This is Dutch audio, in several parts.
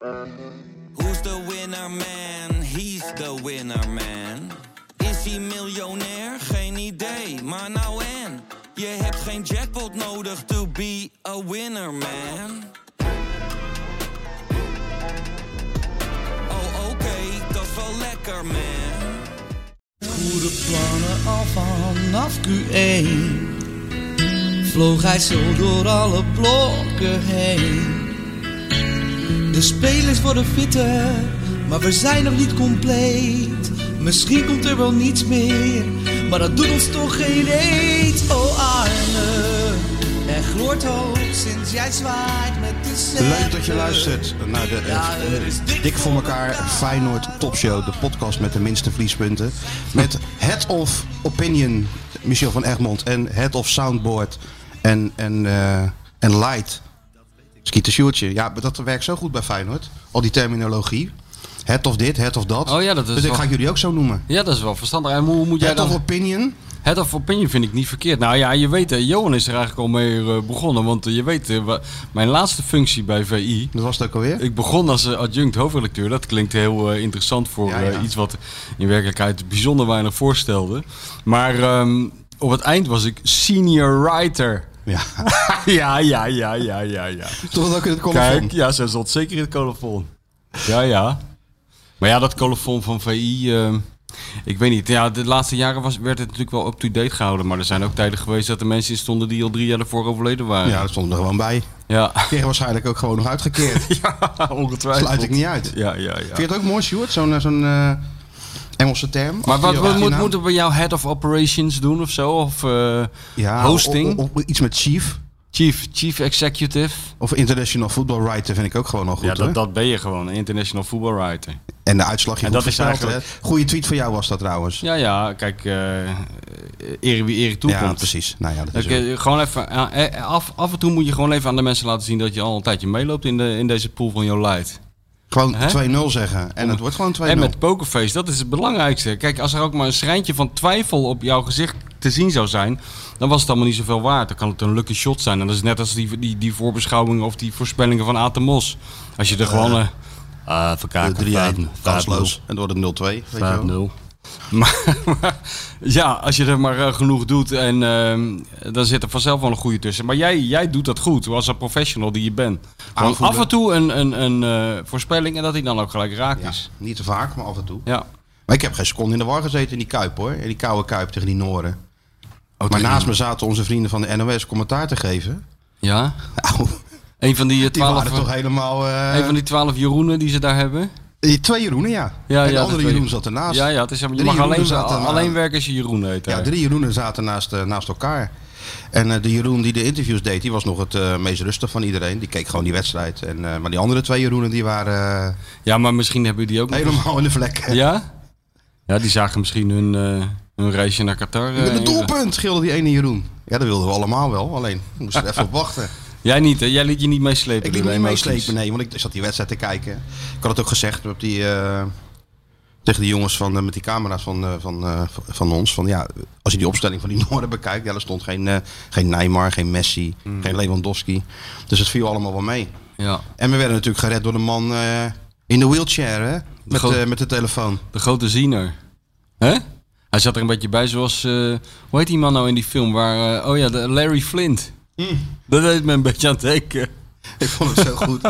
Who's the winner man? He's the winner man. Is hij miljonair? Geen idee, maar nou en. Je hebt geen jackpot nodig to be a winner man. Oh oké, dat is wel lekker man. Goede plannen al vanaf Q1 Vloog hij zo door alle blokken heen De spelers worden fitter, maar we zijn nog niet compleet Misschien komt er wel niets meer, maar dat doet ons toch geen eet Oh Arne, er gloort hoop sinds jij zwaait met de scepter. Leuk dat je luistert naar de Ja, dik Dik voor elkaar. Feyenoord Topshow. De podcast met de minste vliespunten. Met Head of Opinion, Michel van Egmond. En Head of Soundboard en, en, eh, en Light, Skeeter Sjoertje. Ja, dat werkt zo goed bij Feyenoord. Al die terminologie. Head of dit, head of dat. Oh ja, dat is dus ik ga jullie ook zo noemen. Ja, dat is wel verstandig. En hoe moet jij of dan... Opinion. Head of Opinion vind ik niet verkeerd. Nou ja, je weet, Johan is er eigenlijk al mee eh, begonnen. Want eh, je weet, eh, mijn laatste functie bij VI... Dat was het ook alweer. Ik begon als adjunct hoofdredacteur. Dat klinkt heel interessant voor Ja, ja. iets wat in werkelijkheid bijzonder weinig voorstelde. Maar ehm, op het eind was ik senior writer. Ja, ja, ja, ja, ja, ja, ja. ook in het. Kijk, ja, ze zat zeker in het colofon. Ja, ja. Maar ja, dat colofon van VI, eh, ik weet niet. Ja, de laatste jaren was, werd het natuurlijk wel up-to-date gehouden. Maar er zijn ook tijden geweest dat er mensen in stonden die al drie jaar ervoor overleden waren. Ja, dat stond er gewoon bij. ja. Kreeg waarschijnlijk ook gewoon nog uitgekeerd. ongetwijfeld. Sluit ik niet uit. Ja, ja, ja. Vind je het ook mooi, Sjoerd? Zo'n eh, zo'n eh, Engelse term? Maar wat, moet, moeten we jou head of operations doen of zo? Of eh, Ja, hosting? Of, iets met chief. chief, chief executive? Of international football writer vind ik ook gewoon al goed. ja, dat, dat ben je gewoon, een international football writer. En de uitslag je En dat is eigenlijk- hè? Goeie tweet van jou was dat trouwens. Ja, ja, kijk, ere wie ere toekomt. Ja, precies. Nou ja, dat is gewoon even, eh, af, af en toe moet je gewoon even aan de mensen laten zien dat je al een tijdje meeloopt in, de, in deze pool van jouw leid. Gewoon Hè? 2-0 zeggen. En het wordt gewoon 2-0. En met Pokerface, dat is het belangrijkste. Kijk, als er ook maar een schrijntje van twijfel op jouw gezicht te zien zou zijn, dan was het allemaal niet zoveel waard. Dan kan het een lucky shot zijn. En dat is net als die, die, die voorbeschouwingen of die voorspellingen van Aten Mos. Als je er gewoon... De verkaken. 3-1, kansloos. En dan wordt het 0-2. weet je wel. 5-0. Maar, maar ja, als je er maar eh, genoeg doet en ehm, dan zit er vanzelf wel een goede tussen. Maar jij, jij doet dat goed, als een professional die je bent. Gewoon af en toe een, een, een eh, voorspelling en dat hij dan ook gelijk raak Ja, is. niet te vaak, maar af en toe. Ja. Maar ik heb geen seconde in de war gezeten in die Kuip hoor. In die koude Kuip tegen die Noren. maar naast me zaten onze vrienden van de NOS commentaar te geven. Ja? Nou, Een van die eh, die twaalf, waren toch helemaal... een van die twaalf Jeroenen die ze daar hebben? Eh, Twee Jeroenen, ja. Ja, en de ja, andere Jeroen zat ernaast. Ja, ja, het is, je Drie mag alleen, zaten alleen werken als je Jeroen heet. Ja, drie Jeroenen zaten naast, eh, naast elkaar. En eh, de Jeroen die de interviews deed, die was nog het meest rustig van iedereen. Die keek gewoon die wedstrijd. En, maar die andere twee Jeroenen, die waren Ja, maar misschien hebben die ook nog... helemaal in de vlek. Ja? Ja, die zagen misschien hun, hun reisje naar Qatar. Met een doelpunt, gilde die ene Jeroen. Ja, dat wilden we allemaal wel. Alleen, we moesten er even op wachten. Jij niet, hè? Jij liet je niet meeslepen. Ik liet me de niet meeslepen, nee, want ik zat die wedstrijd te kijken. Ik had het ook gezegd op die, eh, tegen die jongens van, eh, met die camera's van, eh, van, eh, van ons. Van, ja, als je die opstelling van die Noorden bekijkt, ja, er stond geen, geen Neymar, geen Messi, Hmm. geen Lewandowski. Dus het viel allemaal wel mee. Ja, En we werden natuurlijk gered door de man in de wheelchair, hè? Met, eh, met de telefoon. de grote ziener. Hè? Hij zat er een beetje bij zoals... hoe heet die man nou in die film? Waar, oh ja, de Larry Flint. Dat deed me een beetje aan het denken. Ik vond het zo goed.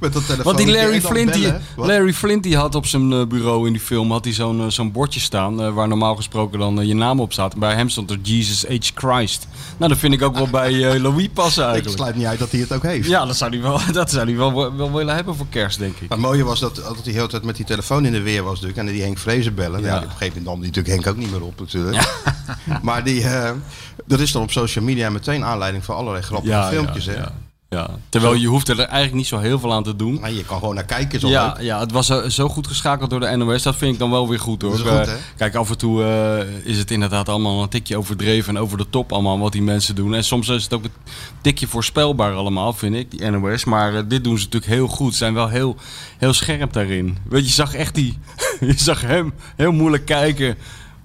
Met dat telefoon. Want die Larry Flint, die? Larry Flint die had op zijn eh, bureau in die film had hij zo'n eh, zo'n bordje staan eh, waar normaal gesproken dan je naam op staat. En bij hem stond er Jesus H. Christ. Nou, dat vind ik ook wel bij Louis passen Ik eigenlijk. sluit niet uit dat hij het ook heeft. Ja, dat zou hij wel, dat zou hij wel, wel willen hebben voor kerst, denk ik. Maar het mooie was dat, dat hij de hele tijd met die telefoon in de weer was natuurlijk. En die Henk Vrezen bellen. Ja. Ja. op een gegeven moment nam die natuurlijk Henk ook niet meer op natuurlijk. Maar die, dat is dan op social media meteen aanleiding voor allerlei grappige filmpjes. ja, hè? Ja. Terwijl je hoeft er eigenlijk niet zo heel veel aan te doen. Maar je kan gewoon naar kijken. Zo Ja, leuk. ja, het was zo, zo goed geschakeld door de NOS. Dat vind ik dan wel weer goed hoor. Dat is goed, Eh? Kijk, af en toe eh, is het inderdaad allemaal een tikje overdreven en over de top allemaal wat die mensen doen. En soms is het ook een tikje voorspelbaar allemaal, vind ik, die NOS. Maar eh, dit doen ze natuurlijk heel goed. Ze zijn wel heel, heel scherp daarin. Weet je, je zag echt die... je zag hem heel moeilijk kijken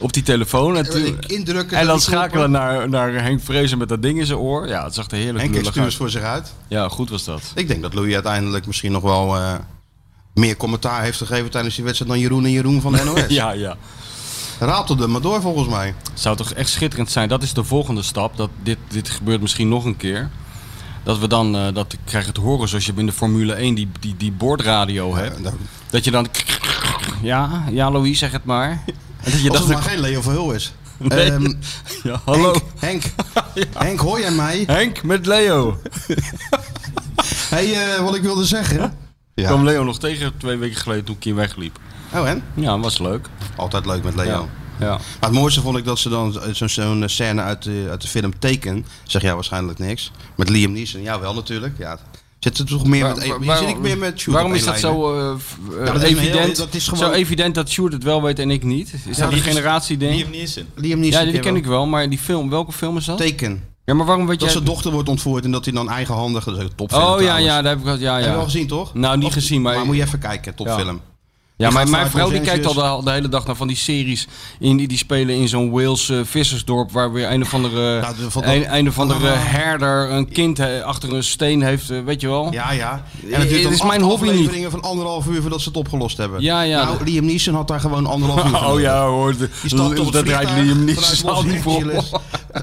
op die telefoon. En, toen- indrukken. en dan schakelen naar, naar Henk Vrezen met dat ding in zijn oor. Ja, het zag er heerlijk Henk uit. voor zich uit. Ja, goed was dat. Ik denk dat Louis uiteindelijk misschien nog wel eh, meer commentaar heeft gegeven tijdens die wedstrijd dan Jeroen en Jeroen van de NOS. Ja, ja. Ratelde maar door volgens mij. zou toch echt schitterend zijn. Dat is de volgende stap. Dat dit, dit gebeurt misschien nog een keer. Dat we dan, eh, dat ik krijg het horen zoals je in de Formule 1 die, die, die boordradio hebt. Dat je dan... Ja, ja Louis, zeg het maar. Je Als het maar geen Leo Verhul is. Nee. Ehm, Ja, hallo. Henk, Henk, Henk, hoor jij mij? Henk met Leo. hey, eh, wat ik wilde zeggen. Ik kwam Leo nog tegen twee weken geleden toen ik hier wegliep. Oh en? Ja, was leuk. Altijd leuk met Leo. Ja. Maar het mooiste vond ik dat ze dan zo- zo'n scène uit de, uit de film Taken. Zeg jij waarschijnlijk niks. Met Liam Neeson. Ja, wel natuurlijk. Ja. Zit er toch meer Waar- met... waar- je zit ik meer met Sjoerd waarom op is dat zo, dat heel- evident, dat is zo evident dat Sjoerd het wel weet en ik niet? Is dat een die is- generatieding? Liam Neeson. Liam Neeson. Ja, die ken ik wel, maar die film, welke film is dat? Taken. Ja, maar waarom weet Dat jij... zijn dochter wordt ontvoerd en dat hij dan eigenhandig... Dat is een topfilm Oh ja, ja, daar heb ik wel... Ja, Heb je wel ja. gezien, toch? Nou, niet Of- gezien, maar- Maar moet je even kijken, topfilm. Ja, maar mijn vrouw die kijkt al de, de hele dag naar van die series in, die, die spelen in zo'n Wales eh, vissersdorp waar weer een of andere, de- een, een of andere Ah. herder een kind he- achter een steen heeft, eh, weet je wel? Ja, ja. Eh, En het duurt het dan is mijn hobby niet. van anderhalf uur voordat ze het opgelost hebben. Ja, ja. Nou, Liam Neeson had daar gewoon anderhalf uur Oh ja hoor, de, Die het dat rijdt Liam Neeson Los al niet voor. Angeles.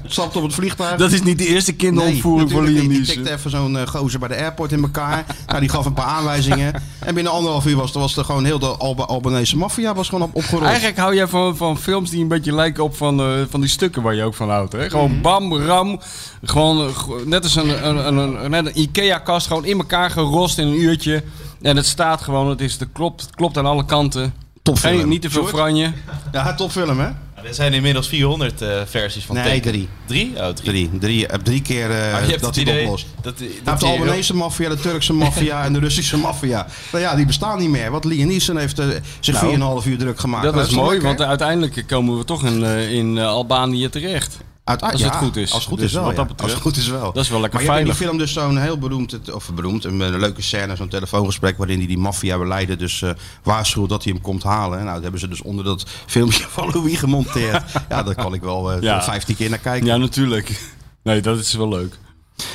Stapt op het vliegtuig. Dat is niet de eerste kinderontvoering voor Liam niet. Die Neeson. tikte even zo'n eh, gozer bij de airport in elkaar. nou, die gaf een paar aanwijzingen. En binnen anderhalf uur was, was er gewoon heel de Alba Albanese maffia was gewoon op, opgerold. Eigenlijk hou jij van, van films die een beetje lijken op van, eh, van die stukken waar je ook van houdt. Hè? Gewoon Mhm. bam, ram. Gewoon eh, net als een, een, een, een, Ikea-kast, gewoon in elkaar gerost in een uurtje. En het staat gewoon, het, is, het, klopt, het klopt aan alle kanten. Topfilm. Niet te veel franje. Ja, topfilm hè? Er zijn inmiddels 400 eh, versies van Nee, Taken. drie. Drie? Oh, drie. Drie, drie, heb drie keer eh, hebt dat hij het idee oplost. dat, dat, de Albanese maffia, de Turkse maffia en de Russische maffia. Nou ja, die bestaan niet meer. Want Liam Neeson heeft eh, zich Nou, 4,5 uur druk gemaakt. Dat Nou, is mooi, lekker? want uiteindelijk komen we toch in, eh, in eh, Albanië terecht. Uit- als het goed is. Als het goed Dus is wel, wat ja. dat Als het goed is wel. Dat is wel lekker maar je hebt in veilig. die film dus zo'n heel beroemd, of beroemd, een, een leuke scène, zo'n telefoongesprek waarin hij die maffia-beleider dus eh waarschuwt dat hij hem komt halen. Nou, dat hebben ze dus onder dat filmpje van Louis gemonteerd. ja, daar kan ik wel eh Ja. 15 keer naar kijken. Ja, natuurlijk. Nee, dat is wel leuk.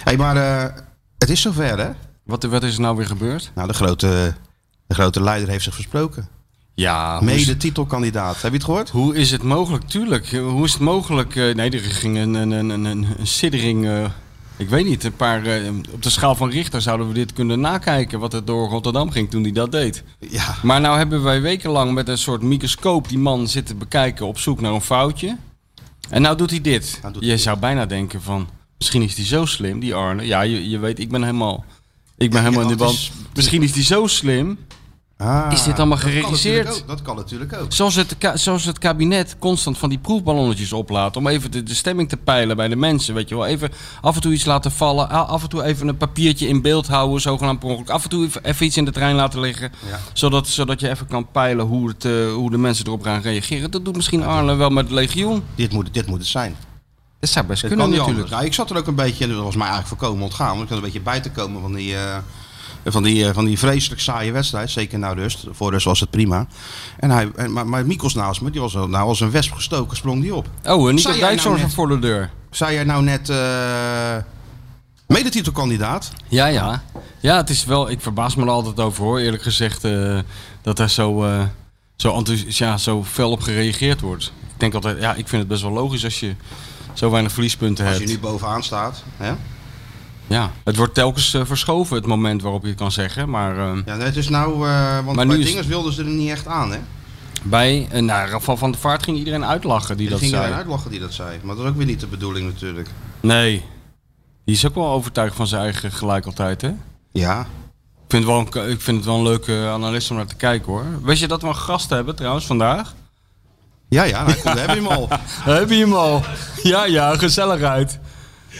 hey, maar eh, het is zover, hè? Wat, wat is er nou weer gebeurd? Nou, de grote, de grote leider heeft zich versproken. Ja, Mede titelkandidaat. Heb je het gehoord? Hoe is het mogelijk? Tuurlijk. Hoe is het mogelijk? eh, nee, er ging een, een, een, een, een siddering. eh, ik weet niet, een paar. eh, op de schaal van Richter zouden we dit kunnen nakijken. Wat er door Rotterdam ging toen hij dat deed. Ja. Maar nou hebben wij wekenlang met een soort microscoop die man zitten bekijken op zoek naar een foutje. En nou doet hij dit. Nou doet je hij zou bijna denken van. Misschien is hij zo slim, die Arne. Ja, je, je weet, ik ben helemaal. Ik ben helemaal in de band. is- Misschien is hij zo slim. Ah, Is dit allemaal dat kan geregisseerd? Dat kan natuurlijk ook. Zoals het, zoals het kabinet constant van die proefballonnetjes oplaat. Om even de, de stemming te peilen bij de mensen. Weet je wel. Even af en toe iets laten vallen. Af en toe even een papiertje in beeld houden. Zogenaamd per ongeluk. Af en toe even, iets in de trein laten liggen. Ja. Zodat, zodat je even kan peilen hoe, het, eh, hoe de mensen erop gaan reageren. Dat doet misschien Arne wel met Legioen. Dit moet, dit moet het zijn. Dat zou best Het kunnen natuurlijk. Nou, ik zat er ook een beetje, en dat was mij eigenlijk voorkomen ontgaan, want ik had een beetje bij te komen van die, eh, van die, eh, van die vreselijk saaie wedstrijd. Zeker na rust. Voor rust was het prima. En hij, en, maar, maar Mikos naast me, die was al- nou als een wesp gestoken, sprong die op. Oh, en niet op Dijkshoorn nou voor de deur. Zei jij nou net eh medetitelkandidaat? Ja, ja. Ja, het is wel. Ik verbaas me er altijd over hoor. Eerlijk gezegd, eh, dat daar zo, zo, ja, zo fel op gereageerd wordt. Ik denk altijd, ja, ik vind het best wel logisch als je zo weinig verliespunten Als hebt. je nu bovenaan staat. Hè? Ja, het wordt telkens eh, verschoven, het moment waarop je het kan zeggen. Maar eh, Ja, het is nou, eh, want Maar bij Dingers wilden ze er niet echt aan, hè? bij nou, Rafael van der Vaart ging iedereen uitlachen die dat ging zei. er uitlachen die dat zei. Maar dat is ook weer niet de bedoeling natuurlijk. Nee, die is ook wel overtuigd van zijn eigen gelijk altijd, hè? Ja. Ik vind, het wel een, ik vind het wel een leuke analist om naar te kijken hoor. Weet je dat we een gast hebben trouwens vandaag? Ja, ja, nou, daar heb je hem al. Heb je hem al? Ja, ja, gezelligheid.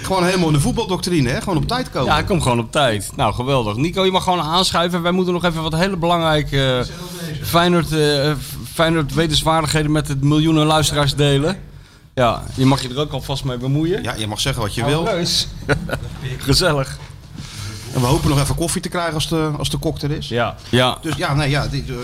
Gewoon helemaal in de voetbaldoctrine, hè? Gewoon op tijd komen. Ja, ik kom gewoon op tijd. Nou, geweldig. Nico, je mag gewoon aanschuiven. Wij moeten nog even wat hele belangrijke uh, Feyenoord, uh, Feyenoord wetenswaardigheden met de miljoenen luisteraars delen. Ja, je mag je er ook alvast mee bemoeien. Ja, je mag zeggen wat je Oh, wil. reus. Gezellig. En we hopen nog even koffie te krijgen als de, als de kok er is. Ja. ja. Dus ja, nee, ja die, eh,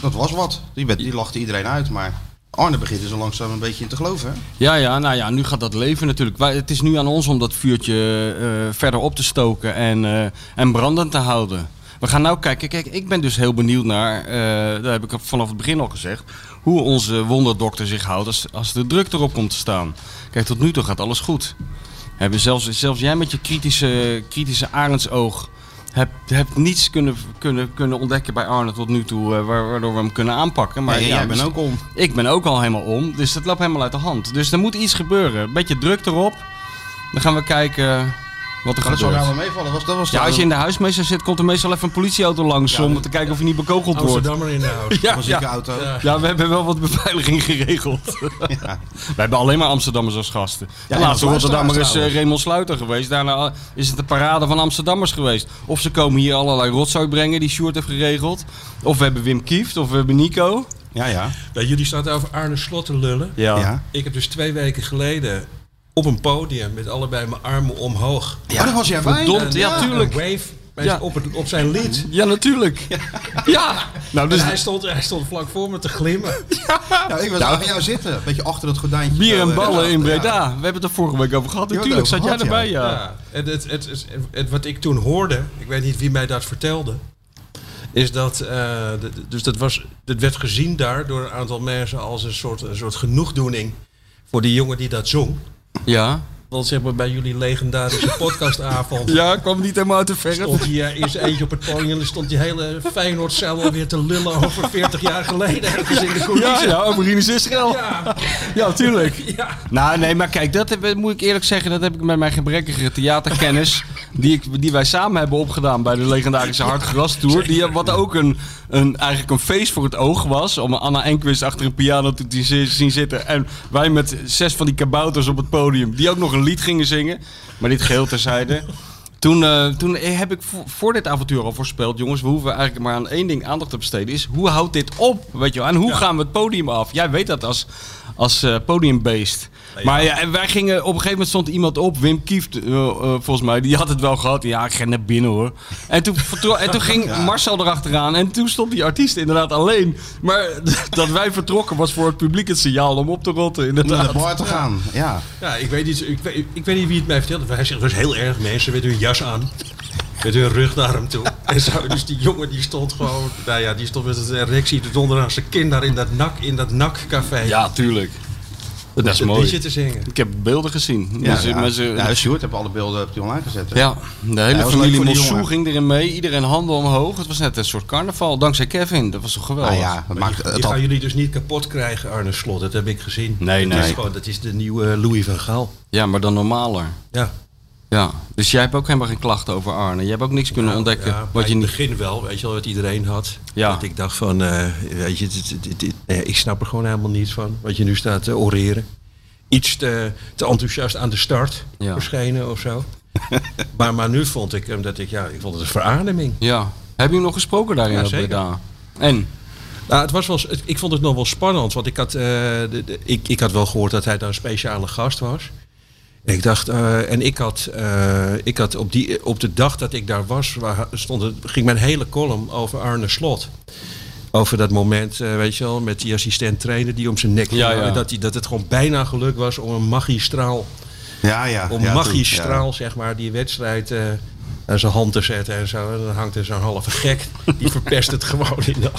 dat was wat. Die, die lachte iedereen uit, maar Arne begint er zo langzaam een beetje in te geloven. Hè? Ja, ja, nou ja, nu gaat dat leven natuurlijk. Het is nu aan ons om dat vuurtje uh, verder op te stoken en, uh, en brandend te houden. We gaan nou kijken. Kijk, ik ben dus heel benieuwd naar, eh daar heb ik vanaf het begin al gezegd, hoe onze wonderdokter zich houdt als, als de druk erop komt te staan. Kijk, tot nu toe gaat alles goed. Hebben zelfs, zelfs jij met je kritische, kritische arendsoog hebt, hebt niets kunnen, kunnen, kunnen ontdekken bij Arne tot nu toe, eh, wa- waardoor we hem kunnen aanpakken. Maar Nee, ja, jij bent dus- ook om. Ik ben ook al helemaal om, dus dat loopt helemaal uit de hand. Dus er moet iets gebeuren. Een beetje druk erop. Dan gaan we kijken wat er Maar dat zou gebeurt. nou wel meevallen. Was, dat was Ja, als je in de huismeester zit, komt er meestal even een politieauto langs om te kijken of je niet bekogeld wordt. Amsterdammer in de house. Ja, ja. auto. ja, we hebben wel wat beveiliging geregeld. Ja. We hebben alleen maar Amsterdammers als gasten. de laatste Rotterdammer is eh, Raymond Sluiter geweest. Daarna eh, is het de parade van Amsterdammers geweest. Of ze komen hier allerlei rotzooi brengen die Sjoerd heeft geregeld. Of we hebben Wim Kieft, of we hebben Nico. Ja, ja. Nou, jullie staan over Arne Slot te lullen. ja. Ik heb dus twee weken geleden op een podium met allebei mijn armen omhoog. Ja, Oh, daar was jij bij. Verdomd, ja, tuurlijk. Wave bij- Ja. op, het, op zijn lied. Ja, natuurlijk. Ja. Nou, dus hij stond, hij stond vlak voor me te glimmen. Ja, ik was achter jou zitten. Een beetje achter dat gordijntje. bier zo, en ballen in ja. Breda. We hebben het er vorige week over gehad. Natuurlijk zat jij erbij, ja. Ja. En het, het, het, het- wat ik toen hoorde, ik weet niet wie mij dat vertelde, is dat, eh, de- dus dat was, het werd gezien daar door een aantal mensen als een soort, een soort genoegdoening voor die jongen die dat zong. Ja. Want zeg maar bij jullie legendarische podcastavond Ja, kwam niet helemaal uit de verf. stond hij eerst eentje op het podium en dan stond die hele Feyenoordcel alweer te lullen over 40 jaar geleden ergens in de Ja, ja, over Rinus Israël. Ja. Ja, tuurlijk. Ja. Nou, nee, maar kijk, dat heb, moet ik eerlijk zeggen, dat heb ik met mijn gebrekkige theaterkennis, die, ik, die wij samen hebben opgedaan bij de legendarische Hartgras Tour, die, wat ook een, een, eigenlijk een feest voor het oog was, om Anna Enquist achter een piano te te zi- zien zitten en wij met zes van die kabouters op het podium, die ook nog een lied gingen zingen, maar dit geheel terzijde. Toen, eh, toen heb ik voor, voor dit avontuur al voorspeld, jongens, we hoeven eigenlijk maar aan één ding aandacht te besteden. Is hoe houdt dit op? Weet je wel? En hoe gaan we het podium af? Jij weet dat als, als eh, podiumbeest. Maar ja, en wij gingen, op een gegeven moment stond iemand op, Wim Kieft, eh, eh, volgens mij, die had het wel gehad. Ja, ik ga naar binnen hoor. En toen, vertro- en toen ging Marcel erachteraan en toen stond die artiest inderdaad alleen. Maar dat wij vertrokken was voor het publiek het signaal om op te rotten, Om naar de bar te gaan. Ja. Ja, ik weet, niet, ik, weet, ik weet niet wie het mij vertelde. Hij zegt, was heel erg mensen met hun jas aan. Met hun rug naar hem toe. En zo, dus die jongen die stond gewoon, nou ja, die stond met een erectie te donderen aan zijn kin daar in dat nak, in dat nakcafé. Ja, tuurlijk. Dat is mooi. liedje te zingen. Ik heb beelden gezien. Ja, Dus, ja. met ja, Sjoerd heeft alle beelden op die online gezet. hè? Ja, de hele Ja, familie Mossou ging erin mee. Iedereen handen omhoog. Het was net een soort carnaval. Dankzij Kevin. Dat was toch geweldig. Ah ja, dat maakt Die het gaan jullie dus niet kapot krijgen, Arne Slot. Dat heb ik gezien. Nee, dat nee. Is gewoon, dat is de nieuwe Louis van Gaal. Ja, maar dan normaler. Ja. Ja. Dus jij hebt ook helemaal geen klachten over Arne. Jij hebt ook niks kunnen ontdekken. Ja, wat je in het begin wel, weet je wel, wat iedereen had. Ja. Dat ik dacht van, eh, weet je, dit, dit- dit- nee, ik snap er gewoon helemaal niets van. Wat je nu staat te oreren. Iets te, te enthousiast aan de start Ja. verschenen of zo. maar, maar nu vond ik hem dat ik, ja, ik vond het een verademing. Ja. Heb je hem nog gesproken daarin? Ja, zeker. En? Nou, het was wel, ik vond het nog wel spannend, want ik had, eh, de, de- ik, ik had wel gehoord dat hij daar een speciale gast was. Ik dacht, eh, en ik had, eh, ik had op, die, op de dag dat ik daar was, waar, stond het, ging mijn hele column over Arne Slot. Over dat moment, eh, weet je wel, met die assistent trainer die om zijn nek ging. Ja, ja. Dat, hij, dat het gewoon bijna gelukt was om een magistraal, Ja, ja. om ja, magistraal, zeg maar, die wedstrijd eh, aan zijn hand te zetten en zo. En dan hangt er zo'n halve gek, die verpest het gewoon in de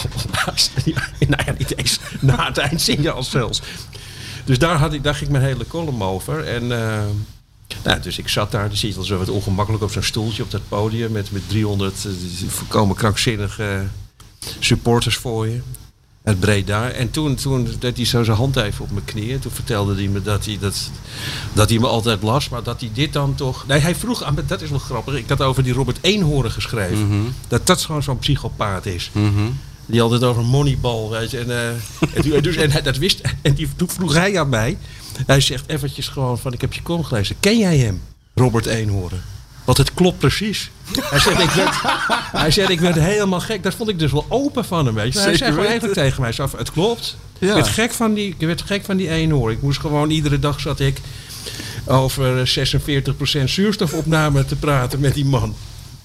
Nou ja, niet eens na het eindsignaal zelfs. Dus daar, had ik, daar ging mijn hele column over. En, eh, nou, dus ik zat daar, dan zit je wel zo wat ongemakkelijk op zo'n stoeltje op dat podium met, met 300 eh, volkomen krankzinnige supporters voor je. Het Breda. En toen, toen deed hij zo zijn hand even op mijn knieën. Toen vertelde hij me dat hij, dat, dat hij me altijd las. Maar dat hij dit dan toch... Nee, hij vroeg aan me... Dat is nog grappig. Ik had over die Robert Eenhoorn geschreven. Dat dat gewoon zo'n psychopaat is. Die altijd over Moneyball, weet je. En, eh, en, dus, en hij dat wist... En die, toen vroeg hij aan mij... Hij zegt eventjes gewoon van... Ik heb je column gelezen. Ken jij hem? Robert Eenhoorn. Want het klopt precies. Hij zegt, ik werd, hij zegt, ik werd helemaal gek. Dat vond ik dus wel open van hem, weet je. Hij zei gewoon eigenlijk tegen mij, zo het klopt. Ja. Ik, werd gek van die, ik werd gek van die eenhoorn. Ik moest gewoon, iedere dag zat ik over 46% zuurstofopname te praten met die man.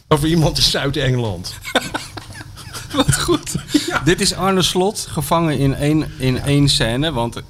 Over iemand in Zuid-Engeland. Dit is Arne Slot, gevangen in één, in één scène. Want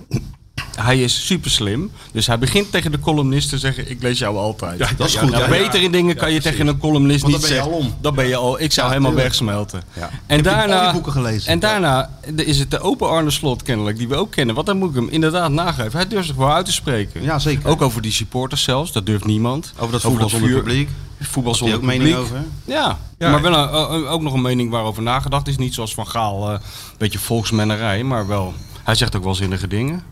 hij is super slim. Dus hij begint tegen de columnist te zeggen: Ik lees jou altijd. Ja, dat is ja, goed, ja, ja. Betere dingen kan je tegen een columnist Want niet dan ben je zeggen. al om. Dan ben je al. Ik zou Ja, helemaal tuurlijk. wegsmelten. Ja. En Heb je al daarna. die boeken gelezen? En daarna is het de open Arne Slot kennelijk, die we ook kennen. Want dan moet ik hem inderdaad nageven. Hij durft zich wel uit te spreken. Ja, zeker. Ook over die supporters zelfs, dat durft niemand. Over dat voetbal zonder publiek. Voetbal zonder ook mening publiek. over? Ja, Ja. maar wel een- een- ook nog een mening waarover nagedacht is. Niet zoals Van Gaal, eh, een beetje volksmennerij, maar wel. Hij zegt ook wel zinnige dingen.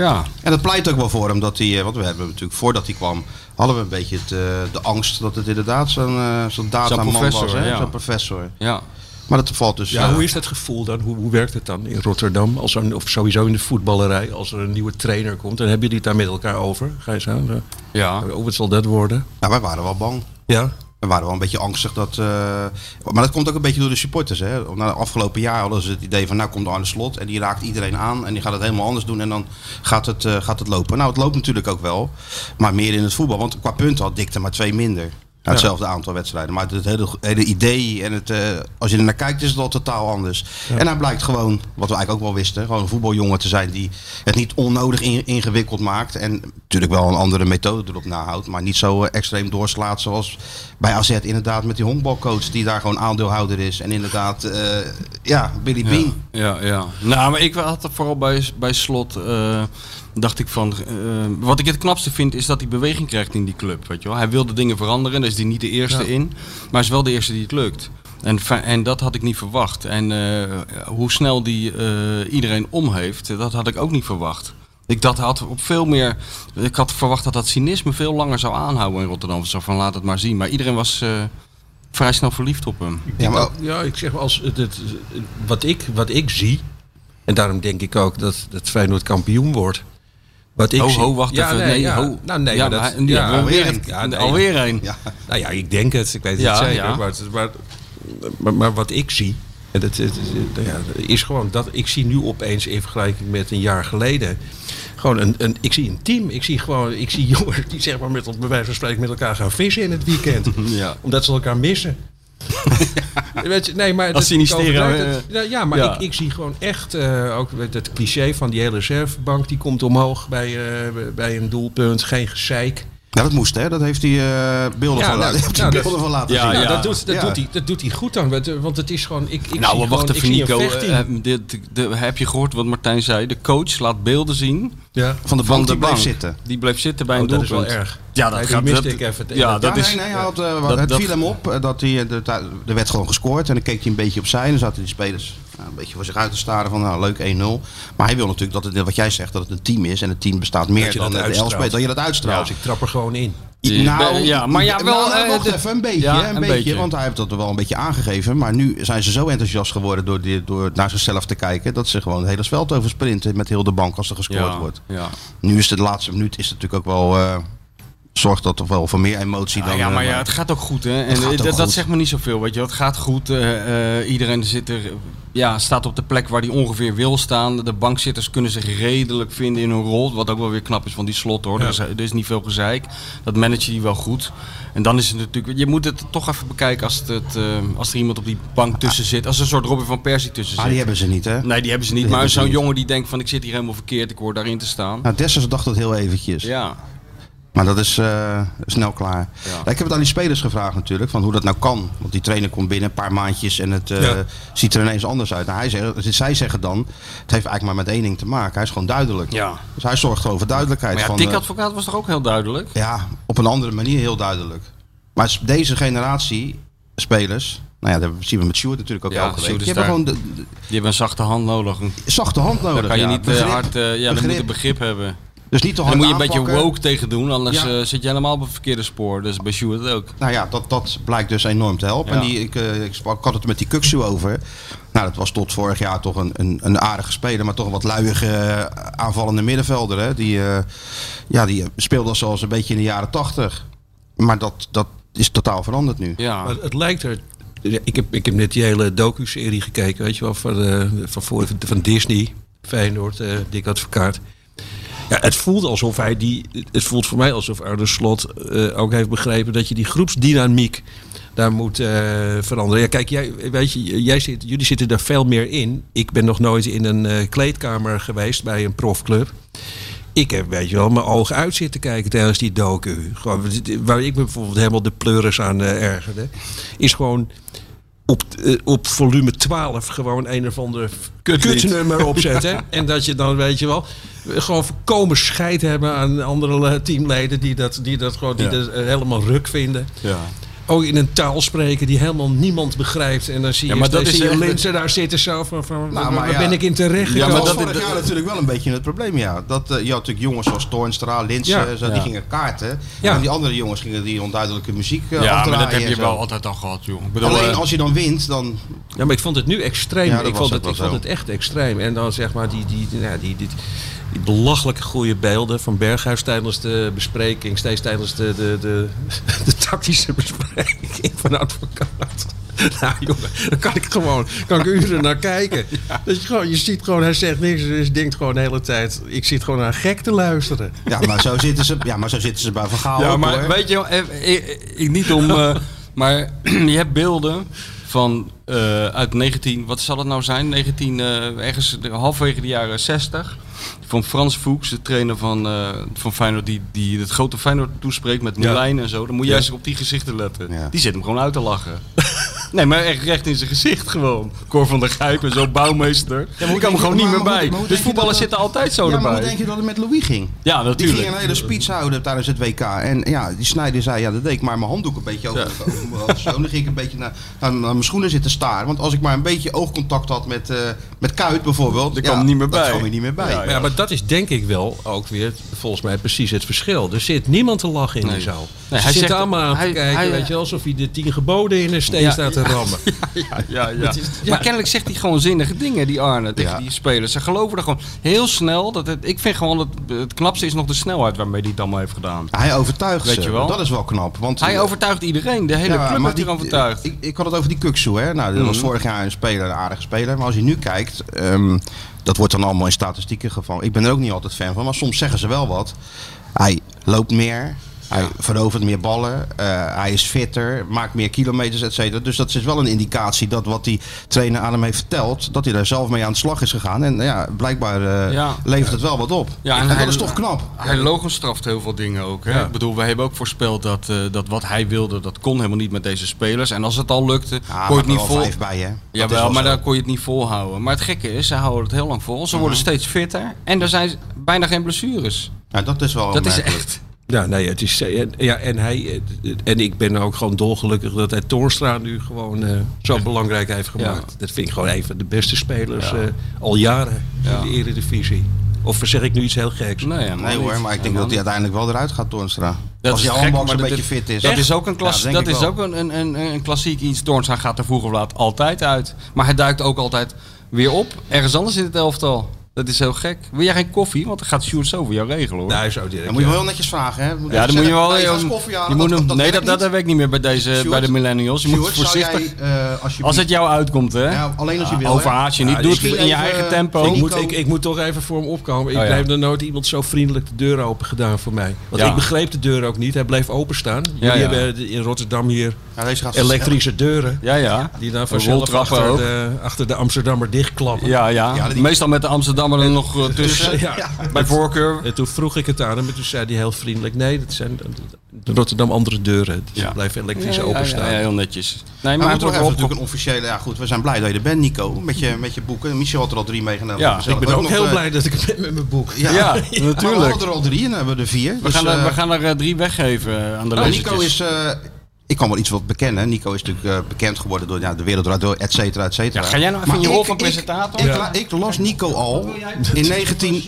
Ja, En dat pleit ook wel voor hem dat hij, eh, want we hebben natuurlijk voordat hij kwam, hadden we een beetje het, eh, de angst dat het inderdaad zo'n eh, zo'n dataman was, hè? ja. zo'n professor. ja. Maar dat valt dus. Ja, hoe is dat gevoel dan? Hoe, hoe werkt het dan in Rotterdam? Als er, een- of sowieso in de voetballerij, als er een nieuwe trainer komt, dan hebben jullie het daar met elkaar over. Ga je zo? zo. ja. Hoe wat zal dat worden? nou, wij waren wel bang. Ja? We waren wel een beetje angstig dat. eh, maar dat komt ook een beetje door de supporters. Hè? Na het afgelopen jaar hadden ze het idee van nou komt Arne Slot en die raakt iedereen aan en die gaat het helemaal anders doen en dan gaat het, eh, gaat het lopen. Nou, het loopt natuurlijk ook wel, maar meer in het voetbal. Want qua punten had Dikte maar twee minder. Hetzelfde aantal wedstrijden. Maar het hele, hele idee en het, eh, als je er naar kijkt, is het al totaal anders. En hij blijkt gewoon, wat we eigenlijk ook wel wisten, gewoon een voetbaljongen te zijn die het niet onnodig in- ingewikkeld maakt. En natuurlijk wel een andere methode erop nahoudt. Maar niet zo eh, extreem doorslaat zoals bij AZ inderdaad met die honkbalcoach die daar gewoon aandeelhouder is. En inderdaad, eh, ja, Billy Bean. Ja, ja. Nou, maar ik had er vooral bij, bij slot. Dacht ik van. eh, wat ik het knapste vind is dat hij beweging krijgt in die club. Weet je wel? Hij wilde dingen veranderen, daar is hij niet de eerste in. Maar hij is wel de eerste die het lukt. En, en dat had ik niet verwacht. En eh, hoe snel die eh, iedereen om heeft, dat had ik ook niet verwacht. Ik dat had op veel meer. Ik had verwacht dat dat cynisme veel langer zou aanhouden in Rotterdam. Zo van laat het maar zien. Maar iedereen was eh, vrij snel verliefd op hem. Ja, maar, Ja, ik zeg maar, als het, het- wat, ik, wat ik zie, en daarom denk ik ook dat, dat Feyenoord kampioen wordt. Wat ik Ho, zie, ho, wacht ja, even. Nee, Nee, ja. ho. Nou, nee, Ja, maar dat, hij- ja, ja, alweer dat- een. ja, nee, Alweer een. ja. Nou ja, ik denk het. Ik weet het Ja, zeker. ja. Maar, maar, maar, maar wat ik zie, en dat, het- ja, is gewoon dat ik zie nu opeens in vergelijking met een jaar geleden. Gewoon een, een, ik zie een team. Ik zie gewoon, ik zie jongens die zeg maar met, bij wijze van spreken met elkaar gaan vissen in het weekend. Ja. Omdat ze elkaar missen. Weet je, nee, maar dat- eh. Ja, ja, maar ja. Ik, ik zie gewoon echt eh, ook het cliché van die hele reservebank die komt omhoog bij, eh, bij een doelpunt. Geen gezeik. ja, dat moest hè. Dat heeft hij eh, beelden, Ja, van, nou, heeft nou, dat- beelden van laten Ja, zien. Nou, ja. dat, doet, dat, Ja. doet hij, dat doet hij goed dan. Want, Want het is gewoon. Ik, ik nou, zie wacht gewoon, even Nico. vechtteam. De, de, de- heb je gehoord wat Martijn zei? De coach laat beelden zien ja. Van de bank die bleef zitten. Die bleef zitten bij Oh, een dat is doelpunt. wel erg. Ja, dat gaat miste dat- ik even. Ja, dat is. nee, nee, hij had, eh, dat- het viel hem op eh, dat hij, de, er werd gewoon gescoord en dan keek hij een beetje opzij en dan zaten die spelers nou, een beetje voor zich uit te staren van nou leuk 1-0. Maar hij wil natuurlijk dat het, wat jij zegt, dat het een team is en het team bestaat meer dan de spelers, dat je dat Ja, uitstraalt. dus ik trap er gewoon in. Ja, ja, maar ja, wel, nou, eh, wacht de- even, een beetje, ja, een, een beetje, beetje. want hij heeft dat wel een beetje aangegeven. Maar nu zijn ze zo enthousiast geworden door, die, door naar zichzelf te kijken, dat ze gewoon het hele veld over sprinten met heel de bank als er gescoord ja, wordt. Ja. Nu is het de laatste minuut is het natuurlijk ook wel, eh, zorgt dat toch wel voor meer emotie dan... Ah, ja, eh, maar ja, het gaat ook goed, hè? En eh, ook dat, dat goed. zegt me niet zoveel, weet je. Het gaat goed. eh, eh, iedereen zit er, ja, staat op de plek waar hij ongeveer wil staan. De bankzitters kunnen zich redelijk vinden in hun rol. Wat ook wel weer knap is van die slot, hoor. Ja. Er, is, er is niet veel gezeik. Dat manage je wel goed. En dan is het natuurlijk... Je moet het toch even bekijken als, het, eh, als er iemand op die bank tussen zit. Als er een soort Robin van Persie tussen Ah, zit. die hebben ze niet, hè? Nee, die hebben ze niet. Die maar zo'n jongen die denkt van ik zit hier helemaal verkeerd. Ik hoor daarin te staan. Nou, Dessers dacht het heel eventjes. Ja. Maar dat is eh, snel klaar. Ja. Ik heb het aan die spelers gevraagd natuurlijk, van hoe dat nou kan. Want die trainer komt binnen een paar maandjes en het eh, Ja. ziet er ineens anders uit. Nou, hij zegt, zij zeggen dan, het heeft eigenlijk maar met één ding te maken. Hij is gewoon duidelijk. Ja. Dus hij zorgt gewoon voor duidelijkheid. Maar ja, van, Dick eh, Advocaat was toch ook heel duidelijk? ja, op een andere manier heel duidelijk. Maar deze generatie spelers, nou ja, dat zien we met Sjoerd natuurlijk ook Ja, elke week. Die hebben gewoon de, de Die hebben een zachte hand nodig. Zachte hand nodig. Dan kan je ja. niet Begrip, hard. ja, moet begrip. je begrip hebben. Dus niet te En hard dan moet je een beetje woke tegen doen, anders Ja. eh, zit je helemaal op het verkeerde spoor. Dus bij Sjoerd ook. Nou ja, dat, dat blijkt dus enorm te helpen. Ja. En die, ik, eh, ik, sprak, ik had het met die Kuksu over. Nou, dat was tot vorig jaar toch een, een, een aardige speler, maar toch een wat luiige eh, aanvallende middenvelder. Hè? Die, eh, ja, die speelde zoals een beetje in de jaren tachtig. Maar dat, dat is totaal veranderd nu. Ja. Maar het lijkt er. Ik heb, ik heb net die hele docu-serie gekeken, weet je wel, van, eh, van, voor, van Disney, Feyenoord, eh Dick Advocaat. Ja, het voelt alsof hij die. Het voelt voor mij alsof Arne Slot eh, ook heeft begrepen dat je die groepsdynamiek daar moet eh, veranderen. Ja, kijk, jij, weet je, jij zit, jullie zitten daar veel meer in. Ik ben nog nooit in een eh, kleedkamer geweest bij een profclub. Ik heb, weet je wel, mijn ogen uit zitten kijken tijdens die docu. Gewoon, waar ik me bijvoorbeeld helemaal de pleuris aan ergerde, is gewoon op, eh, op volume 12 gewoon een of ander kutnummer opzetten. en dat je dan, weet je wel, gewoon voorkomen scheid hebben aan andere eh, teamleden die dat, die dat gewoon die Ja. dat eh, helemaal ruk vinden. Ja. Ook in een taal spreken die helemaal niemand begrijpt. En dan zie je, Ja, maar dat zie is je echt- Linsen daar zitten zo van, van Nou, waar, maar waar ja. ben ik in terecht Ja, Ja, maar dat dat- vorig jaar natuurlijk wel een beetje het probleem, ja. Dat, eh, je had natuurlijk jongens zoals Toornstra, Linsen, Ja. zo, die Ja. gingen kaarten. Ja. En die andere jongens gingen die onduidelijke muziek eh, Ja, maar dat heb je wel altijd al gehad, joh. Ik bedoel, Alleen eh, als je dan wint, dan... Ja, maar ik vond het nu extreem. Ik vond, het, ik vond het echt extreem. En dan zeg maar die, die, die, ja, die, die, die belachelijke goede beelden van Berghuis tijdens de bespreking. Steeds tijdens de, de, de, de tactische bespreking van advocaat. Nou jongen, daar kan ik gewoon kan ik uren naar kijken. Dat je, gewoon, je ziet gewoon, hij zegt niks. Dus je denkt gewoon de hele tijd, ik zit gewoon naar gek te luisteren. Ja, maar zo zitten ze, ja, maar zo zitten ze bij Van Gaal Ja, ook, maar hoor. weet je, eh, ik, ik niet om. eh, maar je hebt beelden van eh, uit 19, wat zal het nou zijn? 19, eh, ergens halverwege de jaren 60. Van Frans Fuchs, de trainer van, eh van Feyenoord, die, die het grote Feyenoord toespreekt met Ja. Moulijn en zo. Dan moet je juist op die gezichten letten. Ja. Die zit hem gewoon uit te lachen. nee, maar echt recht in zijn gezicht gewoon. Cor van der Gijp en zo, bouwmeester. maar ik kan er gewoon niet meer maar bij. maar Dus voetballers zitten altijd zo ja, maar hoe erbij. denk je dat het met Louis ging? Ja, Die natuurlijk. ging een hele speech houden tijdens het WK. En ja, die Snijder zei, ja, dat deed ik maar mijn handdoek een beetje over. En dan ging ik een beetje naar, naar, naar mijn schoenen zitten Want als ik maar een beetje oogcontact had met, eh met Kuit bijvoorbeeld. Er ja, kwam niet meer dat bij. kwam niet meer bij. Ja, Maar, ja, maar dat is denk ik wel ook weer volgens mij precies het verschil. Er zit niemand te lachen in Nee. die zaal. Nee, Ze hij zitten zegt- allemaal aan hij- te kijken, hij- weet je wel, alsof hij de tien geboden in een steen Ja, staat te rammen. Ja, ja, ja. Maar kennelijk zegt hij gewoon zinnige dingen, die Arne, tegen Ja. die spelers. Ze geloven er gewoon heel snel. Dat het, ik vind gewoon het, het knapste is nog de snelheid waarmee hij het allemaal heeft gedaan. Hij overtuigt Weet ze. je wel? Dat is wel knap. Want, Hij overtuigt iedereen. De hele Ja, club maar heeft die- hij overtuigd. Ik, ik had het over die Kuksu, hè. Nou, dat was Mhm. vorig jaar een speler, een aardige speler. Maar als je nu kijkt, ehm, dat wordt dan allemaal in statistieken gevallen. Ik ben er ook niet altijd fan van, maar soms zeggen ze wel wat. Hij loopt meer. Hij verovert meer ballen. eh, hij is fitter. Maakt meer kilometers, et cetera. Dus dat is wel een indicatie dat wat die trainer aan hem heeft verteld... dat hij daar zelf mee aan de slag is gegaan. En ja, blijkbaar eh, levert het wel wat op. Ja, en, en hij- dat is toch knap. Hij logenstraft heel veel dingen ook. Hè? Ik bedoel, we hebben ook voorspeld dat, eh, dat wat hij wilde, dat kon helemaal niet met deze spelers. En als het al lukte, Ja, kon je het niet vol... bij, hè. Dat Jawel, wel maar daar kon je het niet volhouden. Maar het gekke is, ze houden het heel lang vol. Ze worden Mhm. steeds fitter. En er zijn bijna geen blessures. Ja, dat is wel Dat is echt... Ja, nee, het is. eh, en- Ja, en hij. eh, En ik ben ook gewoon dolgelukkig dat hij Toornstra nu gewoon eh, zo belangrijk heeft gemaakt. Dat vind ik gewoon een van de beste spelers Ja. al jaren Ja. in de Eredivisie. Of zeg ik nu iets heel geks? Nee, hoor, maar ik denk dat hij uiteindelijk wel eruit gaat, Toornstra. Dat Als je maar een beetje fit is. Dat is ook een, klas, dat is wel. ook een, een, een, een klassiek iets. Toornstra gaat er vroeg of laat altijd uit. Maar hij duikt ook altijd weer op. Ergens anders in het elftal. Dat is heel gek. Wil jij geen koffie? Want dan gaat Sjoerd zo voor jou regelen hoor. Nou, zo direct. Dan moet je wel heel netjes vragen, hè? Moet ja, dan moet je wel. Je- koffie halen. je moet dat, hem- dat nee, dat, dat niet. werkt niet meer bij, deze, Sjoerd, bij de millennials. Je moet Sjoerd, voorzichtig. jij, eh, alsjeblieft- Als het jou uitkomt, hè? Ja, alleen als je wil. hè? Overhaast je niet. Ja, Doe het in je eigen tempo. Ik moet, ik, ik moet toch even voor hem opkomen. Ik Oh, ja. heb er nooit iemand zo vriendelijk de deur open gedaan voor mij. Want Ja. ik begreep de deur ook niet. Hij bleef openstaan. Jullie Ja, ja. hebben in Rotterdam hier elektrische deuren. Ja, ja. Die dan vanzelf achter de, achter de Amsterdammer dichtklappen. Ja, ja. Meestal met de Amsterdammer er nog eh, tussen. Ja. Bij voorkeur. En toen vroeg ik het aan hem en toen zei hij heel vriendelijk... nee, dat zijn de, de Rotterdam andere deuren. Dus Ja. blijven elektrisch Ja, ja, openstaan. Ja, ja, heel netjes. Nee, Maar maar we het moeten wordt natuurlijk een officiële... Ja goed, we zijn blij dat je er bent, Nico. Met je, met je boeken. Michel had er al drie meegenomen. Ja, Ik ben ook heel eh, blij dat ik er ben met mijn boek. Ja, Ja, Maar we natuurlijk. hadden er al drie en dan hebben we er vier. We Dus, gaan er, eh, we gaan er drie weggeven aan de nou. Nico is... eh, ik kan wel iets wat bekennen. Nico is natuurlijk eh, bekend geworden door ja, de wereld draait door, et cetera, et cetera. Ja, ga jij nou even Maar in je rol ik- van presentator? Ik, Ja. ik las Nico al in 19...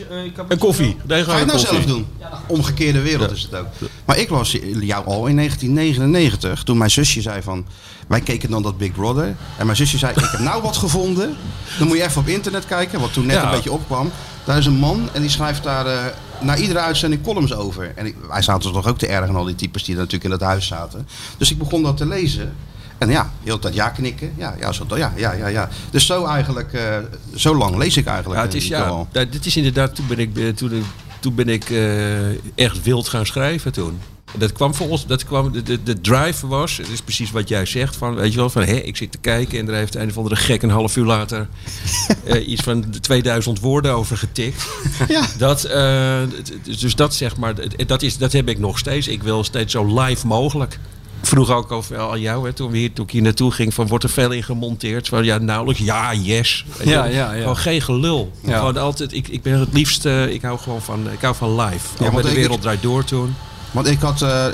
Een koffie. Ga je het nou zelf doen? Omgekeerde wereld is het ook. Maar ik las jou al in 1999, toen mijn zusje zei van... Wij keken dan dat Big Brother. En mijn zusje zei, ik heb nou wat gevonden. Dan moet je even op internet kijken, wat toen net Ja. een beetje opkwam. Daar is een man en die schrijft daar eh na iedere uitzending columns over. En ik, wij zaten toch ook te ergen, al die types die natuurlijk in het huis zaten. Dus ik begon dat te lezen. En ja, hele tijd ja knikken. Ja, ja, zo, ja, ja, ja, ja. Dus zo eigenlijk, eh, zo lang lees ik eigenlijk. Ja, het eh, is, Nico ja, dit is inderdaad, toen ben ik, eh, toen, toen ben ik eh, echt wild gaan schrijven toen. Dat kwam volgens, dat kwam, de, de, de drive was, het is precies wat jij zegt, van, weet je wel, van hé, ik zit te kijken en er heeft een of andere gek een half uur later eh, iets van de 2000 woorden over getikt. Ja. Dat, eh, dus dat zeg maar, dat, is, dat heb ik nog steeds. Ik wil steeds zo live mogelijk. Ik vroeg ook over aan jou, hè, toen, we hier, toen ik hier naartoe ging, van wordt er veel in gemonteerd? Van, ja, nauwelijks. Ja, yes. Ja, ja, ja. Gewoon geen gelul. Ja. Gewoon altijd, ik, ik ben het liefst, eh, ik hou gewoon van, ik hou van live. Ja, want met de ik- wereld draait door toen. Want ik had eh,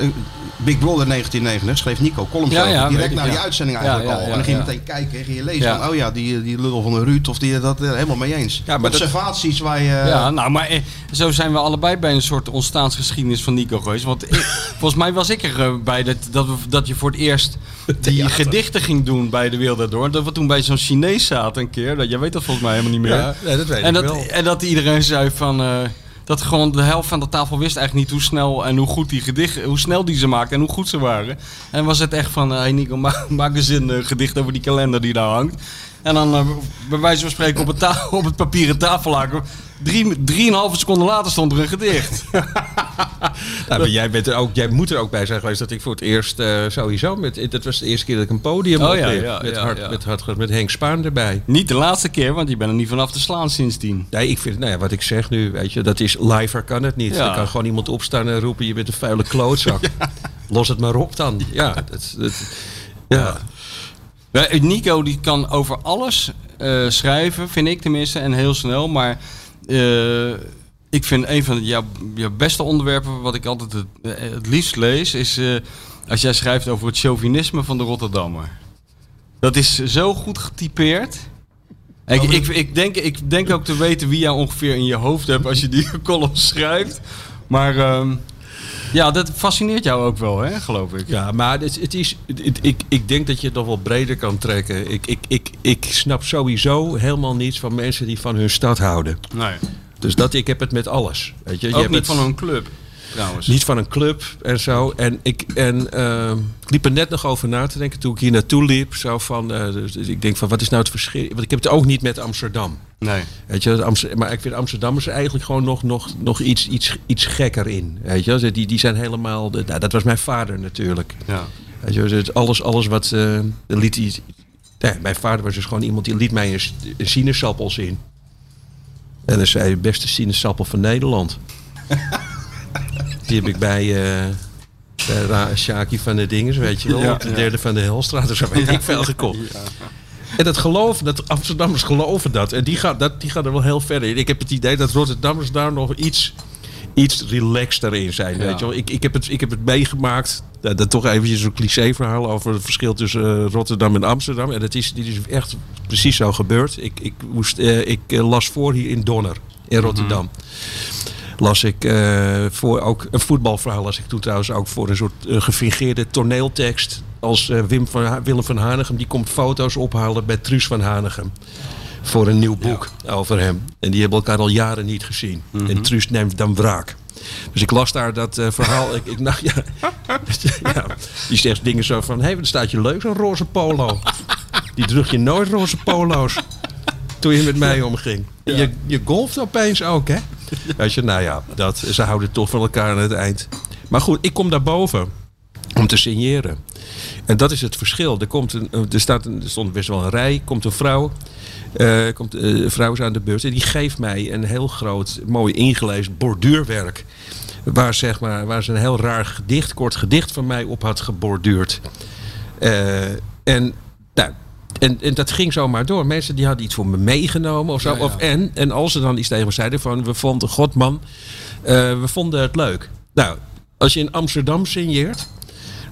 Big Brother 1999, schreef Nico columns Ja, over. ja, Direct weet ik, na die ja. uitzending eigenlijk al. en dan ging je meteen kijken en ging je lezen van, oh ja, die, die lul van een Ruud of die dat eh, helemaal mee eens. Ja, maar dat- Observaties waar je... Ja, nou, maar eh, zo zijn we allebei bij een soort ontstaansgeschiedenis van Nico geweest. Want ik, volgens mij was ik erbij bij dat, dat, we, dat je voor het eerst die gedichten ging doen bij de Wereld Daardoor. Dat we toen bij zo'n Chinees zaten een keer. Dat, jij weet dat volgens mij helemaal niet meer. Ja, dat weet en, ik dat, wel. en dat iedereen zei van... eh, dat gewoon de helft van de tafel wist eigenlijk niet hoe snel en hoe goed die gedichten, hoe snel die ze maakten en hoe goed ze waren. En was het echt van, hé hey Nico, maak, maak eens een eh, gedicht over die kalender die daar hangt. En dan, eh, bij wijze van spreken, op het, ta- op het papieren tafellaken, drie, drieënhalve seconden later stond er een gedicht. Nou, maar jij, bent er ook, jij moet er ook bij zijn geweest dat ik voor het eerst eh, sowieso... Met, dat was de eerste keer dat ik een podium Oh, opliep. ja, ja, met, ja, hard, ja. Met, hard, met Henk Spaan erbij. niet de laatste keer, want je bent er niet vanaf te slaan sindsdien. Nee, ik vind, nou ja, wat ik zeg nu, weet je, dat is liver kan het niet. Dan kan gewoon iemand opstaan en roepen, je bent een vuile klootzak. Los het maar op dan. Ja, dat, dat, ja. Nico die kan over alles eh, schrijven, vind ik tenminste, en heel snel. Maar eh, ik vind een van jouw, jouw beste onderwerpen, wat ik altijd het, eh, het liefst lees, is als jij schrijft over het chauvinisme van de Rotterdammer. Dat is zo goed getypeerd. Ik, ik, ik, denk, ik denk ook te weten wie jij ongeveer in je hoofd hebt als je die column schrijft. Maar ehm, ja, dat fascineert jou ook wel, hè, geloof ik. Ja, maar het, het is, het- ik, ik denk dat je het nog wel breder kan trekken. Ik, ik, ik, ik snap sowieso helemaal niets van mensen die van hun stad houden. Nee. Dus dat, ik heb het met alles. Weet je? Je Ook hebt niet het- van een club, trouwens. Niet van een club en zo. En ik, en, ehm, liep er net nog over na te denken toen ik hier naartoe liep. Zo van, eh, dus ik denk van, wat is nou het verschil? Want ik heb het ook niet met Amsterdam. Nee. Weet je, maar ik vind Amsterdammers er eigenlijk gewoon nog, nog, nog iets, iets, iets gekker in. Weet je, die, die zijn helemaal. de- nou, dat was mijn vader natuurlijk. Ja. Weet je, dus alles, alles wat. eh liet nee, mijn vader was dus gewoon iemand die liet mij een, s- een sinaasappel zien. En dan zei hij, beste sinaasappel van Nederland. die heb ik bij. bij Ra- Shaki van de Dinges, weet je wel, Ja, de derde van de Helstraat, zo weet ik veel gekocht. En dat geloven, dat Amsterdammers geloven dat. En die gaan, dat, die gaan er wel heel verder in. Ik heb het idee dat Rotterdammers daar nog iets, iets relaxter in zijn. Ja. Weet je wel. Ik, ik, heb het, ik heb het meegemaakt. Dat, dat toch eventjes een cliché verhaal over het verschil tussen eh, Rotterdam en Amsterdam. En dat is, dit is echt precies zo gebeurd. Ik, ik, moest, eh, ik las voor hier in Donner, in Rotterdam. Las ik eh, voor ook een voetbalverhaal. Las ik toen trouwens ook voor een soort eh, gefingeerde toneeltekst. Als eh, Wim van Ha- Willem van Hanegem. Die komt foto's ophalen bij Truus van Hanegem. Voor een nieuw boek over hem. En die hebben elkaar al jaren niet gezien. En Truus neemt dan wraak. Dus ik las daar dat verhaal. ik, ik, nou, ja, ja, die zegt dingen zo van... Hé, hey, wat staat je leuk, zo'n roze polo. Die droeg je nooit roze polo's. Toen je met mij omging. Je, je golft opeens ook, hè? Weet je, nou ja, dat, ze houden toch van elkaar aan het eind. Maar goed, ik kom daarboven om te signeren. En dat is het verschil. Er, komt een, er, staat er stond best wel een rij, komt een vrouw. eh, komt, eh, een vrouw is aan de beurt en die geeft mij een heel groot, mooi ingelezen borduurwerk. Waar, zeg maar, waar ze een heel raar gedicht, kort gedicht van mij op had geborduurd. Eh, en, nou, en, en dat ging zomaar door. Mensen die hadden iets voor me meegenomen of zo. Of, en, en als ze dan iets tegen me zeiden van... we vonden, god man, eh, we vonden het leuk. Nou, als je in Amsterdam signeert...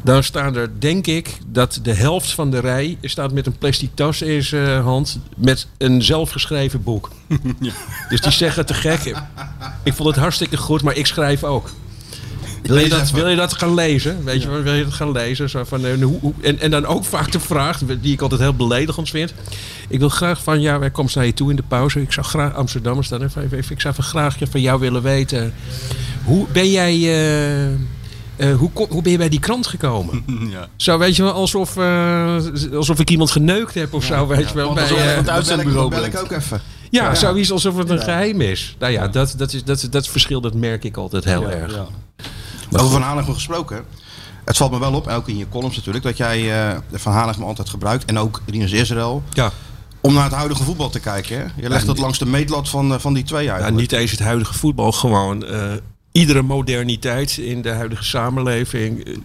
dan staan er, denk ik, dat de helft van de rij... staat met een plastic tas in zijn hand... met een zelfgeschreven boek. Dus die zeggen te gek... ik vond het hartstikke goed, maar ik schrijf ook. Wil je, dat, wil je dat gaan lezen? Weet je, wil je dat gaan lezen? Zo van, eh, hoe, hoe- en, en dan ook vaak de vraag, die ik altijd heel beledigend vind. Ik wil graag van jou, wij komen naar je toe in de pauze. Ik zou graag Amsterdammers dan even, even- ik zou even graag van jou willen weten. Hoe ben jij, eh, eh, hoe, kom- hoe ben je bij die krant gekomen? Ja. Zo weet je wel, alsof, eh, alsof ik iemand geneukt heb of zo, weet je wel. Want Bij, alsof eh, het Dan bel ik, uitzendbureau bel ik ook even. ja, zoiets alsof het een geheim is. Nou ja, dat, dat, is, dat, dat verschil dat merk ik altijd heel Ja, erg. Ja. Over Van Hanegem gesproken. Het valt me wel op, ook in je columns natuurlijk, dat jij eh, Van Hanegem altijd gebruikt. En ook Rinus Israël. Ja. Om naar het huidige voetbal te kijken. Hè? Je legt dat langs de meetlat van, eh, van die twee uit. Ja, niet eens het huidige voetbal, gewoon eh, iedere moderniteit in de huidige samenleving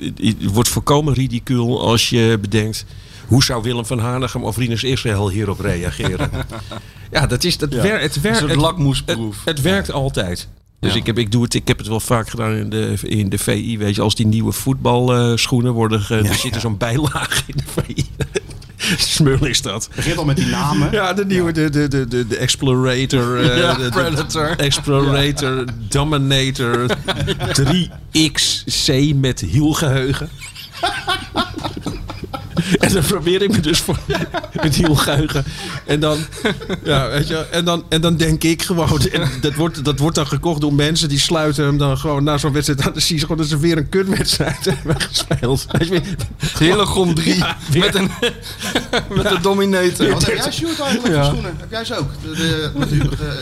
wordt volkomen ridicuul als je bedenkt hoe zou Willem van Hanegem of Rinus Israël hierop reageren. ja, dat is dat wer, het Een werkt. soort Het, lakmoesproef. het, het werkt altijd. Dus Ja. ik, heb, ik, doe het, ik heb het wel vaak gedaan in de, in de VI. Weet je, als die nieuwe voetbalschoenen worden. Ge, er zit er zo'n bijlage in de VI. Smul is dat. Het begint al met die namen. Ja, de nieuwe, de, de, de, de, de Explorator. eh, Ja, de, de- Predator. Explorator, Dominator, 3XC met hielgeheugen. En dan probeer ik me dus voor met hielgeheugen. En dan, ja, weet je, en dan, en dan denk ik gewoon, en dat wordt, dat wordt dan gekocht door mensen die sluiten hem dan gewoon na zo'n wedstrijd aan. Dan zie je gewoon dat ze weer een kutwedstrijd hebben gespeeld. Weet je, Hillegom 3 Ja, weer. met een, met een dominator. Wat heb jij, Sjoerd, eigenlijk voor schoenen? Heb jij ze ook? De, de, met de hu- de.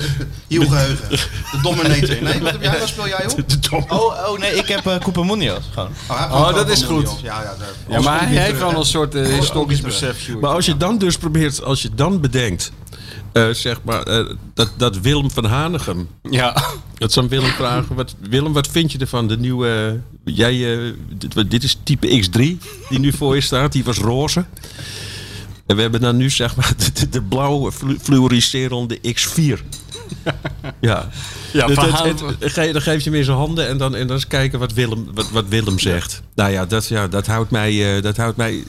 De dominator. Nee, wat heb jij? Wat speel jij op? de dom. Oh, oh nee, ik heb uh, Coupamonios gewoon. Oh, gewoon dat is goed. Ja, ja, daar- Ja, maar hij heeft wel een soort eh, Alles komt historisch besef. Maar als je dan dus probeert, als je dan bedenkt, eh, zeg maar, eh, dat, dat Willem van Hanegem, Ja. dat zou Willem vragen, wat, Willem, wat vind je ervan? De nieuwe, jij, eh, dit, dit is type X3 die nu voor je staat, die was roze. En we hebben dan nu zeg maar de, de, de blauwe flu- fluoriserende X4. Ja, Ja, Het- het- het- dan geef je hem in zijn handen en dan, en dan eens kijken wat Willem, wat, wat Willem zegt. Nou ja, dat, ja, dat houdt mij, eh, dat houdt mij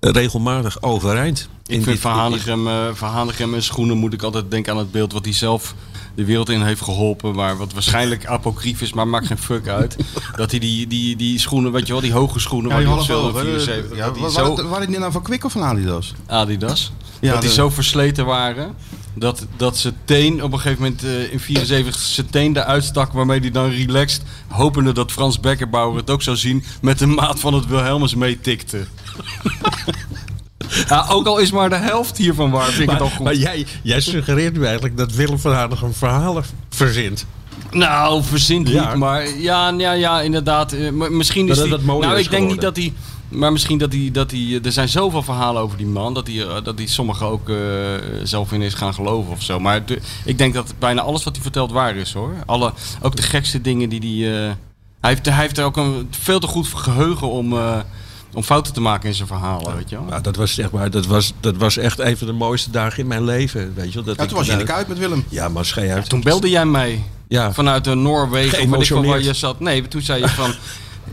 regelmatig overeind. Ik In vind dit- Van Hanegem, eh, en schoenen moet ik altijd denken aan het beeld wat hij zelf de wereld in heeft geholpen. Maar wat waarschijnlijk apocrief is, maar maakt geen fuck uit. Dat hij die, die, die schoenen, weet je wel, die hoge schoenen Ja, waar die op? 74, Ja, dat die wa- zo, Waren waren die nou van Kwik of van Adidas? Adidas, Ja, dat die zo versleten waren. Dat, dat zijn teen op een gegeven moment eh, in 74 zijn teen eruit stak. Waarmee hij dan relaxed, hopende dat Frans Beckenbauer het ook zou zien. Met de maat van het Wilhelmus meetikte. ja, ook al is maar de helft hiervan waar, vind ik het al goed. maar jij, jij suggereert nu eigenlijk dat Willem van Hanegem verhalen verzint. Nou, verzint Ja. niet, maar ja, ja, ja inderdaad. eh, misschien is Dat die, nou, ik denk niet dat hij... Maar misschien dat hij, dat hij... eh, Er zijn zoveel verhalen over die man... dat hij, eh, dat hij sommigen ook eh, zelf in is gaan geloven of zo. Maar de- ik denk dat bijna alles wat hij vertelt waar is, hoor. Alle, ook de gekste dingen die hij... eh, hij, heeft, hij heeft er ook een veel te goed geheugen om, eh, om fouten te maken in zijn verhalen, weet je wel. Nou, dat was zeg maar, dat was, dat was echt een van de mooiste dagen in mijn leven. Weet je wel, dat Ja, ik toen was je in de Kuip met Willem. Ja, maar schei uit. Toen belde jij mij Ja. vanuit de Noorwegen. Of waar je zat. Nee, toen zei je van...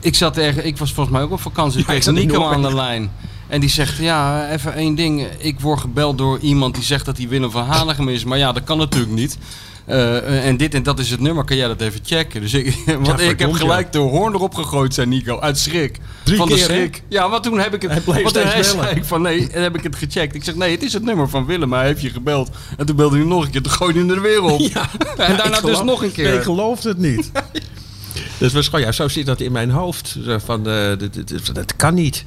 ik zat ergens... Ik was volgens mij ook op vakantie. Ik Ja, ik kreeg Nico aan de lijn. En die zegt, ja, even één ding. Ik word gebeld door iemand die zegt dat hij Willem van Hanegem is. Maar ja, dat kan natuurlijk niet. Eh, en dit en dat is het nummer. Kan jij dat even checken? Dus ik, want ik heb gelijk de hoorn erop gegooid, zei Nico. Uit schrik. Drie van de keer, hè? schrik. Ja, want toen heb ik het... Hij want hij zei ik van nee, en heb ik het gecheckt. Ik zeg nee, het is het nummer van Willem. Maar hij heeft je gebeld. En toen belde hij nog een keer. Toen gooide hij er weer op. en daarna dus geloof- nog een keer. Ik geloofde het niet. dus was gewoon, ja, zo zit dat in mijn hoofd. Van, eh, dit- dat kan niet.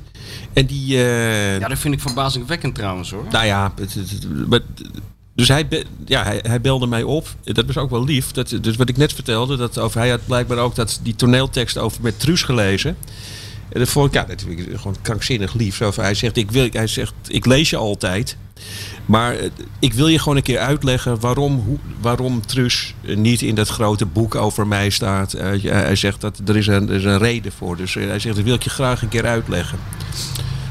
En die... eh, Ja, dat vind ik verbazingwekkend trouwens hoor. Nou ja, maar- dus hij, be- ja, hij, hij belde mij op. Dat was ook wel lief. Dat, dus wat ik net vertelde, dat over, hij had blijkbaar ook dat, die toneeltekst over met Truus gelezen. En dat vond ik, ja, dat vind ik gewoon krankzinnig lief. Zo van, hij, zegt, ik wil, hij zegt, ik lees je altijd. Maar eh, ik wil je gewoon een keer uitleggen waarom, waarom Truus eh, niet in dat grote boek over mij staat. Eh, hij zegt dat er is een, er is een reden voor. Dus hij zegt, dat wil ik je graag een keer uitleggen.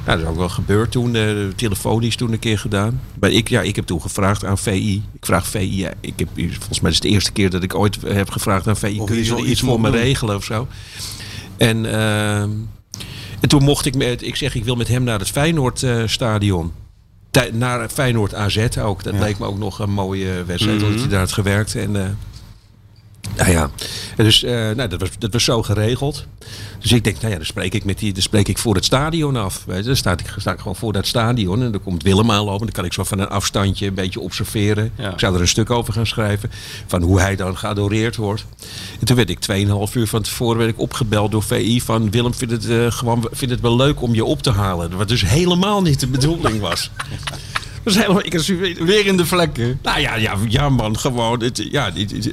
Nou, dat is ook wel gebeurd toen, eh, telefonisch toen een keer gedaan. Maar ik, ja, ik heb toen gevraagd aan VI. Ik vraag VI, ja, ik heb, volgens mij is het de eerste keer dat ik ooit heb gevraagd aan VI. Of Kun je iets- voor me doen. regelen of zo? En, ehm, en toen mocht ik met, ik zeg, ik wil met hem naar het Feyenoord eh, stadion. Naar Feyenoord AZ ook. Dat leek me ook nog een mooie wedstrijd. Mhm. omdat hij daar had gewerkt. En, eh, nou ja, en dus eh, nou, dat, was, dat was zo geregeld. Dus ik denk, nou ja, dan spreek ik, met die, dan spreek ik voor het stadion af. Weet je. Dan sta ik, sta ik gewoon voor dat stadion en dan komt Willem aanlopen. Dan kan ik zo van een afstandje een beetje observeren. Ja. Ik zou er een stuk over gaan schrijven. Van hoe hij dan geadoreerd wordt. En toen werd ik 2,5 uur van tevoren werd ik opgebeld door VI. Van Willem vindt het, eh, gewoon, vindt het wel leuk om je op te halen. Wat dus helemaal niet de bedoeling was. Was helemaal, ik, Weer in de vlekken. nou ja, ja, ja man, gewoon. Het, ja,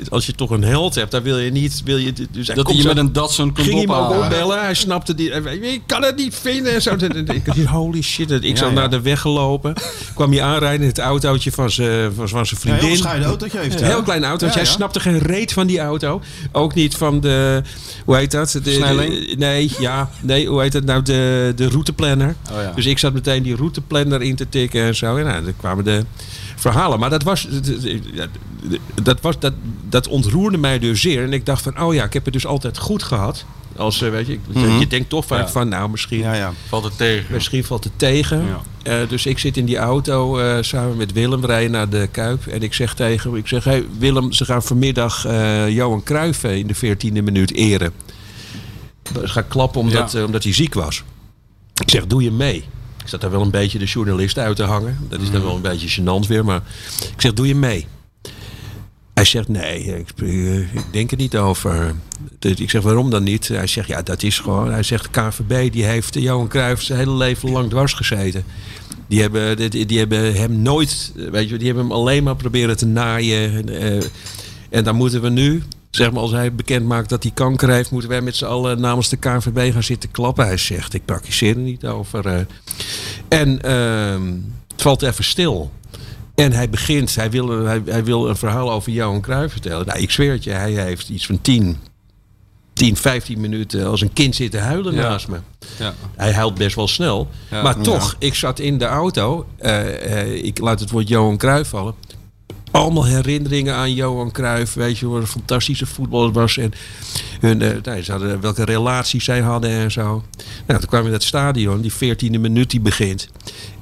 als je toch een held hebt, dan wil je niet. Wil je, dus hij Dat hij je zo- met een Datsun kon Ging hij me ook opbellen. Hij snapte die. Ik kan het niet vinden. En zo. Ik dacht, holy shit. Ik Ja, zo ja. naar de weg gelopen. Kwam hij aanrijden in het autootje van zijn van, zijn Ja, heel vriendin. bescheiden autootje heeft Een hij. heel klein autootje. Ja, Hij snapte geen reet van die auto. Ook niet van de. Hoe heet dat? De, nee, ja. Nee, hoe heet dat nou? De, de routeplanner. Oh ja. Dus ik zat meteen die routeplanner in te tikken en zo. En nou, dan kwamen de verhalen. Maar dat was. Dat, was dat, dat ontroerde mij dus zeer. En ik dacht van, oh ja, ik heb het dus altijd goed gehad. Als, eh, weet je, ik- je denkt toch vaak Ja. van, nou, misschien Ja, ja. Valt het tegen. Misschien valt het tegen. Eh, dus ik zit in die auto eh, samen met Willem, rijden naar de Kuip. En ik zeg tegen hem, ik zeg, hey, Willem, ze gaan vanmiddag eh, Johan Cruijff eh, in de 14e minuut eren. Ze gaan klappen omdat, eh, omdat hij ziek was. Ik zeg, doe je mee? Ik zat daar wel een beetje de journalist uit te hangen. Dat is dan wel een beetje gênant weer. Maar ik zeg, doe je mee? Hij zegt, nee, ik, eh, ik denk er niet over. Ik zeg, waarom dan niet? Hij zegt, ja, dat is gewoon... Hij zegt, de KVB die heeft Johan Cruijff zijn hele leven lang dwars gezeten. Die hebben, die, die hebben hem nooit... Weet je, die hebben hem alleen maar proberen te naaien. En, eh, en dan moeten we nu... Zeg maar, als hij bekend maakt dat hij kanker heeft... moeten wij met z'n allen namens de KVB gaan zitten klappen. Hij zegt, ik praktiseer er niet over. eh. En ehm, het valt even stil. En hij begint, hij wil, hij, hij wil een verhaal over Johan Cruijff vertellen. Nou, ik zweer het je, hij heeft iets van 10, 10 15 minuten als een kind zitten huilen Ja. naast me. Ja. Hij huilt best wel snel. Ja. maar toch, ik zat in de auto. eh, eh, ik laat het woord Johan Cruijff vallen. Allemaal herinneringen aan Johan Cruijff. Weet je, wat een fantastische voetballer was. En hun, nou, ze hadden, welke relaties zij hadden en zo. Nou, toen kwam we in het stadion. Die 14e minuut die begint.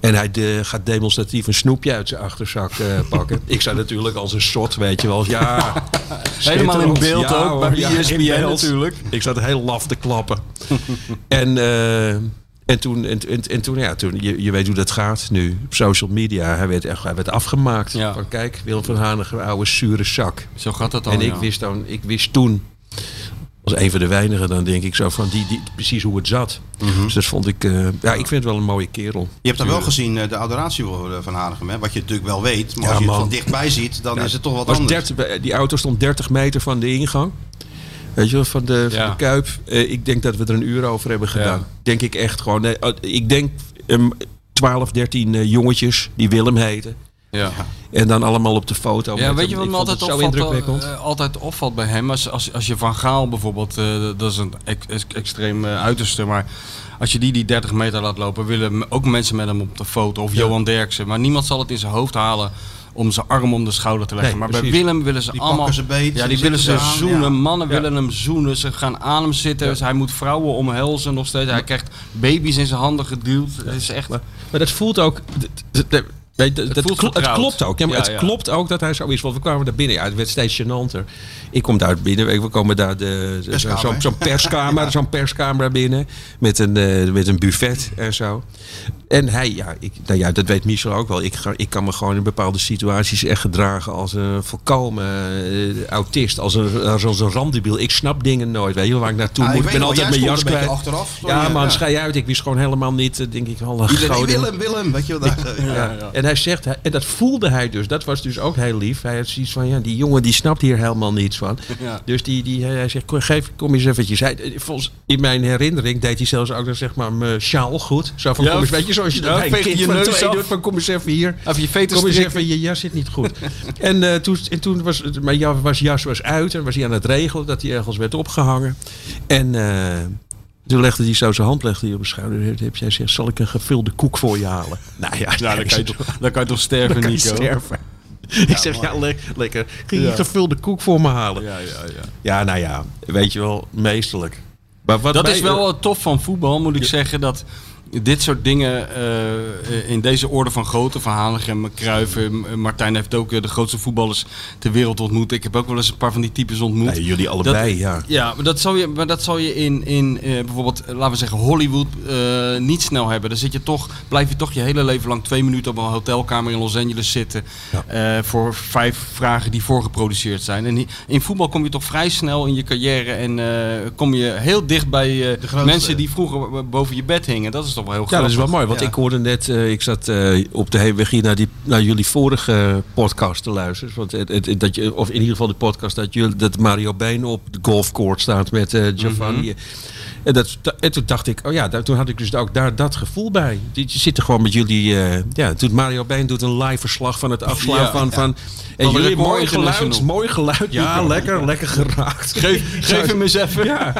En hij de, gaat demonstratief een snoepje uit zijn achterzak eh, pakken. ik zou natuurlijk als een sot, weet je wel. Ja, Helemaal in beeld Ja, ook, bij ja, ESPN beeld. natuurlijk. Ik zat heel laf te klappen. en, eh, en toen, en, en, en toen, ja, toen je, je weet hoe dat gaat nu. Op social media, hij werd, echt, hij werd afgemaakt. Ja. Van kijk, Willem van Hanegem, oude zure zak. Zo gaat dat dan. en ik ja. wist, dan, ik wist toen, als een van de weinigen, dan denk ik zo van die, die, precies hoe het zat. Mhm. Dus dat vond ik, eh, ja, ik vind het wel een mooie kerel. Je hebt daar wel gezien, eh, de adoratie voor eh, Van Hanegem. Hè? Wat je natuurlijk wel weet. Maar Ja, als je het van dichtbij ziet, dan Ja, is het toch wat anders. 30 die auto stond 30 meter van de ingang. Weet je wel, van de, van de Kuip. Eh, ik denk dat we er een uur over hebben gedaan. Ja. Denk ik echt gewoon. Nee, oh, ik denk um, 12, 13 eh, jongetjes die Willem heten. Ja. En dan allemaal op de foto. Ja, weet je wat me altijd opvalt, eh, altijd opvalt bij hem? Als, als, als je Van Gaal bijvoorbeeld, eh, dat is een ex- ex- extreem eh, uiterste, maar als je die die 30 meter laat lopen, willen ook mensen met hem op de foto. Of Johan Derksen. Maar niemand zal het in zijn hoofd halen om zijn arm om de schouder te leggen. Nee, maar bij. Willem willen ze Die allemaal... ze beet, ja, ze die willen ze zoenen. ja. Mannen Ja. willen hem zoenen. Ze gaan aan hem zitten. Dus hij moet vrouwen omhelzen nog steeds. Hij krijgt baby's in zijn handen geduwd. Het is echt... Maar, maar dat voelt ook. Weet, je, dat het klopt ook. Ja, maar Ja, het ja. klopt ook dat hij zo is. Want we kwamen daar binnen. Ja, het werd steeds gênanter. Ik kom daar binnen. We komen daar de, zo'n perskamer, zo'n perskamer binnen. Met een, eh, met een buffet en zo. En hij, ja, ik, nou ja, dat weet Michel ook wel. Ik, ga, ik kan me gewoon in bepaalde situaties echt gedragen als een volkomen eh, autist. Als een, als een randebiel. Ik snap dingen nooit. Weet je waar ik naartoe moet. ik Ik ben altijd mijn jas kwijt. achteraf. Sorry, Ja, man, ja. schei uit. Ik wist gewoon helemaal niet, eh, denk ik, alle Iedereen, gouden- Willem, Willem, weet je wat daar... ja. En hij zegt, en dat voelde hij dus, dat was dus ook heel lief. Hij had zoiets van, ja, die jongen die snapt hier helemaal niets van. Ja. Dus die, die, hij zegt, kom, geef, kom eens eventjes. Hij, volgens, in mijn herinnering deed hij zelfs ook nog, zeg maar, mijn sjaal goed. Zo van, Ja, kom eens, weet je, zoals je dat ja, bij een veeg kind je van neus af. doet, van kom eens even hier. Even je fetus Kom eens even, je jas zit niet goed. en, eh, toen, en toen was het- mijn jas was, jas was uit en was hij aan het regelen dat hij ergens werd opgehangen. En eh, toen legde hij zo zijn hand legde hij op mijn schouder. En heb jij gezegd, zal ik een gevulde koek voor je halen? Nou ja, Ja, dan kan je toch, dan kan je toch sterven, dan kan je Nico? sterven. ik zeg, ja, le- lekker. Ging je Ja. gevulde koek voor me halen? Ja. Ja, ja, ja. nou ja, weet je wel, meesterlijk. Maar wat Dat mij- is wel wat tof van voetbal, moet ik zeggen. Dat dit soort dingen eh, in deze orde van grootte, Van Hanegem, eh, Martijn heeft ook eh, de grootste voetballers ter wereld ontmoet. Ik heb ook wel eens een paar van die types ontmoet. Nee, jullie allebei, Dat- ja. Ja, maar dat zal je, maar dat zal je in, in eh, bijvoorbeeld, laten we zeggen, Hollywood eh, niet snel hebben. Dan zit je toch, blijf je toch je hele leven lang twee minuten op een hotelkamer in Los Angeles zitten. eh, voor vijf vragen die voorgeproduceerd zijn. En in voetbal kom je toch vrij snel in je carrière en eh, kom je heel dicht bij eh, grootste. mensen die vroeger boven je bed hingen. Dat is toch wel heel Ja, dat is wel mooi. Want Ja. ik hoorde net, eh, ik zat eh, op de heenweg hier naar, die, naar jullie vorige podcast te luisteren. Want het, het- dat je, of in ieder geval de podcast dat, jullie, dat Mario Been op de golfcourt staat met eh, Giovanni. En, dat, en toen dacht ik, oh ja, daar, toen had ik dus ook daar dat gevoel bij. Je je zit er gewoon met jullie. ja, doet Mario Been doet een live verslag van het afslaan Ja, van. van en jullie, mooi geluid, mooi geluid. Ja, lekker, lekker geraakt. Geef, geef hem eens even. Ja,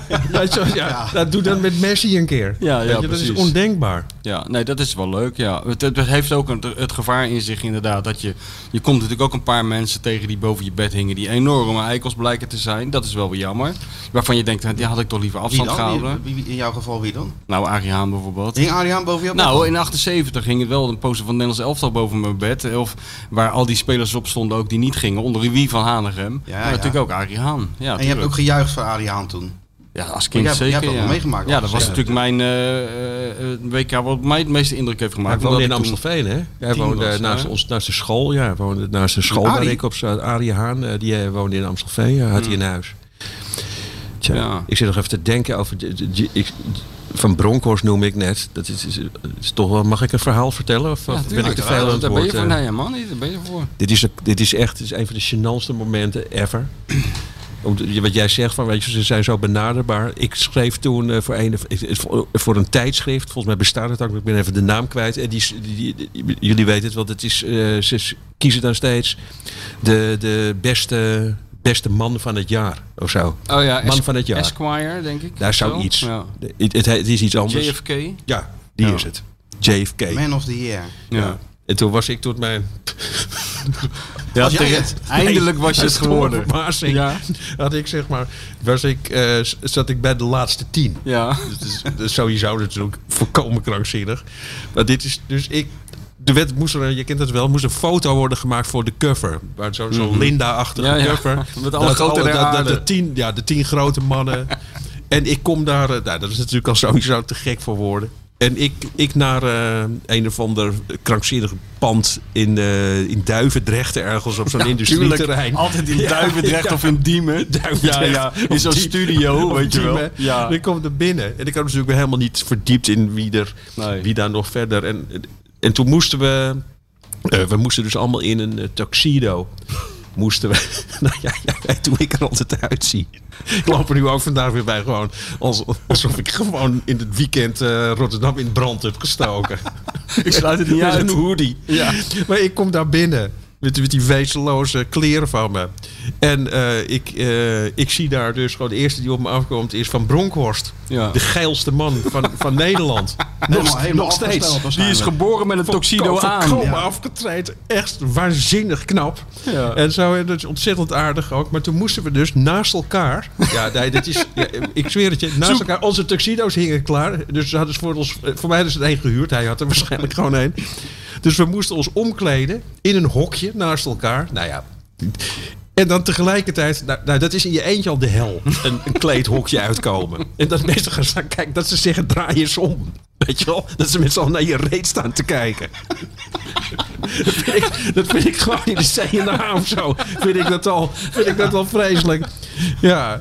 ja, dat doe dan met Messi een keer. Ja, ja, Weet je, dat is precies. ondenkbaar. Ja, nee, dat is wel leuk. Ja. Het, het heeft ook een, het gevaar in zich inderdaad. Dat je, je komt natuurlijk ook een paar mensen tegen die boven je bed hingen. Die enorme eikels blijken te zijn. Dat is wel weer jammer. Waarvan je denkt, die had ik toch liever afstand gehouden. In jouw geval wie dan? Nou, Arie Haan bijvoorbeeld. Hing Ariaan boven jou? Nou, in 78 ging het wel een poster van Nederlands elftal boven mijn bed. Of waar al die spelers op stonden ook die niet gingen. Onder wie van Hanegem. Ja, maar ja. natuurlijk ook Arie Haan. Ja, en je hebt ook gejuicht voor Ariaan toen. Ja, als kind jij- jij zeker. hebt dat ja. wel meegemaakt Ja, dat was natuurlijk mijn eh, eh, eh, WK wat mij het meeste indruk heeft gemaakt. hij woonde in Amstelveen, hè? Hij woonde was, naast, hè? ons, naast de school. Ja, hij woonde naast de school waar Arie? ik op zat. Arie Haan, eh, die woonde in Amstelveen. Ja, had hij een huis. Tja, Ja. ik zit nog even te denken over... de- de- de- ik, van Bronkhorst noem ik net. Dat is, is, is toch wel... Mag ik een verhaal vertellen? Of, Ja, of ben ik te veel aan het Daar ben je woord? voor. eh? Nee, man, niet. Daar ben je voor. Dit is, dit is echt dit is een van de gênantste momenten ever. Om Wat jij zegt, van, weet je, ze zijn zo benaderbaar. Ik schreef toen eh, voor, een, voor- een tijdschrift, volgens mij bestaat het ook, maar ik ben even de naam kwijt. En die, die, die- jullie weten het, want het is, eh, ze kiezen dan steeds de, de beste, beste man van het jaar of zo. Oh ja, Man van het jaar. Esquire, denk ik. Daar zou Zo. iets. Ja. Het, het, het is iets anders. JFK. Ja, die Ja. is het. JFK. Man of the Year. Ja. En toen was ik tot mijn Ja, Was het? Eindelijk was je het geworden. Verbazing Ja. had ik zeg maar, was ik, eh, zat ik bij de laatste tien. Ja. Dat is sowieso natuurlijk volkomen krankzinnig. Maar dit is dus ik. De wet moest er, je kent het wel, moest een foto worden gemaakt voor de cover. Waar Zo'n Linda-achtige Mhm. Ja, ja. cover. Met alle Dat grote der dat- dat aarde. de, tien, ja, de tien grote mannen. en ik kom daar, eh, nou, dat is natuurlijk al sowieso te gek voor woorden. En ik, ik naar eh, een of ander krankzinnig pand in, eh, in Duivendrecht ergens op zo'n industrieterrein. Altijd in Ja, Duivendrecht ja. of in Diemen. Duivendrecht. Ja, ja. In zo'n studio, weet je wel. Ja. En ik kom er binnen. En ik had natuurlijk weer helemaal niet verdiept in wie, er, Nee. wie daar nog verder. En, en toen moesten we... eh, we moesten dus allemaal in een eh, tuxedo. Moesten we... Nou ja, weet hoe ik er altijd uitzie. Ik loop er nu ook vandaag weer bij gewoon... als- alsof ik gewoon in het weekend eh, Rotterdam in brand heb gestoken. Ik sluit het niet Met uit. een hoodie. Ja. Maar ik kom daar binnen. Met, met die wezenloze kleren van me. En eh, ik, eh, ik zie daar dus gewoon de eerste die op me afkomt is van Bronkhorst. Ja. De geilste man van, van Nederland. Nog, helemaal nog steeds. Die is geboren met een tuxedo aan. Volkomen Ja. afgetraind. Echt waanzinnig knap. Ja. En zo, en dat is ontzettend aardig ook. Maar toen moesten we dus naast elkaar... Ja, nee, dat is... Ja, ik zweer het je. Naast elkaar. Onze tuxedo's hingen klaar. Dus ze hadden ze voor, ons, voor mij dus het één gehuurd. Hij had er waarschijnlijk gewoon één. Dus we moesten ons omkleden in een hokje naast elkaar. Nou ja... En dan tegelijkertijd, nou, nou, dat is in je eentje al de hel. Een, kleedhokje uitkomen. En dat mensen gaan staan kijken, dat ze zeggen draai eens om. Weet je wel? Dat ze met z'n allen naar je reet staan te kijken. Dat vind ik, dat vind ik gewoon in de CNA of zo. Vind ik dat al, vind ik dat al vreselijk. Ja,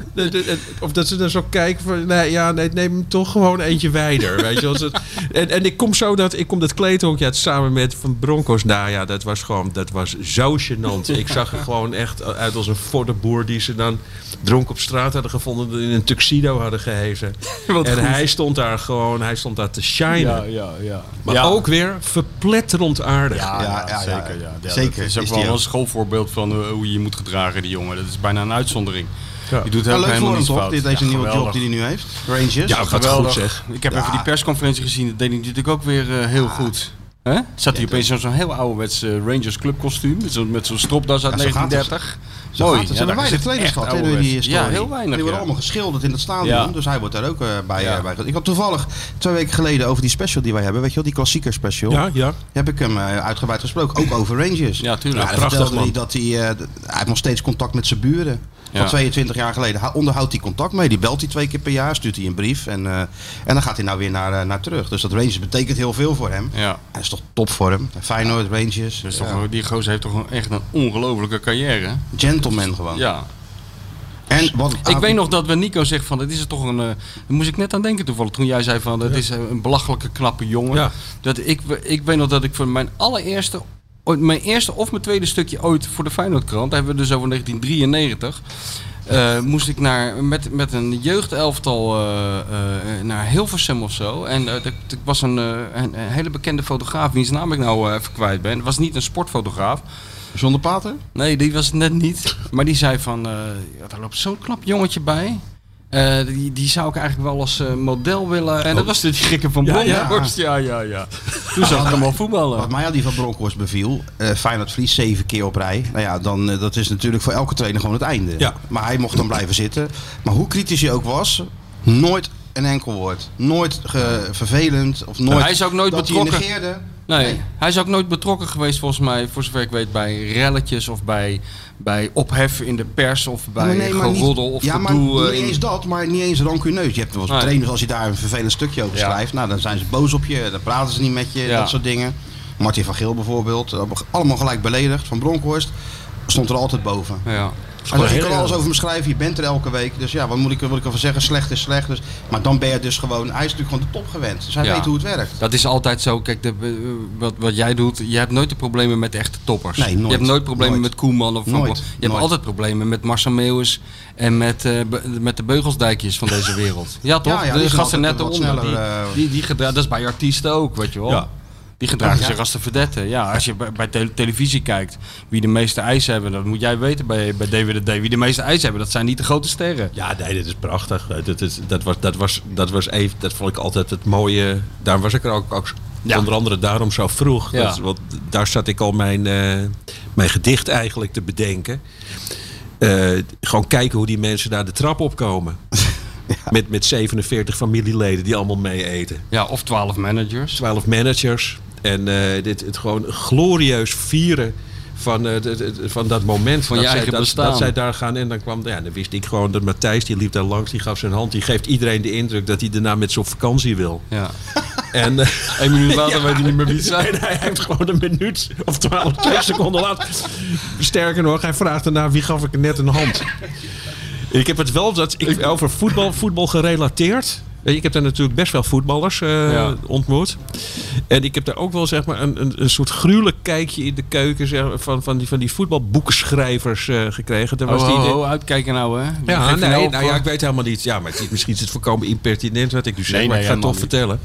of dat ze dan zo kijken van, nee, ja, nee, neem hem toch gewoon eentje wijder. Weet je wel? En, en ik kom zo dat, ik kom dat kleedhokje uit samen met Van Broncos. Nou ja, dat was gewoon, dat was zo gênant. Ik zag er gewoon echt uit als een voddenboer die ze dan dronk op straat hadden gevonden. en In een tuxedo hadden gehezen. En hij stond daar gewoon, hij stond daar te shinen. Ja, ja, ja. Maar Ja. ook weer verpletterend aardig. Ja, Ja, ja, ja, ja. zeker. Ja. Ja, Zeker Dat is ook is wel die een ook. schoolvoorbeeld van eh, hoe je je moet gedragen, die jongen. Dat is bijna een uitzondering. Ja. Die doet helemaal hem niets fout. dit, deze Ja, nieuwe job die hij nu heeft. Rangers. Ja, wat Geweldig. goed zeg. Ik heb Ja. even die persconferentie gezien. Dat deed hij natuurlijk ook weer eh, heel goed. Hè? Zat hij opeens in zo'n heel ouderwets eh, Rangers clubkostuum. Met zo'n met zo'n stropdas uit Ja, zo gaat het. 1930. Zo Mooi. gaat het. Ja, weinig trainers echt gehad door die historie. Ja, heel weinig. Die worden ja. allemaal geschilderd in het stadion. Ja. Dus hij wordt daar ook eh, bij, Ja. eh, bij. Ik had toevallig twee weken geleden over die special die wij hebben. Weet je wel, die klassieker special. Ja, ja. Heb ik hem eh, uitgebreid gesproken. Ook over Rangers. Ja, tuurlijk. Ja, Prachtig, vertelde man. hij dat hij... eh, hij heeft nog steeds contact met zijn buren. Van Ja. 22 jaar geleden. Onderhoudt hij contact mee. Die belt hij twee keer per jaar. Stuurt hij een brief. En, eh, en dan gaat hij nou weer naar, eh, naar terug. Dus dat Rangers betekent heel veel voor hem. Ja. Hij is toch top voor hem. Feyenoord, Rangers. Dus toch, die gozer heeft toch echt een ongelofelijke carrière. Gentleman gewoon. Ja. En wat Ik weet nog dat we Nico zegt van, het is er toch een... eh, daar moest ik net aan denken toevallig, toen jij zei van, het is een belachelijke knappe jongen. Ja. Dat ik, ik weet nog dat ik voor mijn allereerste, ooit- mijn eerste of mijn tweede stukje ooit voor de Feyenoordkrant, daar hebben we dus over 1993, eh, moest ik naar, met, met een jeugdelftal eh, eh, naar Hilversum of zo. En ik was een, een, een hele bekende fotograaf, wiens naam ik nou even kwijt ben. Het was niet een sportfotograaf. Zonder Pater? Nee, die was het net niet. Maar die zei van, ja, daar loopt zo'n knap jongetje bij. Eh, die, die zou ik eigenlijk wel als eh, model willen. En dat was de gekke van ja. Bronkhorst. Ja, ja, ja. Toen zag ik hem al voetballen. Wat mij al die van Bronkhorst beviel, eh Feyenoord verliest zeven keer op rij. Nou ja, dan, dat is natuurlijk voor elke trainer gewoon het einde. Ja. Maar hij mocht dan blijven zitten. Maar hoe kritisch hij ook was, nooit een enkel woord. Nooit ge- vervelend of nooit... Hij is ook nooit dat betrokken. Nee, hij is ook nooit betrokken geweest volgens mij, voor zover ik weet, bij relletjes of bij, bij ophef in de pers of bij Nee, nee, niet- geroddel of ja, maar niet eh, in- eens dat, maar niet eens rancuneus. Je hebt wel eens trainers, als je daar een vervelend stukje over Ja. schrijft, nou, dan zijn ze boos op je, dan praten ze niet met je, Ja. dat soort dingen. Martin van Geel bijvoorbeeld, allemaal gelijk beledigd. Van Bronkhorst stond er altijd boven. Ja. Hij zegt, je heel kan alles over me schrijven, je bent er elke week. Dus ja, wat moet ik, wat moet ik ervan zeggen? Slecht is slecht. Dus, maar dan ben je dus gewoon... Hij is natuurlijk gewoon de top gewend. Dus hij Ja. weet hoe het werkt. Dat is altijd zo. Kijk, de, wat, wat jij doet, je hebt nooit de problemen met de echte toppers. Nee, nooit. Je hebt nooit problemen Nooit. met Koeman of Van Nooit. Bommel. Je hebt Nooit. altijd problemen met Marcel Meeuwis en met, eh, be- met de beugelsdijkjes van deze wereld. Ja, toch? Ja, ja, die de gasten net eronder. Die, sneller, eh. die, die gedra- dat is bij artiesten ook, weet je wel. Ja. Die gedragen Ja. zich als de verdette. Ja, als je bij, bij tele- televisie kijkt, wie de meeste eisen hebben, dat moet jij weten bij, bij DWDD. Wie de meeste eisen hebben, dat zijn niet de grote sterren. Ja, nee, dit is prachtig. Dat, is, dat, was, dat, was, dat was even, dat vond ik altijd het mooie. Daar was ik er ook, ook Ja. onder andere daarom zo vroeg. Ja. Dat, want daar zat ik al mijn, eh, mijn gedicht eigenlijk te bedenken. Eh, gewoon kijken hoe die mensen daar de trap opkomen. Met, met 47 familieleden die allemaal mee eten. Ja, of 12 managers. 12 managers. En eh, dit, het gewoon glorieus vieren van, eh, de- de- van dat moment. Van dat je zij, dat, bestaan. dat zij daar gaan. En dan kwam, ja, dan wist ik gewoon dat Matthijs, die liep daar langs, die gaf zijn hand. Die geeft iedereen de indruk dat hij daarna met z'n op vakantie wil. Ja. En, eh, Eén minuut later weet je niet meer wie het zijn. hij heeft gewoon een minuut of twaalf, twee seconden later. Sterker nog, hij vraagt daarna wie gaf ik net een hand. Ik heb het wel dat ik, over voetbal, voetbal gerelateerd. Je, Ik heb daar natuurlijk best wel voetballers eh, Ja. ontmoet. En ik heb daar ook wel zeg maar, een, een, een soort gruwelijk kijkje in de keuken zeg, maar, van, van, die, van die voetbalboekenschrijvers eh, gekregen. Daar was Oh, die, oh, oh, uitkijken nou, hè. ja, nee, nou nou ja, eh, ik weet helemaal niet. Ja, maar het is, misschien is het voorkomen impertinent wat ik nu zeg. Nee, maar nee, ik ga het toch vertellen.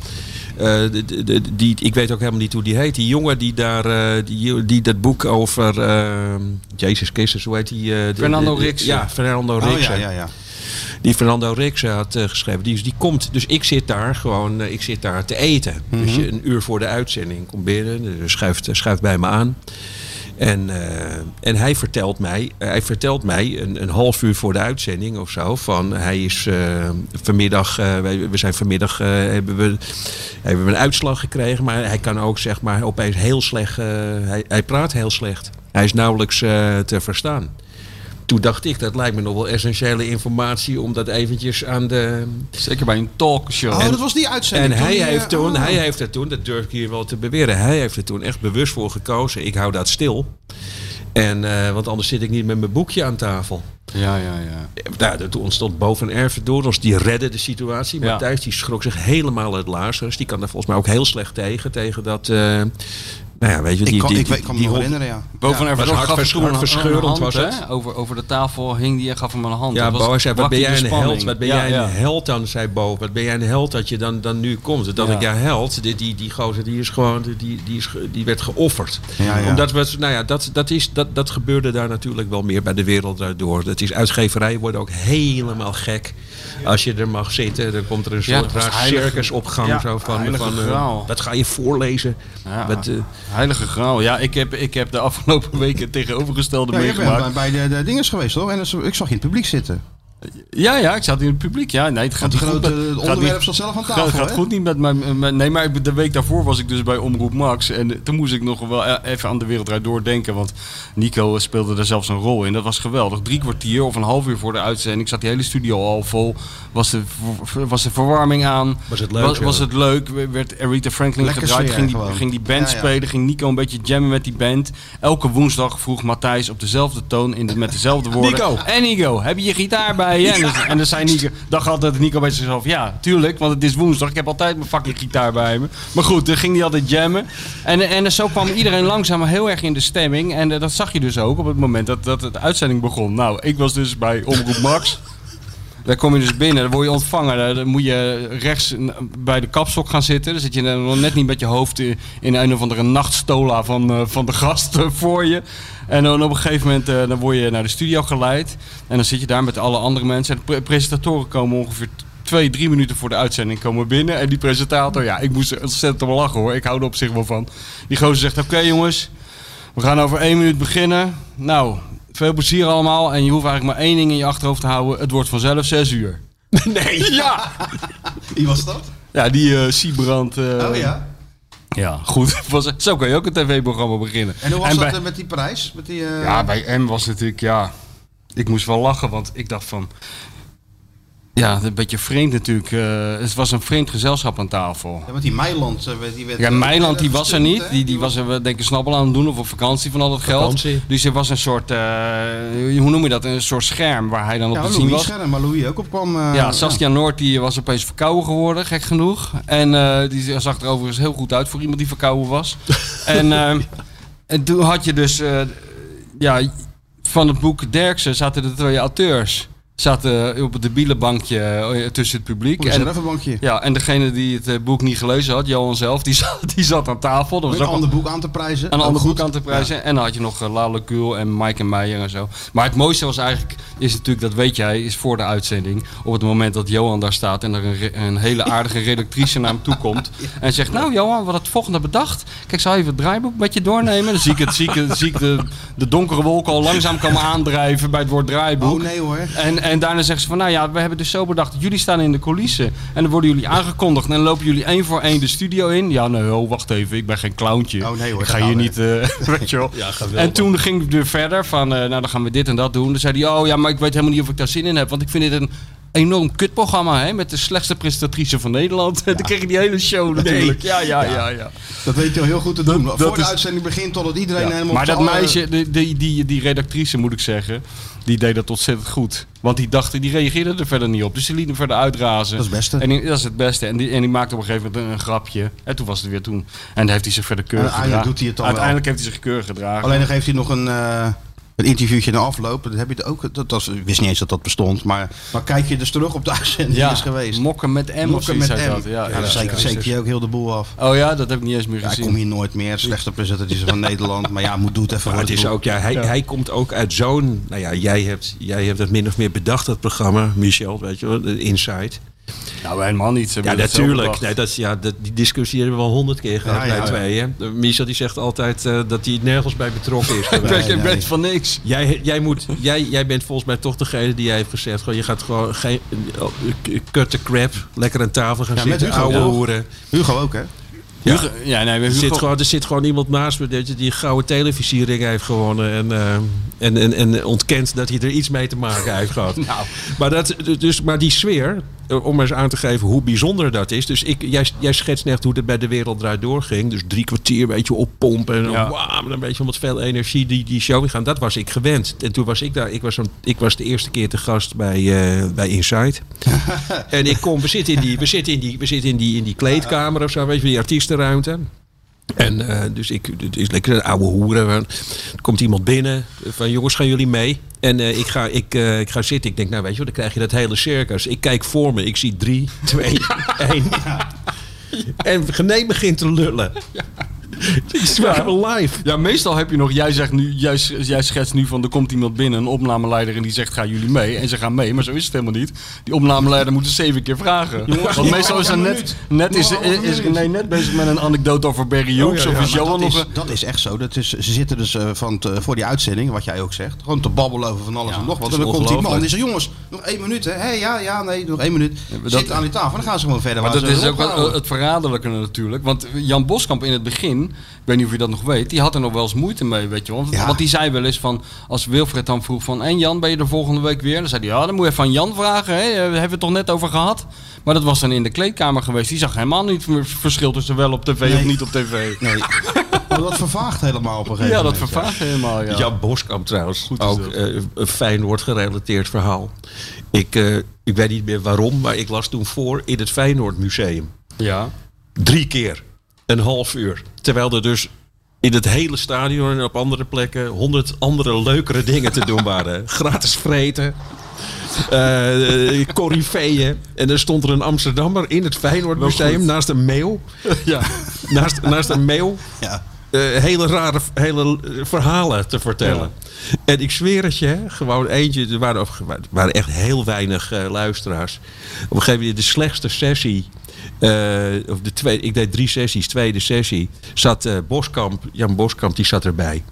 Eh, de- de- de- die, ik weet ook helemaal niet hoe die heet. Die jongen die daar, eh, die, die dat boek over, eh, Jezus Christus, hoe heet die? eh, de- Fernando Rixen. Ja, Fernando Oh Rixen. ja, ja, ja. Die Fernando Rixen had eh, geschreven. Die, die komt, dus ik zit daar gewoon, eh, ik zit daar te eten. Dus je- een uur voor de uitzending komt binnen, dus schuift, schuift bij me aan. En, eh, en hij vertelt mij, hij vertelt mij een, een half uur voor de uitzending of zo. Van hij is vanmiddag, wij- we zijn vanmiddag, hebben, we, hebben we een uitslag gekregen. Maar hij kan ook zeg maar opeens heel slecht, hij, hij praat heel slecht. Hij is nauwelijks te verstaan. Toen dacht ik, dat lijkt me nog wel essentiële informatie om dat eventjes aan de, Zeker bij een talkshow. Oh, dat was die uitzending. en toen hij die, eh, heeft, toen, oh. hij heeft er toen, dat durf ik hier wel te beweren, hij heeft er toen echt bewust voor gekozen. Ik hou dat stil. En, eh, want anders zit ik niet met mijn boekje aan tafel. Ja, ja, ja. Nou, er ontstond boven Erven door ons. Die redde de situatie. Ja. Matthijs die schrok zich helemaal uit Lazarus. Die kan daar volgens mij ook heel slecht tegen. Tegen dat... eh, nou ja, weet je, die, Ik kan, die, ik, weet- ik kan me die nog hond- herinneren, ja. Boven Ja, er was hartverscheurend was hè? het. Over, over de tafel hing die en gaf hem een hand. Ja, Dat was- Bo, zei, wat ben jij de een held? Wat ben Ja, jij ja. een held dan, zei Bo. Wat ben jij een held dat je dan, dan nu komt? Dat Ja. ik, ja, held, die, die, die gozer, die is gewoon, die, die, is, die werd geofferd. Ja, ja. Omdat we, nou ja, dat, dat, is, dat, dat gebeurde daar natuurlijk wel meer bij de wereld daardoor. Dat is uitgeverij worden ook helemaal gek. Als je er mag zitten, dan komt er een soort raar heilige- circus op gang. Ja, zo van, heilige van, eh, graal. wat ga je voorlezen? Wat, eh, heilige graal. Ja, ik heb, ik heb de afgelopen weken het tegenovergestelde meegemaakt. bij, de, de dinges geweest, hoor. En ik zag je in het publiek zitten. Ja, ja, ik zat in het publiek. Ja, nee, het gaat niet goed met- het gaat onderwerp zat zelf aan gaat, tafel, gaat hè? goed niet met mijn, Nee, maar ik- de week daarvoor was ik dus bij Omroep Max. En toen moest ik nog wel e- even aan de Wereldraad doordenken. Want Nico speelde daar zelfs een rol in. Dat was geweldig. Drie kwartier of een half uur voor de uitzending. zat die hele studio al vol. Was de, was de verwarming aan. Was het leuk, Was, het leuk. Werd Aretha Franklin Lekker gedraaid. Ging die, ging die band Ja, ja. spelen. Ging Nico een beetje jammen met die band. Elke woensdag vroeg Matthijs op dezelfde toon. In de, met dezelfde woorden. Nico. En Nico, heb je je gitaar bij En, dan, en dan zei Nico, dacht altijd Nico bij zichzelf, ja, tuurlijk, want het is woensdag. Ik heb altijd mijn fucking gitaar bij me. Maar goed, dan ging hij altijd jammen. En, en zo kwam iedereen langzaam heel erg in de stemming. En eh, dat zag je dus ook op het moment dat, dat het uitzending begon. Nou, ik was dus bij Omroep Max. Daar kom je dus binnen, dan word je ontvangen. Dan moet je rechts bij de kapstok gaan zitten. Dan zit je nog net niet met je hoofd in een of andere nachtstola van, eh, van de gast eh, voor je. En dan op een gegeven moment eh, dan word je naar de studio geleid. En dan zit je daar met alle andere mensen. En de pre- presentatoren komen ongeveer twee, drie minuten voor de uitzending komen binnen. En die presentator, ja, ik moest ontzettend om lachen hoor. Ik hou er op zich wel van. Die gozer zegt, oké jongens, we gaan over één minuut beginnen. Nou, veel plezier allemaal. En je hoeft eigenlijk maar één ding in je achterhoofd te houden. Het wordt vanzelf zes uur. Nee. Ja! Wie was dat? Ja, die eh Siebrand. eh, Oh ja. Ja, goed. Zo kan je ook een tv-programma beginnen. En hoe was dat bij, eh, met die prijs? Met die, Ja, bij M was het natuurlijk, ja... Ik moest wel lachen, want ik dacht van... Ja, een beetje vreemd natuurlijk. eh, het was een vreemd gezelschap aan tafel. ja, met die Meiland. eh, die werd, Ja, eh, Meiland die was er niet. Die, die was er denk ik snabbel aan het doen of op vakantie van al dat geld. Vakantie. Dus er was een soort, eh, hoe noem je dat, een soort scherm waar hij dan op Ja, te zien was. Scherm, maar Louis ook op kwam. eh, Ja, Saskia Noord die was opeens verkouden geworden, gek genoeg. En eh, die zag er overigens heel goed uit voor iemand die verkouden was. en, eh, en toen had je dus, eh, ja, van het boek Derksen zaten de twee auteurs. Zaten op het debiele bankje eh, tussen het publiek. Op een En, reservebankje. ja, en degene die het eh, boek niet gelezen had, Johan zelf, die zat, die zat aan tafel. Dat was ook een ander boek aan te prijzen. een ander boek aan te prijzen. En dan had je nog Lale Kuhl en Mike en Meijer en zo. Maar het mooiste was eigenlijk, is natuurlijk, dat weet jij, is voor de uitzending. Op het moment dat Johan daar staat en er een, hele aardige redactrice naar hem toe komt. En zegt, nou Johan, wat het volgende bedacht. Kijk, zal je even het draaiboek met je doornemen? Dan zie ik, het, zie ik, het- zie ik de, de donkere wolken al langzaam komen aandrijven bij het woord draaiboek. Oh nee hoor. En, en daarna zeggen ze van, nou ja, we hebben dus zo bedacht, jullie staan in de coulissen. En dan worden jullie aangekondigd en dan lopen jullie één voor één de studio in. Ja, nee, oh, wacht even, ik ben geen clowntje. Oh, nee hoor, ik ga hier gaan niet, eh, weet je wel. Ja, en toen ging ik weer verder van, eh, nou dan gaan we dit en dat doen. Dan zei hij, oh ja, maar ik weet helemaal niet of ik daar zin in heb. Want ik vind dit een enorm kutprogramma, hè, met de slechtste presentatrice van Nederland. En dan kreeg ik die hele show natuurlijk. Ja, ja, ja, ja. Dat weet je al heel goed te doen. dat Voor de is- uitzending begint totdat iedereen Ja. helemaal... Maar dat meisje, die, die, die, die redactrice moet ik zeggen, die deed dat ontzettend goed. Want die dacht, die reageerde er verder niet op. Dus die liet hem verder uitrazen. Dat is het beste. En die- dat is het beste. En die, en die maakte op een gegeven moment een, een grapje. En toen was het weer toen. En dan heeft hij zich verder keurig uiteindelijk gedragen. doet hij het dan Uiteindelijk heeft hij zich keurig gedragen. Alleen nog heeft hij nog een, eh, een interviewtje na afloop. Dat heb je het ook. Dat, was, ik wist niet eens dat dat bestond. Maar, maar kijk je dus terug op de uitzending die is geweest. Mokken met M Mokken met M. dat. Ja, Ja, ja, zeker, ja. zeker je ook heel de boel af. Oh ja, dat heb ik niet eens meer Ja, ik gezien. kom hier nooit meer. Slechte presentatrice van Nederland. Maar ja, moet doe het even Maar het is ook, ja, hij, hij komt ook uit zo'n. Nou ja, jij hebt, jij hebt het min of meer bedacht, dat programma, Michel, weet je wel, de Inside. Nou, helemaal niet. Ze Ja, natuurlijk. Nee, dat, is- ja, dat, die discussie hebben we al honderd keer gehad Ja, ja, bij ja. tweeën. Michel die zegt altijd eh, dat hij nergens bij betrokken is Ik ben, nee. van niks. Jij, jij, moet, jij, jij bent volgens mij toch degene die jij heeft gezegd... Gewoon, je gaat gewoon geen, oh, cut the crap, lekker aan tafel gaan Ja, met zitten, Hugo, ouwe ja. hoeren. Hugo ook, hè? Ja. Hugo- ja, nee, Er Hugo- zit, gewoon, er zit gewoon iemand naast me dat je die gouden televisiering heeft gewonnen. En, eh, en, en, en ontkent dat hij er iets mee te maken heeft gehad. Nou. maar, dat, dus, maar die sfeer, om eens aan te geven hoe bijzonder dat is. Dus ik, jij, jij schetst net hoe het bij de wereld draait doorging. Dus drie kwartier, weet je, oppompen. En dan, Ja. met een beetje met veel energie die, die show ingaan. Dat was ik gewend. En toen was ik daar. Ik was, zo'n- ik was de eerste keer te gast bij, eh, bij Inside. en ik kom, we zitten in die, we zitten in die, we zitten in die, in die kleedkamer of zo, weet je, die artiestenruimte. En eh, dus ik, het is lekker een oude hoeren. Er komt iemand binnen van jongens, gaan jullie mee? En eh, ik, ga, ik, eh, ik ga zitten. Ik denk, nou weet je wel, dan krijg je dat hele circus. Ik kijk voor me. Ik zie drie, twee, één. En Gené begint te lullen. Waren live. Ja, meestal heb je nog, jij, zegt nu, jij, jij schetst nu van er komt iemand binnen, een opnameleider, en die zegt gaan jullie mee? En ze gaan mee, maar zo is het helemaal niet. Die opnameleider moet er zeven keer vragen. Want meestal is er net, net, is, is, nee, net bezig met een anekdote over Barry Hughes Oh, ja, ja, of is Johan dat, nog is, een... dat is echt zo. Dat is, ze zitten dus eh, van voor die uitzending, wat jij ook zegt, gewoon te babbelen over van alles Ja, en nog wat. En dan komt die man en die zegt, jongens, nog één minuut hè. Hé, ja, ja, nee, nog één minuut. dat- Zitten aan die tafel en dan gaan ze gewoon verder. Maar dat ze is ook wel het verraderlijke natuurlijk. Want Jan Boskamp in het begin, ik weet niet of je dat nog weet, die had er nog wel eens moeite mee, weet je wel. Want, Ja. want die zei wel eens van, als Wilfred dan vroeg van, en Jan, ben je er volgende week weer? Dan zei hij, ja, dan moet je even aan Jan vragen, hè? Daar hebben we het toch net over gehad? Maar dat was dan in de kleedkamer geweest. Die zag helemaal niet het verschil tussen wel op tv of niet op tv. Nee. Maar dat vervaagt helemaal op een gegeven Ja, dat moment. vervaagt helemaal, ja. Jan Boskamp trouwens. Goed ook eh, een Feyenoord gerelateerd verhaal. Ik, eh, ik weet niet meer waarom, maar ik las toen voor in het Feyenoord Museum. Ja. Drie keer. Een half uur. Terwijl er dus in het hele stadion en op andere plekken honderd andere leukere dingen te doen waren. Gratis vreten. eh corifeeën. En er stond er een Amsterdammer in het Feyenoord Museum naast een mail. ja. Naast, naast een mail Ja. eh, hele rare hele verhalen te vertellen. En ik zweer het je, gewoon eentje. Er waren, er echt heel weinig luisteraars. Op een gegeven moment de slechtste sessie. Eh, of de tweede, ik deed drie sessies, tweede sessie. Zat eh, Boskamp, Jan Boskamp, die zat erbij.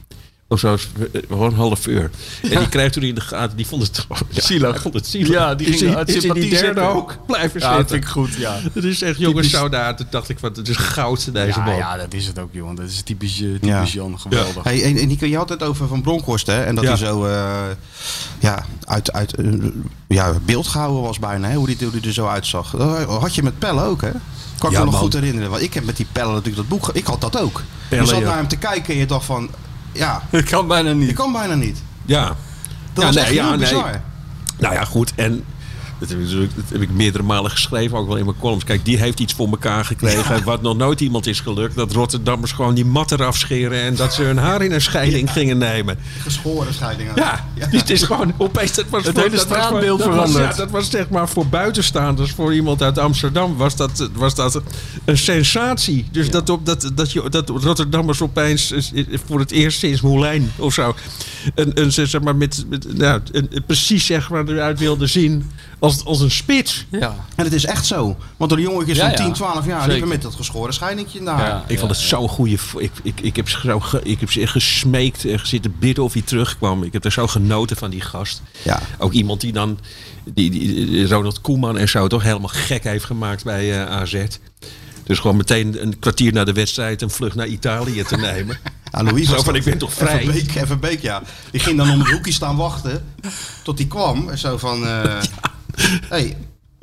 Of zo, eh, gewoon een half uur. En die kreeg toen in de gaten, die vond het ja, Zielig. hij vond het zielig. Ja, die ging hij- uit hij die sympathie derde ook blijven Ja, zitten. dat vind ik goed, ja. Het is echt jongens Typisch. zo daar. Toen dacht ik van, het is goud deze Ja, man. ja, dat is het ook, jongen. Dat is typisch, eh, typisch Ja. Jan. Geweldig. Hey, en, en Nico, je had het over Van Bronckhorst, hè? En dat Ja. hij zo eh, ja, uit, uit eh, ja, beeld gehouden was bijna, hè? Hoe die er zo uitzag. Dat had je met Pelle ook, hè? Kan ik Ja, me nog man. goed herinneren. Want ik heb met die Pelle natuurlijk dat boek... Ik had dat ook. Pelle, je zat ja. naar hem te kijken en je dacht van... Ja, Dat kan bijna niet. kan bijna niet. Ja. Dat Ja, was nee, ja, heel nee. bizar. Nou ja, goed. En dat heb, ik, dat heb ik meerdere malen geschreven, ook wel in mijn columns. Kijk, die heeft iets voor elkaar gekregen. Wat nog nooit iemand is gelukt. Dat Rotterdammers gewoon die mat eraf scheren. En dat ze hun haar in een scheiding gingen nemen. Geschoren scheidingen. Ja, het is gewoon opeens. Dat was Het voor- hele straatbeeld was- veranderd. ja, dat was zeg maar voor buitenstaanders, voor iemand uit Amsterdam, was dat, was dat een sensatie. Dus dat, op, dat, dat, je, dat Rotterdammers opeens voor het eerst sinds Moulijn of zo. Een, een, zeg maar, met, met, nou, een, precies zeg maar, eruit wilde zien als, als een spits. Ja. En het is echt zo. Want door de jongetjes Ja, van ja. 10, 12 jaar liepen met dat geschoren scheidingje daar. Ja. Ik vond het zo'n goede. Ik, ik, ik, heb zo ge- ik heb ze echt gesmeekt en zitten bidden of hij terugkwam. Ik heb er zo genoten van die gast. Ja. Ook iemand die dan. Die, die, die Ronald Koeman en zo toch helemaal gek heeft gemaakt bij eh, AZ. Dus gewoon meteen een kwartier na de wedstrijd een vlucht naar Italië te nemen. Ja, Louis Zo was van, ik ben toch vrij? Even Beek, even Beek, ja. Die ging dan om het hoekje staan wachten tot hij kwam. En Zo van, eh hey,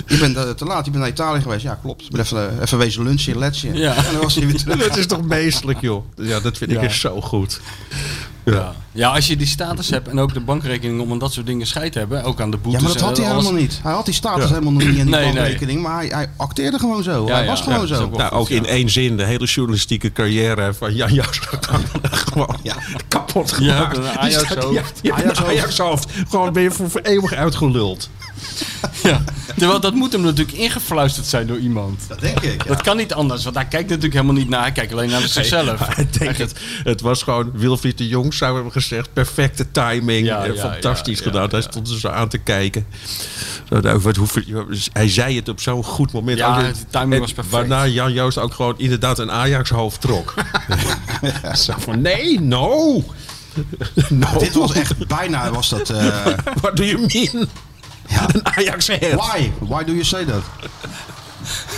je bent eh, te laat, je bent naar Italië geweest. Ja, klopt. Ik ben even, eh, even wezen lunchen, letje. Ja. En dan was hij weer terug. dat is toch meestelijk, joh. Ja, dat vind ik Ja. echt zo goed. Ja. ja, als je die status hebt en ook de bankrekening om aan dat soort dingen scheid te hebben, ook aan de Ja, boetes. maar dat had hij alles. helemaal niet. Hij had die status Ja. helemaal nog niet in die Nee, nee. bankrekening. Maar hij, hij acteerde gewoon zo. Ja, hij ja. was gewoon Ja, zo. ook Nou, ook in ja. één zin, de hele journalistieke carrière van Jan Jas gewoon Ja. kapot gemaakt. ja, je hebt een Ajax hoofd. Ajax hoofd. Gewoon ben je voor, voor eeuwig uitgeluld. Ja. Terwijl dat moet hem natuurlijk ingefluisterd zijn door iemand. Dat denk ik. ja. Dat kan niet anders, want hij kijkt natuurlijk helemaal niet naar. Hij kijkt alleen naar zichzelf. Ik denk het, het was gewoon, Wilfried de Jong zou hebben gezegd, perfecte timing, Ja, eh, ja, fantastisch ja, gedaan. ja, Hij stond er zo aan te kijken. Zo, nou, wat, hij zei het op zo'n goed moment. Ja, Ook, de timing en was perfect. Waarna Jan Joost ook gewoon inderdaad een Ajax hoofd trok. Zo van, nee, no. no. Dit was echt bijna was dat. eh, What do you mean? Ja. Een Ajax head. Why? Why do you say that?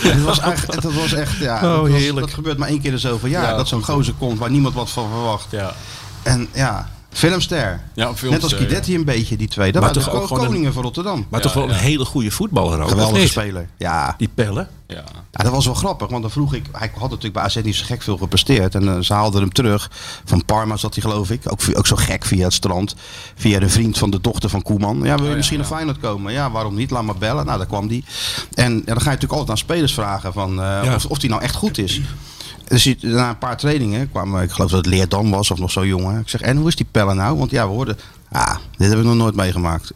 Het was echt, dat was echt, ja. Oh, dat, was- dat gebeurt maar één keer in zoveel jaar. Ja, dat zo'n gozer komt waar niemand wat van verwacht. Ja. En ja, filmster. Ja, filmster, Net als Guidetti een beetje, die twee. Dat Maar waren toch de ook ko- gewoon een- koningen van Rotterdam. Maar toch wel een hele goede voetballer ook. Geweldige speler. Ja. Die pellen. Ja. ja, dat was wel grappig. Want dan vroeg ik, hij had natuurlijk bij AZ niet zo gek veel gepresteerd. En eh, ze haalden hem terug. Van Parma zat hij geloof ik. Ook, ook zo gek via het strand. Via de vriend van de dochter van Koeman. Ja, wil je misschien ja. naar Feyenoord komen? Ja, waarom niet? Laat maar bellen. Nou, daar kwam die. En ja, dan ga je natuurlijk altijd aan spelers vragen van, eh, Ja. of, of die nou echt goed is. Dus na een paar trainingen kwam, eh, ik geloof dat het Leerdam was of nog zo jongen. Ik zeg, en hoe is die pellen nou? Want ja, we hoorden, ah, dit hebben we nog nooit meegemaakt.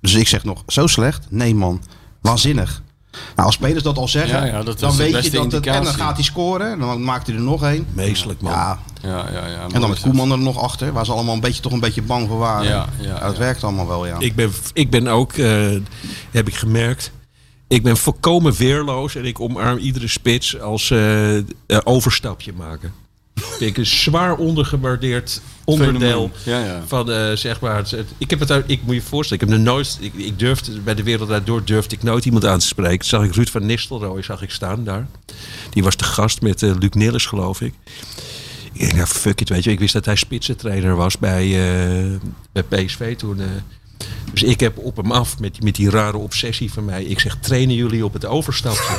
Dus ik zeg nog, zo slecht? Nee man, waanzinnig. Nou, als spelers dat al zeggen, Ja, ja, dat is dan weet je dat het... En dan gaat hij scoren, en dan maakt hij er nog één. Meestelijk, man. Ja, Ja, ja, ja. en dan met Koeman er nog achter, waar ze allemaal een beetje, toch een beetje bang voor waren. Ja, ja, dat ja. werkt allemaal wel, ja. Ik ben, ik ben ook, eh, heb ik gemerkt, ik ben volkomen weerloos en ik omarm iedere spits als eh, overstapje maken. Vind ik een zwaar ondergewaardeerd onderdeel Ja, ja. van eh, zeg maar. het- het- ik heb het uit, ik moet je voorstellen, ik heb nooit, ik, ik durfde bij de wereld daardoor durfde ik nooit iemand aan te spreken. Toen zag ik Ruud van Nistelrooy zag ik staan daar. Die was de gast met eh, Luc Nilles, geloof ik. Ik denk, nou fuck it, weet je. Ik wist dat hij spitsentrainer was bij, bij PSV toen. Dus ik heb op hem af met, met die rare obsessie van mij. Ik zeg, trainen jullie op het overstapje?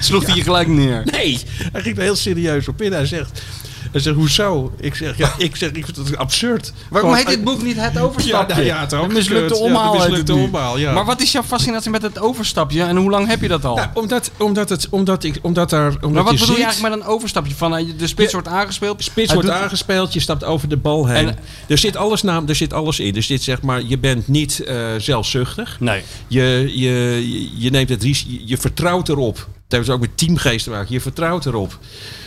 Sloeg hij je gelijk neer. Nee, hij ging er heel serieus op in. Hij zegt, hij zegt hoezo? Ik zeg, ja, ik zeg, ik vind het absurd. Waarom Gewoon, heet dit boek niet Het Overstapje? Ja, ja, het ook mislukte. Ja, omhaal. heet mislukte omhaal, ja. Maar wat is jouw fascinatie met het overstapje en hoe lang heb je dat al? Nou, omdat, omdat, het, omdat, ik, omdat daar. Omdat maar wat je bedoel je eigenlijk met een overstapje? Van, eh, de spits Ja. wordt aangespeeld. Spits wordt aangespeeld, je stapt over de bal heen. En- er, zit alles naam, er zit alles in. Er zit zeg maar, je bent niet eh, zelfzuchtig. Nee. Je, je, je, neemt het risico, je vertrouwt erop. Dat heeft ook met teamgeest te maken. Je vertrouwt erop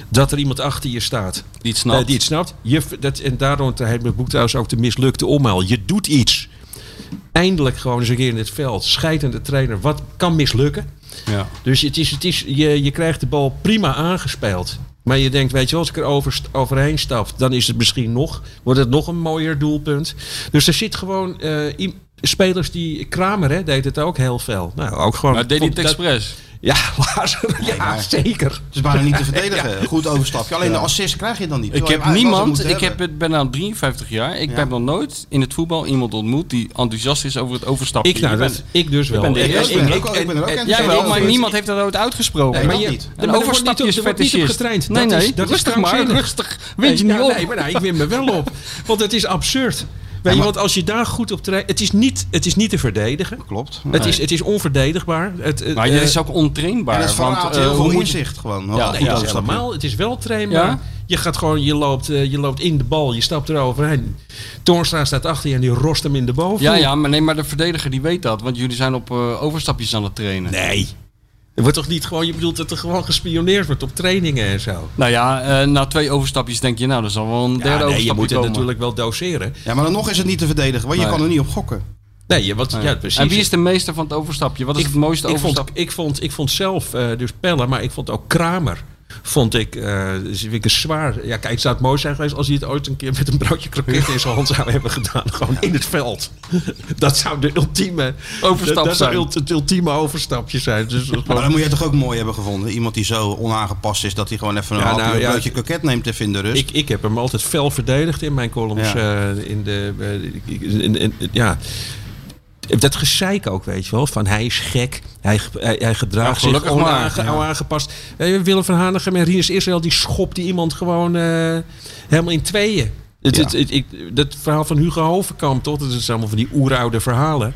dat er iemand achter je staat. Die het snapt. Eh, die het snapt. Je, dat, en daarom heet mijn boek trouwens ook de mislukte omhaal. Je doet iets. Eindelijk gewoon eens een keer in het veld. Scheidende trainer. Wat kan mislukken? Ja. Dus het is, het is, je, je krijgt de bal prima aangespeeld. Maar je denkt, weet je als ik er over, overheen stap, dan is het misschien nog, wordt het nog een mooier doelpunt. Dus er zit gewoon i- spelers die, Kramer hè, deed het ook heel veel. Nou, ook gewoon. Maar deed hij het expres? Ja, ja, maar- zeker. Het is bijna niet te verdedigen. Goed overstapje. Alleen de assist krijg je dan niet. Ik heb wel niemand, ik heb, ben nou 53 jaar. Ik Ja. heb nog nooit in het voetbal iemand ontmoet die enthousiast is over het overstapje. Ik, nou, dat, ik dus wel. de Ik ben er ook- ik ben er ook en- enthousiast en- Jawel, en- maar niemand heeft dat ooit uitgesproken. Nee, maar je, niet. Een er overstapje is fetischist. getraind. Nee, Dat nee, rustig maar, rustig. Wind je Nee, niet ja, op. Nee, maar nee, ik win me wel op. Want het is absurd. Weet je, maar- want als je daar goed op traint... Het is niet, het is niet te verdedigen. Klopt. Het, is, het is onverdedigbaar. Het, het, Maar je eh, is ook ontrainbaar. En het want, verraadt eh, heel hoe veel moet je- inzicht gewoon. Ja, Nee, dat is helemaal. Het is wel trainbaar. Ja? Je gaat gewoon, je loopt, eh, je loopt in de bal, je stapt eroverheen. Toornstra staat achter je en die rost hem in de boven. Ja, ja, maar nee, maar de verdediger die weet dat. Want jullie zijn op eh, overstapjes aan het trainen. Nee. Er wordt toch niet gewoon, je bedoelt dat er gewoon gespioneerd wordt op trainingen en zo. Nou ja, eh, na twee overstapjes denk je, nou, er zal wel een derde Ja, nee, je overstapje moet het natuurlijk wel doseren. Ja, maar dan nog is het niet te verdedigen, want je Nee. kan er niet op gokken. Nee, je- wat, Nee. ja, precies. en wie is de meester van het overstapje? Wat is het mooiste ik overstapje? vond, ik, vond, ik vond zelf eh, dus Pelle, maar ik vond ook Kramer. Vond ik, vind ik een zwaar. Ja, kijk, het zou het mooi zijn geweest als hij het ooit een keer met een broodje kroket in zijn hand zou hebben gedaan. Gewoon in het veld. Dat zou de ultieme Overstap dat, dat zou zijn. ult- het ultieme overstapje zijn. Dus Maar dan moet je toch ook mooi hebben gevonden. Iemand die zo onaangepast is dat hij gewoon even een Ja, nou, ja, broodje kroket neemt even in de rust. ik, ik heb hem altijd fel verdedigd in mijn columns. Ja. eh, in de, eh, in- in- in- ja. Dat gezeik ook, weet je wel. Van hij is gek. Hij, hij, hij gedraagt Ja, zich gelukkig maar, onaange- ja. onaangepast. Eh, Willem van Hanegem en Rinus Israël, die schopt die iemand gewoon eh, helemaal in tweeën. Het, Ja. het, het- ik, dat verhaal van Hugo Hovenkamp, toch? Dat is allemaal van die oeroude verhalen.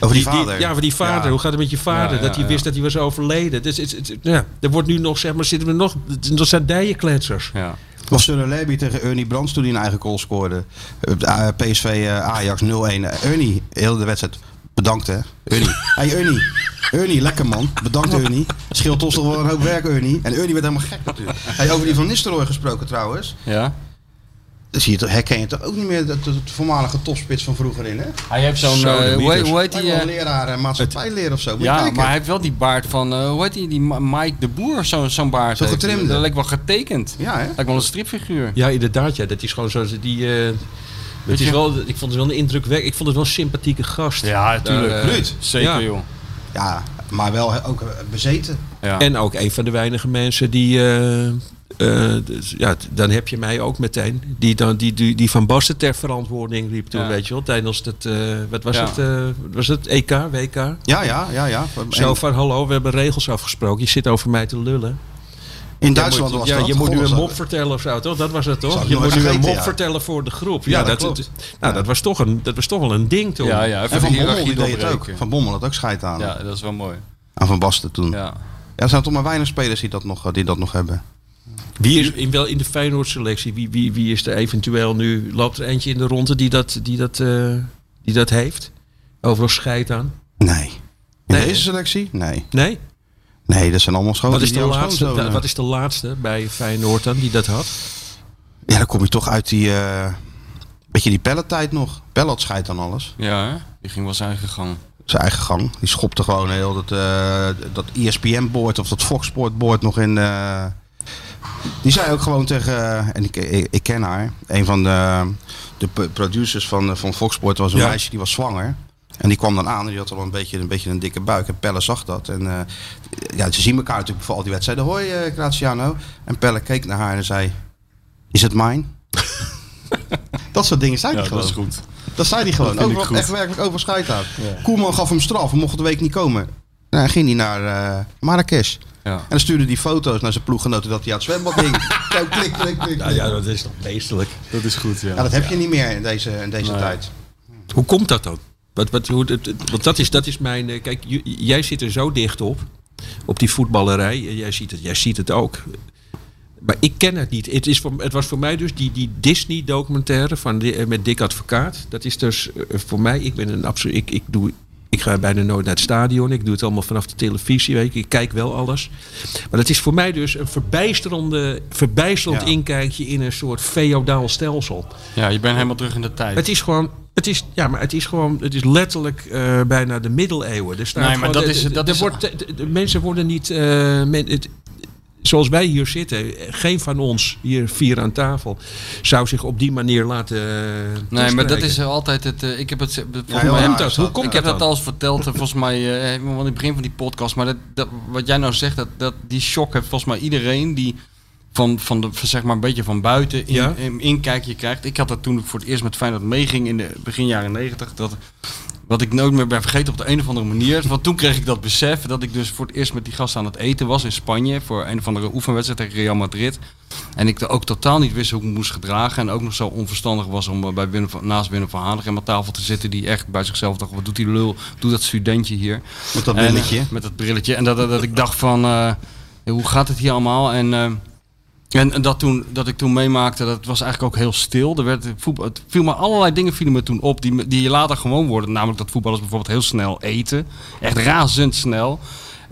Over die vader. ja, van die vader. Ja. Hoe gaat het met je vader? Ja, ja, dat hij ja. wist dat hij was overleden. Dus het, het- ja, er wordt nu nog, zeg maar, zitten we nog... Er zijn dijenkletsers. Ja. Was Sunne Leby tegen Ernie Brands toen hij een eigen goal scoorde. Eh, PSV eh, Ajax 0-1. Eh, Ernie, heel de wedstrijd. Bedankt hè, Ernie. hey Ernie. Ernie, lekker man. Bedankt Ernie. Het scheelt ons toch wel een hoop werk Ernie. En Ernie werd helemaal gek natuurlijk. Hey, over die van Nistelrooy gesproken trouwens. ja. Dan zie je toch, herken je toch ook niet meer de, de, de voormalige topspits van vroeger in hè? Hij heeft zo'n, Zo, eh, hoe, hoe heet Lijkt die? wel een eh, leraar uh, maatschappijleer of zo. Moet ja, kijken. maar hij heeft wel die baard van, eh, hoe heet die, die Mike de Boer, zo'n zo'n baard. Zo heeft hij. getrimde. Dat lijkt wel getekend. Ja hè? Lijkt wel een stripfiguur. Ja, inderdaad. Ja, dat is gewoon zo. Die, eh, het is je- wel, ik vond het wel een indrukwekkend. Ik vond het wel een sympathieke gast. Ja, tuurlijk. Daar, eh, Ruud. Zeker, Ja. joh. Ja, maar wel ook eh, bezeten. Ja. En ook een van de weinige mensen die. eh, dus, ja, dan heb je mij ook meteen. Die, dan, die, die, die Van Basten ter verantwoording riep toen, Ja. weet je wel. Tijdens het. eh, wat was Ja. het? eh, was het EK, WK? Ja, ja, ja, ja. Zo van: hallo, we hebben regels afgesproken. Je zit over mij te lullen. In Duitsland je moet, was ja, dat. je moet nu een mop vertellen of zo, toch? Dat was het toch? Je moet nu een mop ja. vertellen voor de groep. Ja, Ja, dat dat, klopt. nou, dat, was toch een, dat was toch wel een ding toen. Ja, ja, En Van de Bommel die deed het ook. Van Bommel had ook scheid aan. Ja, dat is wel mooi. Aan Van Basten toen. Ja. Ja. er zijn toch maar weinig spelers die dat nog, die dat nog hebben. Wie is in, wel in de Feyenoord selectie? Wie, wie, wie is er eventueel nu? Loopt er eentje in de ronde die dat, die dat, eh, die dat heeft? Overal scheid aan? Nee. In Nee, deze selectie? Nee. Nee? Nee, dat zijn allemaal schoon. Wat is, de laatste, wat is de laatste bij Feyenoord dan die dat had? Ja, dan kom je toch uit die... eh beetje die pellettijd nog. Pellet scheidt dan alles. Ja, hè? die ging wel zijn eigen gang. Zijn eigen gang. Die schopte gewoon heel dat, eh dat ESPN-boord of dat Fox-board nog in... eh, Die zei ook gewoon tegen... en ik, ik, ik ken haar. Een van de, de producers van, van Foxport was een Ja. meisje die was zwanger. En die kwam dan aan en die had al een beetje een, beetje een dikke buik. En Pelle zag dat. En eh, ja, ze zien elkaar natuurlijk voor al die wedstrijden. Hoi eh Graziano. En Pelle keek naar haar en zei... Is het mijn? dat soort dingen zei hij Ja, gewoon. dat is goed. Dat zei hij gewoon. Dat vind ik Over, goed. echt werkelijk over scheidhaat. Koeman gaf hem straf. Hij mocht de week niet komen. Nou, dan ging hij naar eh Marrakesh. Ja. En dan stuurde hij foto's naar zijn ploeggenoten dat hij aan het zwembad hing. Zo, klik, klik, klik. Nou ja, dat is toch meestelijk. Dat is goed, ja. Ja, dat heb je niet meer in deze, in deze Nee. tijd. Hoe komt dat dan? Wat, wat, hoe, want dat is, dat is mijn... eh, Kijk, j- jij zit er zo dicht op. Op die voetballerij. En Jij ziet het, jij ziet het ook. Maar ik ken het niet. Het, is voor, het was voor mij dus die, die Disney-documentaire van eh, met Dick Advocaat. Dat is dus eh, voor mij... Ik ben een absoluut... Ik, ik, doe, ik ga bijna nooit naar het stadion. Ik doe het allemaal vanaf de televisie. Weet je. Ik kijk wel alles. Maar dat is voor mij dus een verbijsterende, verbijsterend Ja. inkijkje in een soort feodaal stelsel. ja, je bent helemaal terug in de tijd. Het is gewoon. Het is, ja, maar het is gewoon. Het is letterlijk eh, bijna de middeleeuwen. Er staat Nee, maar gewoon- dat de- is- dat er is- wordt, de, de- de mensen worden niet. eh, men- het, zoals wij hier zitten, geen van ons hier vier aan tafel zou zich op die manier laten. eh, Nee, maar dat is altijd het. eh, ik heb het. volgens mij- komt dat? Hoe komt ik heb dat al eens verteld, volgens mij, eh, helemaal aan het begin van die podcast. Maar dat, dat, wat jij nou zegt, dat, dat, die shock heeft volgens mij iedereen die van, van, de, van zeg maar een beetje van buiten in, Ja. een inkijkje krijgt. Ik had dat toen ik voor het eerst met Feyenoord meeging in de begin jaren negentig. Dat, wat ik nooit meer ben vergeten op de een of andere manier. Want toen kreeg ik dat besef dat ik dus voor het eerst met die gasten aan het eten was in Spanje. Voor een of andere oefenwedstrijd tegen Real Madrid. En ik ook totaal niet wist hoe ik me moest gedragen. En ook nog zo onverstandig was om eh, bij Willem van, naast Willem van Hanegem aan tafel te zitten. Die echt bij zichzelf dacht, wat doet die lul? Doe dat studentje hier. Met dat En, eh, brilletje. met dat brilletje. En dat, dat, dat ik dacht van, eh, hoe gaat het hier allemaal? En, en, dat, toen, dat ik toen meemaakte, dat was eigenlijk ook heel stil. Er werd, voetbal, me allerlei dingen vielen me toen op die, die je later gewoon worden. Namelijk dat voetballers bijvoorbeeld heel snel eten. Echt razendsnel.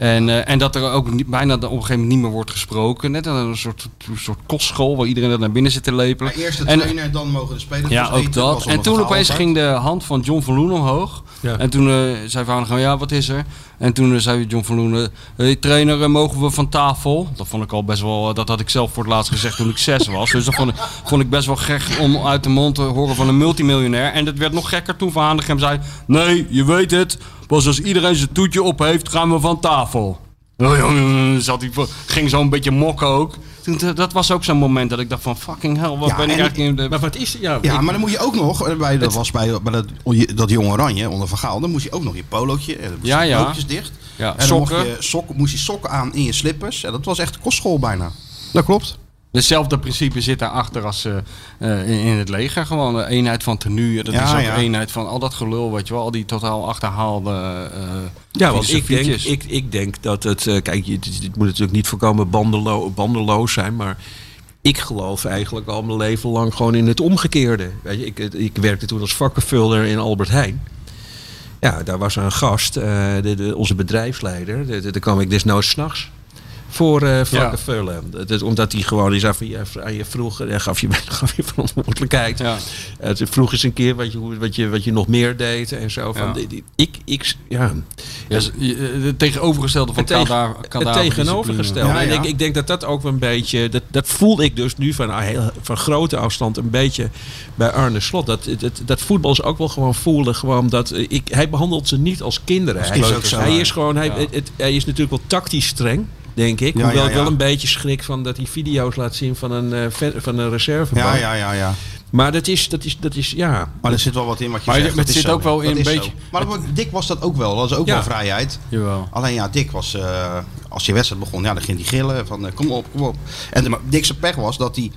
En, eh, en dat er ook niet, bijna op een gegeven moment niet meer wordt gesproken. Net een soort, een soort kostschool waar iedereen er naar binnen zit te lepelen. Maar eerst de En- trainer, dan mogen de spelers ja, dus ook eten. dat. En toen opeens ging de hand van John van Loen omhoog. Ja. En toen eh, zei Van gewoon, ja, wat is er? En toen eh, zei John van Loen, eh, hey, trainer, mogen we van tafel? Dat vond ik al best wel, dat had ik zelf voor het laatst gezegd toen ik zes was. Dus dat vond ik, vond ik best wel gek om uit de mond te horen van een multimiljonair. En dat werd nog gekker toen Van Hanegem zei, nee, je weet het. Pas als iedereen zijn toetje op heeft, gaan we van tafel. Zat hij, voor- ging zo een beetje mokken ook. Toen, eh, dat was ook zo'n moment dat ik dacht van fucking hell, wat Ja, ben ik en- eigenlijk in de... Maar wat is ja, Ja, ik- maar dan moet je ook nog, eh, bij, dat was bij, bij dat, dat jonge oranje onder Van Gaal, dan moest je ook nog je polootje, en Ja, ja, ja. dicht. Ja, en dan mocht sokken. je, sok, moest je sokken aan in je slippers. En dat was echt kostschool bijna. Dat klopt. Hetzelfde principe zit daarachter als eh, eh, in, in het leger. Gewoon de eenheid van tenue. Dat Ja, is ook ja. de eenheid van al dat gelul, weet je wel. Al die totaal achterhaalde eh Ja, want ik denk, ik, ik denk dat het. eh, kijk, je- dit, dit moet natuurlijk niet voorkomen bandelo, bandeloos zijn, maar. Ik geloof eigenlijk al mijn leven lang gewoon in het omgekeerde. Weet je, ik, ik werkte toen als vakkenvulder in Albert Heijn. Ja, daar was een gast, eh, de, de- onze bedrijfsleider. De- de- Daar kwam ik desnoods s'nachts voor eh vakkenvullen. Dat- dat- omdat hij gewoon, van, ja, v- je vroeg, en gaf je, gaf je verantwoordelijkheid. Ja. Het vroeg eens een keer wat je, wat je, wat je nog meer deed en zo. Van, Ja. ik, ik, ja, eh, het tegenovergestelde van tegen- het tegenovergestelde. En ik, ik denk dat dat ook een beetje, dat, dat voel ik dus nu van, ah, heel, van grote afstand een beetje bij Arne Slot. Dat, dat, dat voetballers ook wel gewoon voelen, gewoon dat eh, ik, hij behandelt ze niet als kinderen. Hij is is, ook zo, hij is gewoon, hij, het- hij is natuurlijk wel tactisch streng. Denk ik. Ja, Hoewel ja, ik wel een beetje schrik van dat hij video's laat zien van een, eh, van een reservebank. Ja, ja, ja, ja. Maar dat is, dat is, dat is, ja. Maar er zit wel wat in wat je Maar zegt. het dat is zit zo. ook wel in Dat een beetje- zo. Maar dat, Dick was dat ook wel. Dat is ook Ja. wel vrijheid. Jawel. Alleen ja, Dick was, eh, als je wedstrijd begon, ja, dan ging hij gillen van eh, kom op, kom op. En de, maar Dick zijn pech was dat hij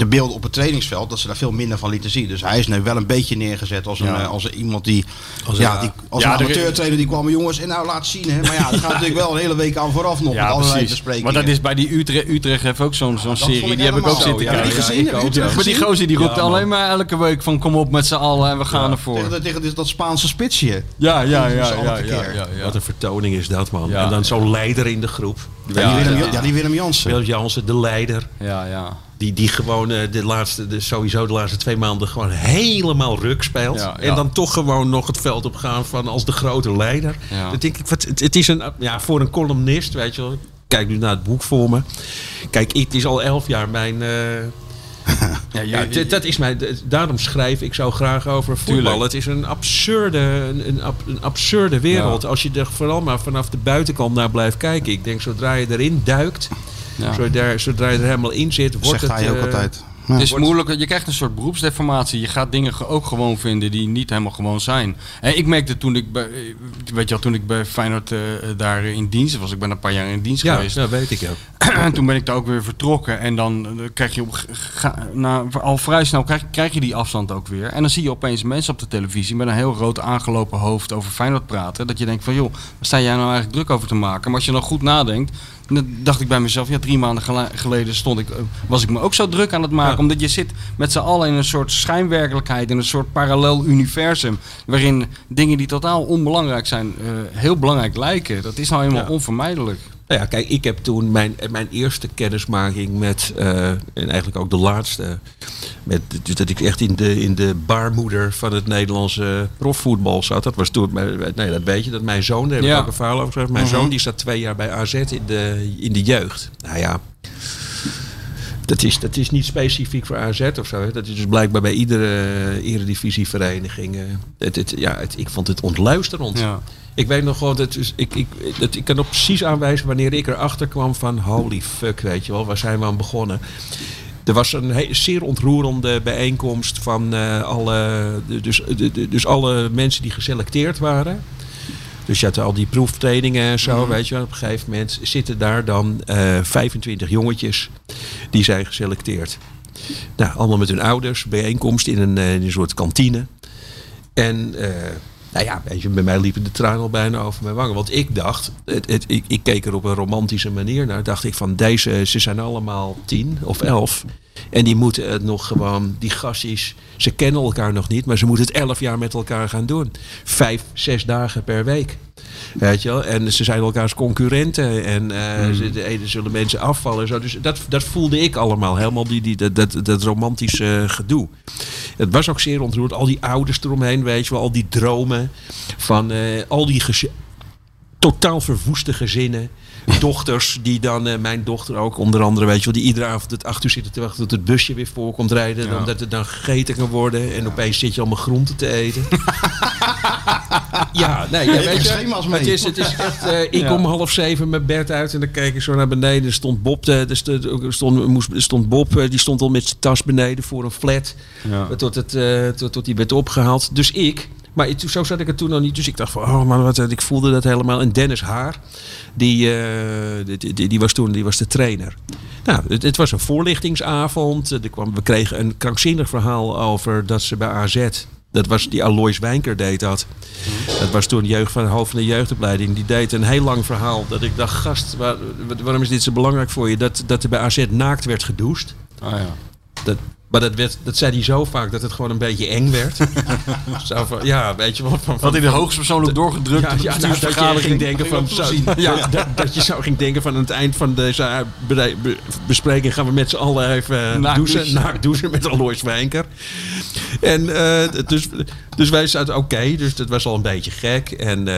de beelden op het trainingsveld, dat ze daar veel minder van lieten zien. Dus hij is nu wel een beetje neergezet als, een, Ja. eh, als een- iemand die, Als ja, een- die, als Ja, een er- amateurtrainer die kwam, jongens, en nou laat zien. Hè. Maar ja, dat gaat natuurlijk wel een hele week aan vooraf nog met allerlei besprekingen. Maar dat is bij die Utrecht, Utrecht heeft ook zo'n zo'n serie. Die heb ik ook zitten ja. kijken. Gezien? ik ook, ja. Maar die gozer die roept Ja, alleen maar elke week van kom op met z'n allen en we gaan ervoor. Tegen, tegen dat Spaanse spitsje. Ja, ja, ja, ja, ja, ja, ja. Wat een vertoning is dat, man. Ja. En dan zo'n leider in de groep. Ja, Ja, die Willem, ja. ja, die Willem Jansen. Willem Jansen, de leider. Ja, ja. Die, die gewoon eh, de laatste, de, sowieso de laatste twee maanden gewoon helemaal ruk speelt. Ja, En dan toch gewoon nog het veld op gaan van als de grote leider. Ja. Denk ik, wat, het, het is een, ja, voor een columnist, weet je wel. Ik Kijk nu naar het boek voor me. Kijk, het is al elf jaar mijn... eh, ja, dat is mijn, d- daarom schrijf ik zo graag over voetbal. Tuurlijk. Het is een absurde, een, een, ab- een absurde wereld. Ja. Als je er vooral maar vanaf de buitenkant naar blijft kijken. Ik denk, zodra je erin duikt, ja. zodra, zodra je er helemaal in zit, wordt Zegt het... hij ook eh, altijd. Ja. Het is moeilijk, je krijgt een soort beroepsdeformatie. Je gaat dingen ge- ook gewoon vinden die niet helemaal gewoon zijn. En ik merkte toen ik bij, eh, weet je wel, toen ik bij Feyenoord eh, daar in dienst was, ik ben een paar jaar in dienst Ja, geweest. dat weet ik ook. En toen ben ik daar ook weer vertrokken. En dan krijg je op, ga, na, al vrij snel krijg, krijg je die afstand ook weer. En dan zie je opeens mensen op de televisie met een heel rood aangelopen hoofd over Feyenoord praten. Dat je denkt van joh, waar sta jij nou eigenlijk druk over te maken? Maar als je dan goed nadenkt, dan dacht ik bij mezelf, ja drie maanden gele- geleden stond ik, eh, was ik me ook zo druk aan het maken. Ja. Omdat je zit met z'n allen in een soort schijnwerkelijkheid, in een soort parallel universum. Waarin dingen die totaal onbelangrijk zijn, eh, heel belangrijk lijken. Dat is nou helemaal Ja. onvermijdelijk. Nou ja, kijk, ik heb toen mijn, mijn eerste kennismaking met, eh, en eigenlijk ook de laatste, met, dus dat ik echt in de, in de baarmoeder van het Nederlandse profvoetbal zat. Dat was toen, nee, dat weet je, dat mijn zoon, daar heb ik Ja. ook een verhaal over gezegd. Mijn Mhm. zoon die zat twee jaar bij AZ in de, in de jeugd. Nou ja, dat is, dat is niet specifiek voor AZ of zo. Dat is dus blijkbaar bij iedere eh, eredivisievereniging. eh, het, het, ja, het, ik vond het ontluisterend. Ja. Ik weet nog wel, dat is, ik, ik, dat, ik kan nog precies aanwijzen wanneer ik erachter kwam van holy fuck, weet je wel, waar zijn we aan begonnen? Er was een he- zeer ontroerende bijeenkomst van eh, alle, dus, de- de- dus alle mensen die geselecteerd waren. Dus je had al die proeftrainingen en zo, weet je wel. Op een gegeven moment zitten daar dan eh 25 jongetjes die zijn geselecteerd. Nou, allemaal met hun ouders, bijeenkomst in een, eh, in een soort kantine. En eh, nou ja, weet je, bij mij liepen de tranen al bijna over mijn wangen. Want ik dacht, het, ik, ik keek er op een romantische manier naar. Dacht ik van deze, ze zijn allemaal tien of elf. En die moeten het nog gewoon, die gastjes, ze kennen elkaar nog niet, maar ze moeten het elf jaar met elkaar gaan doen. Vijf, zes dagen per week. Weet je wel? En ze zijn elkaars concurrenten. En eh, ze, de ene zullen mensen afvallen. En zo. Dus dat, dat voelde ik allemaal. Helemaal die, die, dat, dat, dat romantische gedoe. Het was ook zeer ontroerd. Al die ouders eromheen, weet je wel. Al die dromen. Van eh, al die totaal verwoeste gezinnen. Dochters die dan, eh, mijn dochter ook onder andere, weet je wel, die iedere avond het acht uur zitten te wachten tot het busje weer voor komt rijden. Ja. Omdat het dan gegeten kan worden. En opeens zit je allemaal groenten te eten. ja, nee, ja, weet je, het is, het is echt, eh, ik kom half zeven mijn bed uit en dan keek ik zo naar beneden. Er stond Bob, de, er stond, stond, moest, stond Bob, eh, die stond al met zijn tas beneden voor een flat. Ja. Tot, het, tot, tot die werd opgehaald. Dus ik, maar het- zo zat ik het toen nog niet. Dus ik dacht van, oh man, wat, ik voelde dat helemaal. En Dennis Haar, die, eh, die, die, die was toen die was de trainer. Nou, het, het was een voorlichtingsavond. Er kwam, we kregen een krankzinnig verhaal over dat ze bij AZ... Dat was die Alois Wijnker deed dat. Dat was toen jeugd van hoofd van de jeugdopleiding. Die deed een heel lang verhaal. Dat ik dacht, gast, waar- waarom is dit zo belangrijk voor je? Dat, dat er bij AZ naakt werd gedoucht. Ah, ja. Dat, maar dat, werd, dat zei hij zo vaak dat het gewoon een beetje eng werd. zo van, ja, weet je. Van, Had hij de hoogstpersoonlijk doorgedrukt ja, ja, nou, dat je ging denken van, zo, ja, dat, dat je zo ging denken van aan het eind van deze be- be- bespreking gaan we met z'n allen even eh, Naakt douchen, douchen. naakt douchen met Alois Wijnker. En eh, dus, dus wij zaten oké, dus dat was al een beetje gek. En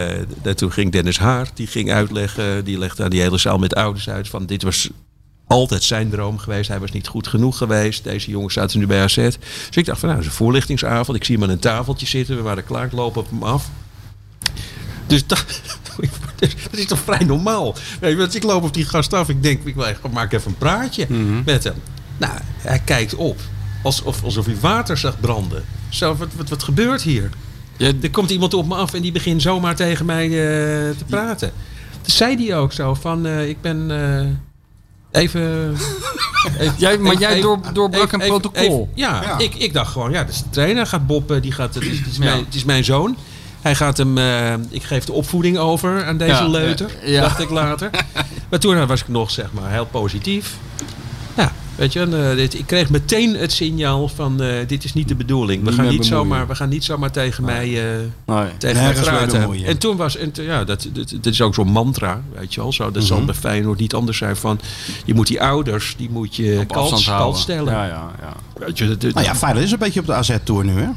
eh, toen ging Dennis Haar, die ging uitleggen, die legde aan die hele zaal met ouders uit van dit was altijd zijn droom geweest. Hij was niet goed genoeg geweest. Deze jongens zaten nu bij AZ. Dus ik dacht van nou, dat is een voorlichtingsavond. Ik zie hem aan een tafeltje zitten. We waren klaar, ik loop op hem af. Dus dat, dat is toch vrij normaal. Want ik loop op die gast af. Ik denk, ik wil maak even een praatje met hem. Nou, hij kijkt op. Alsof, alsof hij water zag branden. Zo, wat, wat, wat gebeurt hier? Ja, Er komt iemand op me af en die begint zomaar tegen mij eh, te praten. Toen zei hij ook zo van, eh, ik ben... eh, Even... even- Jij, maar even- jij door, doorbrak even- een even- protocol. even- ja, Ja. Ik, ik dacht gewoon, ja, dat is de trainer. Gaat Bob, eh, die gaat, het, is, het, is Ja. mijn, het is mijn zoon. Hij gaat hem, eh, ik geef de opvoeding over aan deze Ja, leuter, ja, ja. dacht ik later. maar toen was ik nog, zeg maar, heel positief. Ja, weet je, en, eh, dit, ik kreeg meteen het signaal van, eh, dit is niet de bedoeling. We Niet gaan niet, bemoeien. zomaar, we gaan niet zomaar tegen mij... eh, Nee. tegen mij praten. En toen was, en, ja, dat, dat, dat is ook zo'n mantra, weet je wel. Zo, dat zal bij Feyenoord niet anders zijn van, je moet die ouders, die moet je kalt, stellen. Ja, ja, ja. Weet je, dat- dat- Nou ja, Feyenoord is een beetje op de AZ-tour nu, hè?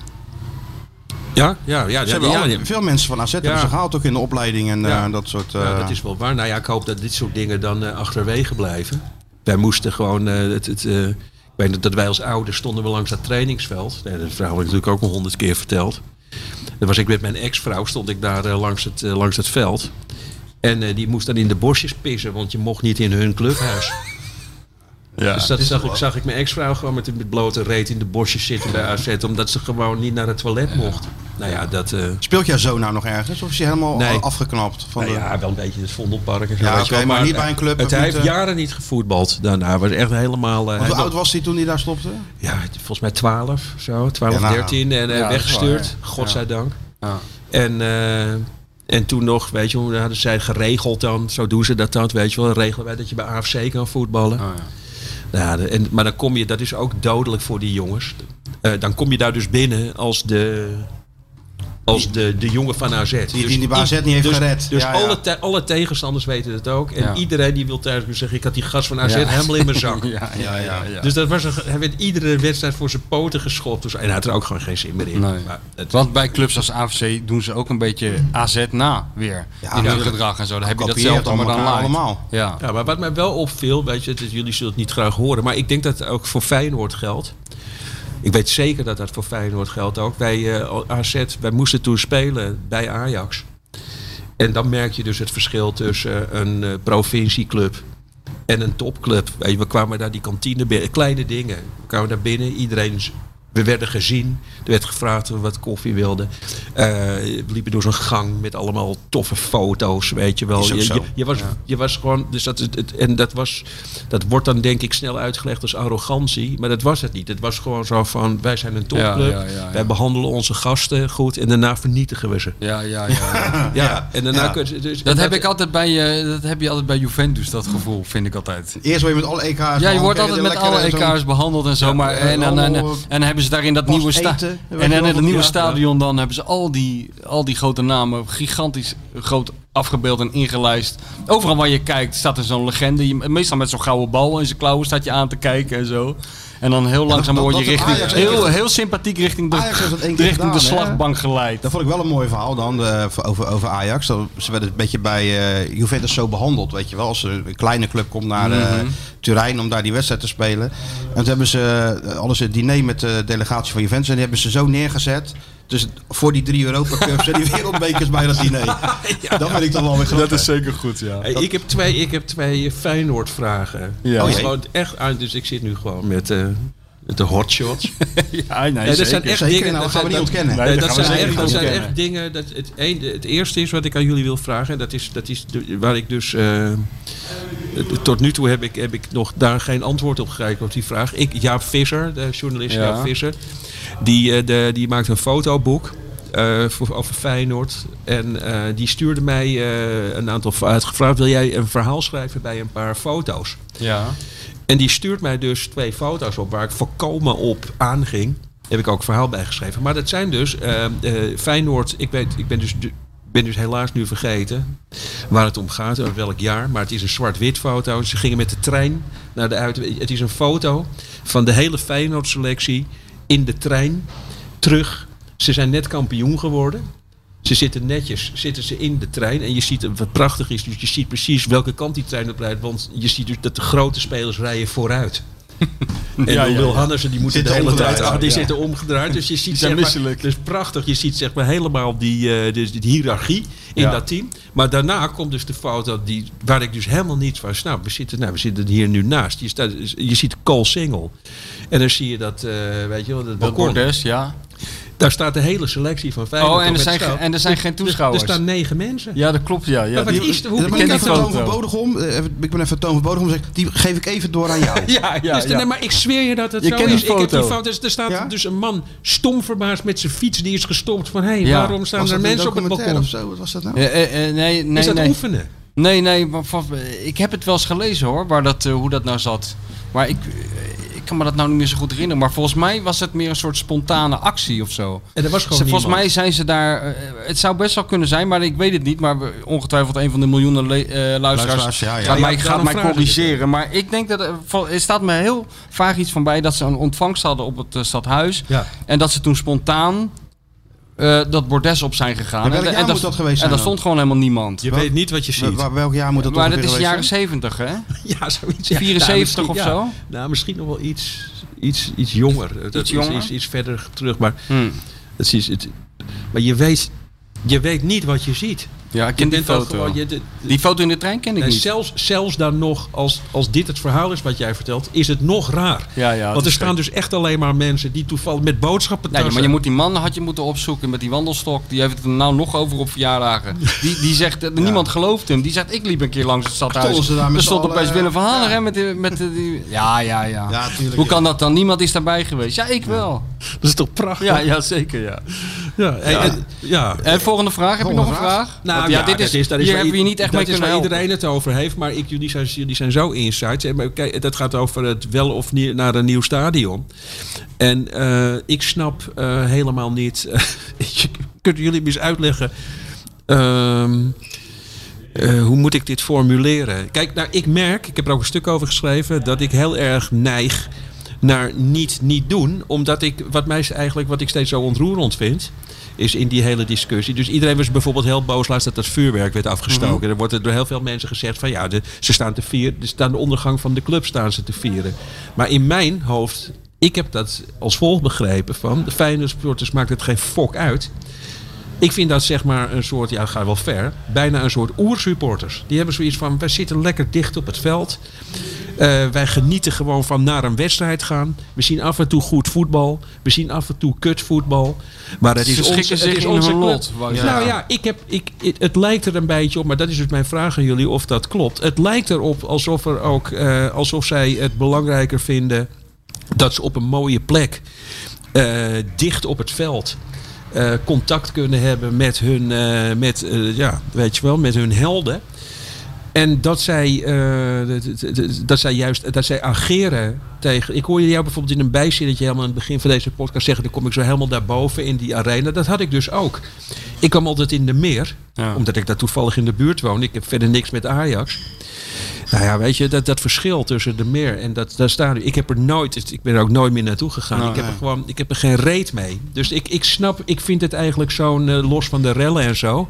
ja, ja, ja, Ze ja, hebben ja, alle- ja. veel mensen van AZ hebben ze gehaald, ook in de opleiding en Ja. eh, dat soort... Ja, eh, dat is wel waar. Nou ja, ik hoop dat dit soort dingen dan achterwege blijven. Wij moesten gewoon, eh, het, het, eh, ik weet dat wij als ouders stonden we langs dat trainingsveld. Nee, dat verhaal heb ik natuurlijk ook al honderd keer verteld. Dan was ik met mijn ex-vrouw, stond ik daar eh, langs, het, langs het veld. En die moest dan in de bosjes pissen, want je mocht niet in hun clubhuis. ja. dus dat zag ik, zag ik mijn ex-vrouw gewoon met een blote reet in de bosjes zitten bij AZ. Omdat ze gewoon niet naar het toilet mocht. Nou ja, dat... eh, Speelt jouw zoon nou nog ergens? Of is hij helemaal Nee. afgeknapt? Van Nou de... ja, wel een beetje het Vondelpark en zo. Ja, wel, maar niet bij een club Het, hij heeft eh? jaren niet gevoetbald daarna. Hij was echt helemaal... eh, hoe oud was- hij toen hij daar stopte? Ja, volgens mij 12, zo. 12, Ja, nou, 13 en eh, ja, weggestuurd. Godzijdank. Ja. En, eh, en toen nog, weet je, hoe hadden zij geregeld dan. Zo doen ze dat dan, weet je wel. Regelen wij dat je bij AFC kan voetballen. Oh, ja. Ja, de- en, maar dan kom je, dat is ook dodelijk voor die jongens. Eh, dan kom je daar dus binnen als de, als de, de jongen van AZ. Die- die bij AZ niet heeft dus, gered. Dus Ja, ja. Alle, te- alle tegenstanders weten het ook. En Ja. iedereen die wil thuis zeggen, ik had die gast van AZ Ja. helemaal in mijn zak. Ja, ja, ja, ja. Dus dat was een, hij werd iedere wedstrijd voor zijn poten geschopt. Dus, en hij had er ook gewoon geen zin meer in. Nee. Maar het- Want bij clubs als AFC doen ze ook een beetje AZ na weer. Ja, in hun gedrag en zo. Dan heb je datzelfde, maar dan allemaal. Ja. Ja, maar wat mij wel opviel, weet je, het is- jullie zullen het niet graag horen, maar ik denk dat het ook voor Feyenoord geldt. Ik weet zeker dat dat voor Feyenoord geldt ook. Wij eh, AZ, wij moesten toen spelen bij Ajax. En dan merk je dus het verschil tussen een eh, provincieclub en een topclub. We kwamen daar die kantine binnen, kleine dingen. We kwamen daar binnen, iedereen, we werden gezien. Er werd gevraagd of we wat koffie wilden. Eh, we liepen door zo'n gang met allemaal toffe foto's, weet je wel. Is ook Je, zo. je, je was, je was gewoon, dus dat, het, het- en dat was, dat wordt dan denk ik snel uitgelegd als arrogantie, maar dat was het niet. Het was gewoon zo van, wij zijn een topclub, Ja, ja, ja, ja. wij behandelen onze gasten goed en daarna vernietigen we ze. Ja, ja, ja. ja. Ja, en daarna Ja. kun je, dus, Dat en heb ik altijd bij, eh, dat heb je altijd bij Juventus, dat gevoel, vind ik altijd. Eerst word je met alle EK's... Ja, je wordt altijd met alle EK's behandeld en zo. Ja, maar, en, dan, en, en dan hebben ze daar in dat pas nieuwe, sta eten, weet je en in het nieuwe ja, stadion dan hebben ze al die, al die grote namen gigantisch groot afgebeeld en ingelijst. Overal waar je kijkt staat er zo'n legende. Je- Meestal met zo'n gouden bal in zijn klauwen staat je aan te kijken en zo. En dan heel langzaam word je richting, Ajax heel, heel sympathiek richting de, richting de gedaan, slagbank geleid. Dat vond ik wel een mooi verhaal dan, de- over, over Ajax. Dat, ze werden een beetje bij eh, Juventus zo behandeld, weet je wel. Als een kleine club komt naar eh, Mhm. Turijn om daar die wedstrijd te spelen. En toen hebben ze eh, alles het diner met de delegatie van Juventus. En die hebben ze zo neergezet. Dus voor die drie Europa Cups en die wereldbekers bij dat diner. Dat vind ik dan wel weer grappig. zeker goed, ja. Hey, ik, heb twee, ik heb twee Feyenoord vragen. Ja. Oh, gewoon echt aan, dus ik zit nu gewoon met, eh, met de hotshots. Ja, nee, Nee, dat zijn zeker. echt Zeker, dingen. nou, dat gaan we niet ontkennen. Nee, Nee, dat dat, gaan we zijn, zeker echt, dat zijn echt dingen. Dat het, een, het eerste is wat ik aan jullie wil vragen. En dat is, dat is de- waar ik dus. eh, tot nu toe heb ik, heb ik nog daar geen antwoord op gekregen op die vraag. Ik, Jaap Visser, de journalist Ja. Jaap Visser. Die, eh, de, die maakt een fotoboek. eh, voor, over Feyenoord. En eh, die stuurde mij een aantal uitgevraagd. Wil jij een verhaal schrijven bij een paar foto's? Ja. En die stuurt mij dus twee foto's op waar ik volkomen op aanging. Heb ik ook een verhaal bij geschreven. Maar dat zijn dus Feyenoord. Ik, weet, ik ben, dus, ben dus helaas nu vergeten waar het om gaat. en welk jaar. Maar het is een zwart-wit foto. Ze gingen met de trein naar de uit. Het is een foto van de hele Feyenoord selectie in de trein terug. Ze zijn net kampioen geworden. Ze zitten netjes zitten ze in de trein. En je ziet wat prachtig is. Dus je ziet precies welke kant die trein op rijdt. Want je ziet dus dat de grote spelers rijden vooruit. En Ja, Wil ja. Die moeten de hele tijd achter. Die ja. zitten omgedraaid. Dus je ziet zijn zeg maar, dus prachtig. Je ziet zeg maar helemaal die, eh, dus die hiërarchie in Ja. dat team. Maar daarna komt dus de foto die, waar ik dus helemaal niets van snap. We zitten, nou, we zitten hier nu naast. Je, staat, je ziet Cole Single. En dan zie je dat, eh, weet je wel, dat Dat balkon. bordes, ja. Daar staat de hele selectie van Feyenoord Oh, en er zijn, en er zijn geen Er- toeschouwers. Er staan negen mensen. Ja, dat klopt, ja. ja Maar wat die- is er? Hoe ken ik die even Toon van Bodegom. eh, Ik ben even Toon van Bodegom. Zeg, die geef ik even door aan jou. Ja, ja, Dus ja. nee, maar ik zweer je dat het Je zo kent is. die Ik heb die foto. Dus er staat Ja? dus een man stom verbaasd met zijn fiets die is gestopt. Van hé, hey, Ja. waarom staan er mensen op het balkon? of zo? Wat was dat nou? Eh, eh, eh, nee, nee, is dat nee. oefenen? Nee, nee, ik heb het wel eens gelezen hoor, waar dat, eh, hoe dat nou zat. Maar ik, eh, ik kan me dat nou niet meer zo goed herinneren. Maar volgens mij was het meer een soort spontane actie of zo. En er was gewoon Ze- volgens mij zijn ze daar. eh, het zou best wel kunnen zijn, maar ik weet het niet. Maar ongetwijfeld een van de miljoenen le- eh, luisteraars Luisteraars, ja, ja. gaat Ja, mij, gaat corrigeren. Maar ik denk dat. er- Er staat me heel vaag iets van bij dat ze een ontvangst hadden op het eh, stadhuis. Ja. En dat ze toen spontaan. Eh, dat bordes op zijn gegaan. Ja, welk en, jaar en moet daar- dat geweest En zijn daar dan? stond gewoon helemaal niemand. Je weet niet wat je ziet. Welk jaar moet dat maar dat is de jaren zeventig, hè? Ja, zoiets. Ja. 74 Nou, misschien- of ja. zo? Nou, misschien nog wel iets, iets, iets jonger. Dat Iets is jonger? Iets, iets verder terug. Maar, Hm. het is, het, maar je, weet, je weet niet wat je ziet. Ja, ik Je ken die foto. gewoon... Je, de- Die foto in de trein ken ik en niet. zelfs, zelfs dan nog, als, als dit het verhaal is wat jij vertelt, is het nog raar. Ja, ja. Want er staan dus echt alleen maar mensen die toevallig met boodschappen Nee, maar je moet die man had je moeten opzoeken met die wandelstok. Die heeft het er nou nog over op verjaardagen. Die, die zegt, eh, niemand gelooft hem. Die zegt, ik liep een keer langs het stadhuis. Stonden ze daar met er stond opeens Willem van ja. Hanegem met, die, met die, die- Ja, ja, ja. Ja, tuurlijk, Hoe ja. kan dat dan? Niemand is daarbij geweest. Ja, ik wel. Dat is toch prachtig? Ja, ja zeker, ja. Ja. En, en- ja. En volgende vraag. Heb je nog een vraag? Nou Want ja, dit is, dat is hier hebben we je niet echt dat mee is kunnen waar helpen. iedereen het over heeft, maar ik, jullie, zijn, jullie zijn zo insights. hè, Maar kijk, dat gaat over het wel of niet naar een nieuw stadion. En eh, ik snap eh, helemaal niet. Kunnen jullie me eens uitleggen? ehm, eh, hoe moet ik dit formuleren? Kijk, nou, ik merk, ik heb er ook een stuk over geschreven, dat ik heel erg neig naar niet niet doen. Omdat ik, wat mij eigenlijk, wat ik steeds zo ontroerend vind, is in die hele discussie. Dus iedereen was bijvoorbeeld heel boos laatst dat dat vuurwerk werd afgestoken. Mhm. Er wordt er door heel veel mensen gezegd van ja, de, ze staan te vieren, ze staan de ondergang van de club staan ze te vieren. Maar in mijn hoofd, ik heb dat als volgt begrepen van de Feyenoord supporters maakt het geen fok uit. Ik vind dat zeg maar een soort, ja, ga wel ver, bijna een soort oersupporters. Die hebben zoiets van, wij zitten lekker dicht op het veld. Eh, wij genieten gewoon van naar een wedstrijd gaan. We zien af en toe goed voetbal. We zien af en toe kut voetbal. Maar het Ze is onze, schikken het is in onze lot, Nou ja, ik heb, ik, het, het lijkt er een beetje op, maar dat is dus mijn vraag aan jullie of dat klopt. Het lijkt erop alsof, er ook, eh, alsof zij het belangrijker vinden dat ze op een mooie plek, eh, dicht op het veld, eh, contact kunnen hebben met hun, eh, met, eh, ja, weet je wel, met hun helden. En dat zij, dat- zij juist dat zij ageren tegen. Ik hoorde jou bijvoorbeeld in een bijzinnetje helemaal aan het begin van deze podcast zeggen: dan kom ik zo helemaal daarboven in die arena. Dat had ik dus ook. Ik kwam altijd in de meer, Ja. omdat ik daar toevallig in de buurt woon. Ik heb verder niks met Ajax. Nou ja, weet je, dat, dat verschil tussen de meer en dat, dat stadion. Ik heb er nooit, ik ben er ook nooit meer naartoe gegaan. Nou, ik, heb er gewoon, ik heb er geen reet mee. Dus ik, ik snap, ik vind het eigenlijk zo'n, eh, los van de rellen en zo.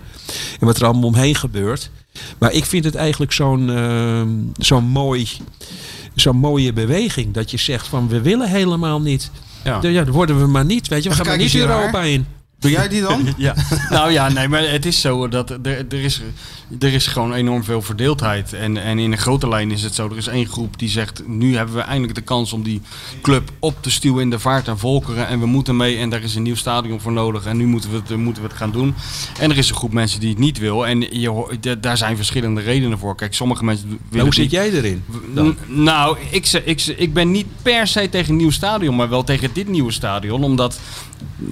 En wat er allemaal omheen gebeurt. Maar ik vind het eigenlijk zo'n ehm, zo'n mooi, zo'n mooie beweging. Dat je zegt van we willen helemaal niet. Ja. Ja, dan worden we maar niet. Weet je, we gaan maar niet Europa in. Doe jij die dan? Ja, nou ja, nee, maar het is zo dat er, er, is, er is gewoon enorm veel verdeeldheid. En, en in een grote lijn is het zo, er is één groep die zegt, nu hebben we eindelijk de kans om die club op te stuwen in de vaart en volkeren. En we moeten mee en daar is een nieuw stadion voor nodig en nu moeten we het, moeten we het gaan doen. En er is een groep mensen die het niet wil en je, daar zijn verschillende redenen voor. Kijk, sommige mensen willen Nou, hoe zit niet. jij erin? Dan? Nou, ik, ik, ik ben niet per se tegen een nieuw stadion, maar wel tegen dit nieuwe stadion. Omdat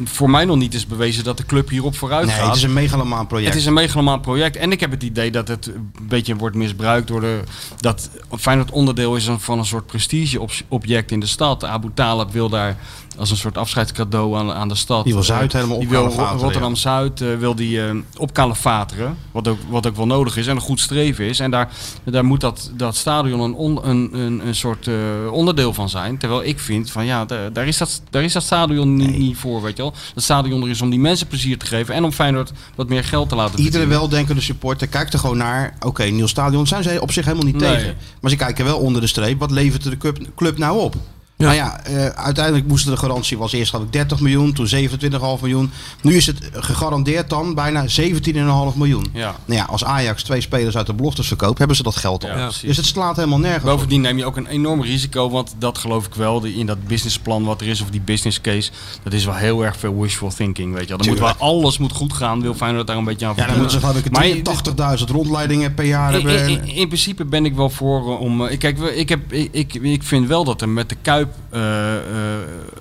voor mij nog niet is bewezen dat de club hierop vooruit Nee, gaat. het is een megalomaan project. Het is een megalomaan project. En ik heb het idee dat het een beetje wordt misbruikt door de. Dat Feyenoord onderdeel is van een soort prestigeobject in de stad. Abu Talib wil daar als een soort afscheidscadeau aan, aan de stad. Die wil Zuid helemaal Die wil Rotterdam Zuid eh, wil die eh opkalefateren. Wat ook, wat ook wel nodig is en een goed streven is. En daar, daar moet dat, dat stadion een, on- een, een, een soort eh, onderdeel van zijn. Terwijl ik vind van ja, da- daar is dat, daar is dat stadion niet, niet voor. Weet je wel. Dat stadion er is om die mensen plezier te geven en om Feyenoord wat meer geld te laten Iedere weldenkende supporter kijkt er gewoon naar. Oké, nieuw stadion zijn ze op zich helemaal niet Nee. tegen. Maar ze kijken wel onder de streep. Wat levert de club, club nou op? Nou ja, eh, uiteindelijk moesten de garantie was eerst geloof ik 30 miljoen, toen 27,5 miljoen. Nu is het gegarandeerd dan bijna 17,5 miljoen. Ja. Nou ja, als Ajax twee spelers uit de beloftes verkoopt, hebben ze dat geld al. Ja, dus het slaat helemaal nergens op. Bovendien neem je ook een enorm risico, want dat geloof ik wel, die- in dat businessplan wat er is, of die business case, dat is wel heel erg veel wishful thinking, weet je. Dan moet wel, alles moet goed gaan, wil Feyenoord daar een beetje aan Ja, dan moeten ze ik Maar je- 83.000 rondleidingen per jaar in, hebben. in, in principe ben ik wel voor eh, om. eh, Kijk, ik, heb, ik, ik, ik vind wel dat er met de Kuip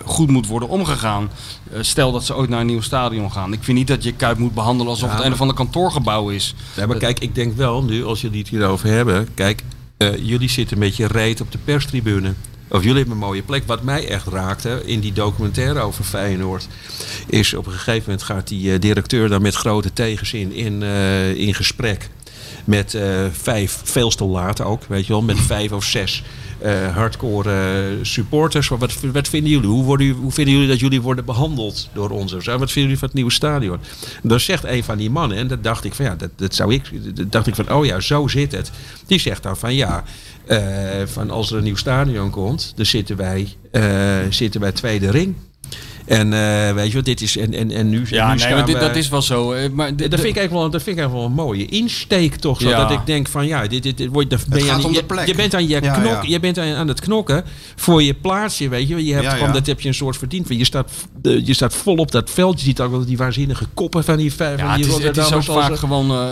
goed moet worden omgegaan. Eh, stel dat ze ooit naar een nieuw stadion gaan. Ik vind niet dat je Kuip moet behandelen alsof Ja, het een of ander kantoorgebouw is. Ja, maar kijk, ik denk wel nu, als jullie het hierover hebben. Kijk, eh, jullie zitten een beetje reet op de perstribune. Of jullie hebben een mooie plek. Wat mij echt raakte in die documentaire over Feyenoord. Is op een gegeven moment gaat die eh, directeur dan met grote tegenzin in, eh, in gesprek. Met eh, vijf, veel te laat ook, weet je wel. Met vijf of zes eh, hardcore eh, supporters. Wat, vinden jullie? Hoe, hoe vinden jullie dat jullie worden behandeld door ons? Wat vinden jullie van het nieuwe stadion? Dan zegt een van die mannen, en dat dacht ik van ja, dat, dat zou ik. Dat dacht ik van, oh ja, zo zit het. Die zegt dan van ja. eh, van als er een nieuw stadion komt, dan zitten wij, eh, zitten wij tweede ring. En eh, weet je wat, dit is. En, en, en nu, Ja, nu nee, staan maar dit, wij- dat is wel zo. eh, Maar dat vind, ik eigenlijk wel, dat vind ik eigenlijk wel een mooie insteek toch. Zo, Ja. Dat ik denk van ja, dit, dit, dit wordt, dan ben je, gaat aan, om je, de plek. je bent aan je Ja, knok, ja. je bent aan, aan het knokken voor je plaatsje, weet je. je hebt Ja, gewoon, ja. Dat heb je een soort verdiend. Je staat, je staat vol op dat veld. Je ziet ook wel die waanzinnige koppen van die vijf. ja, van die het, is, het is ook vaak gewoon eh,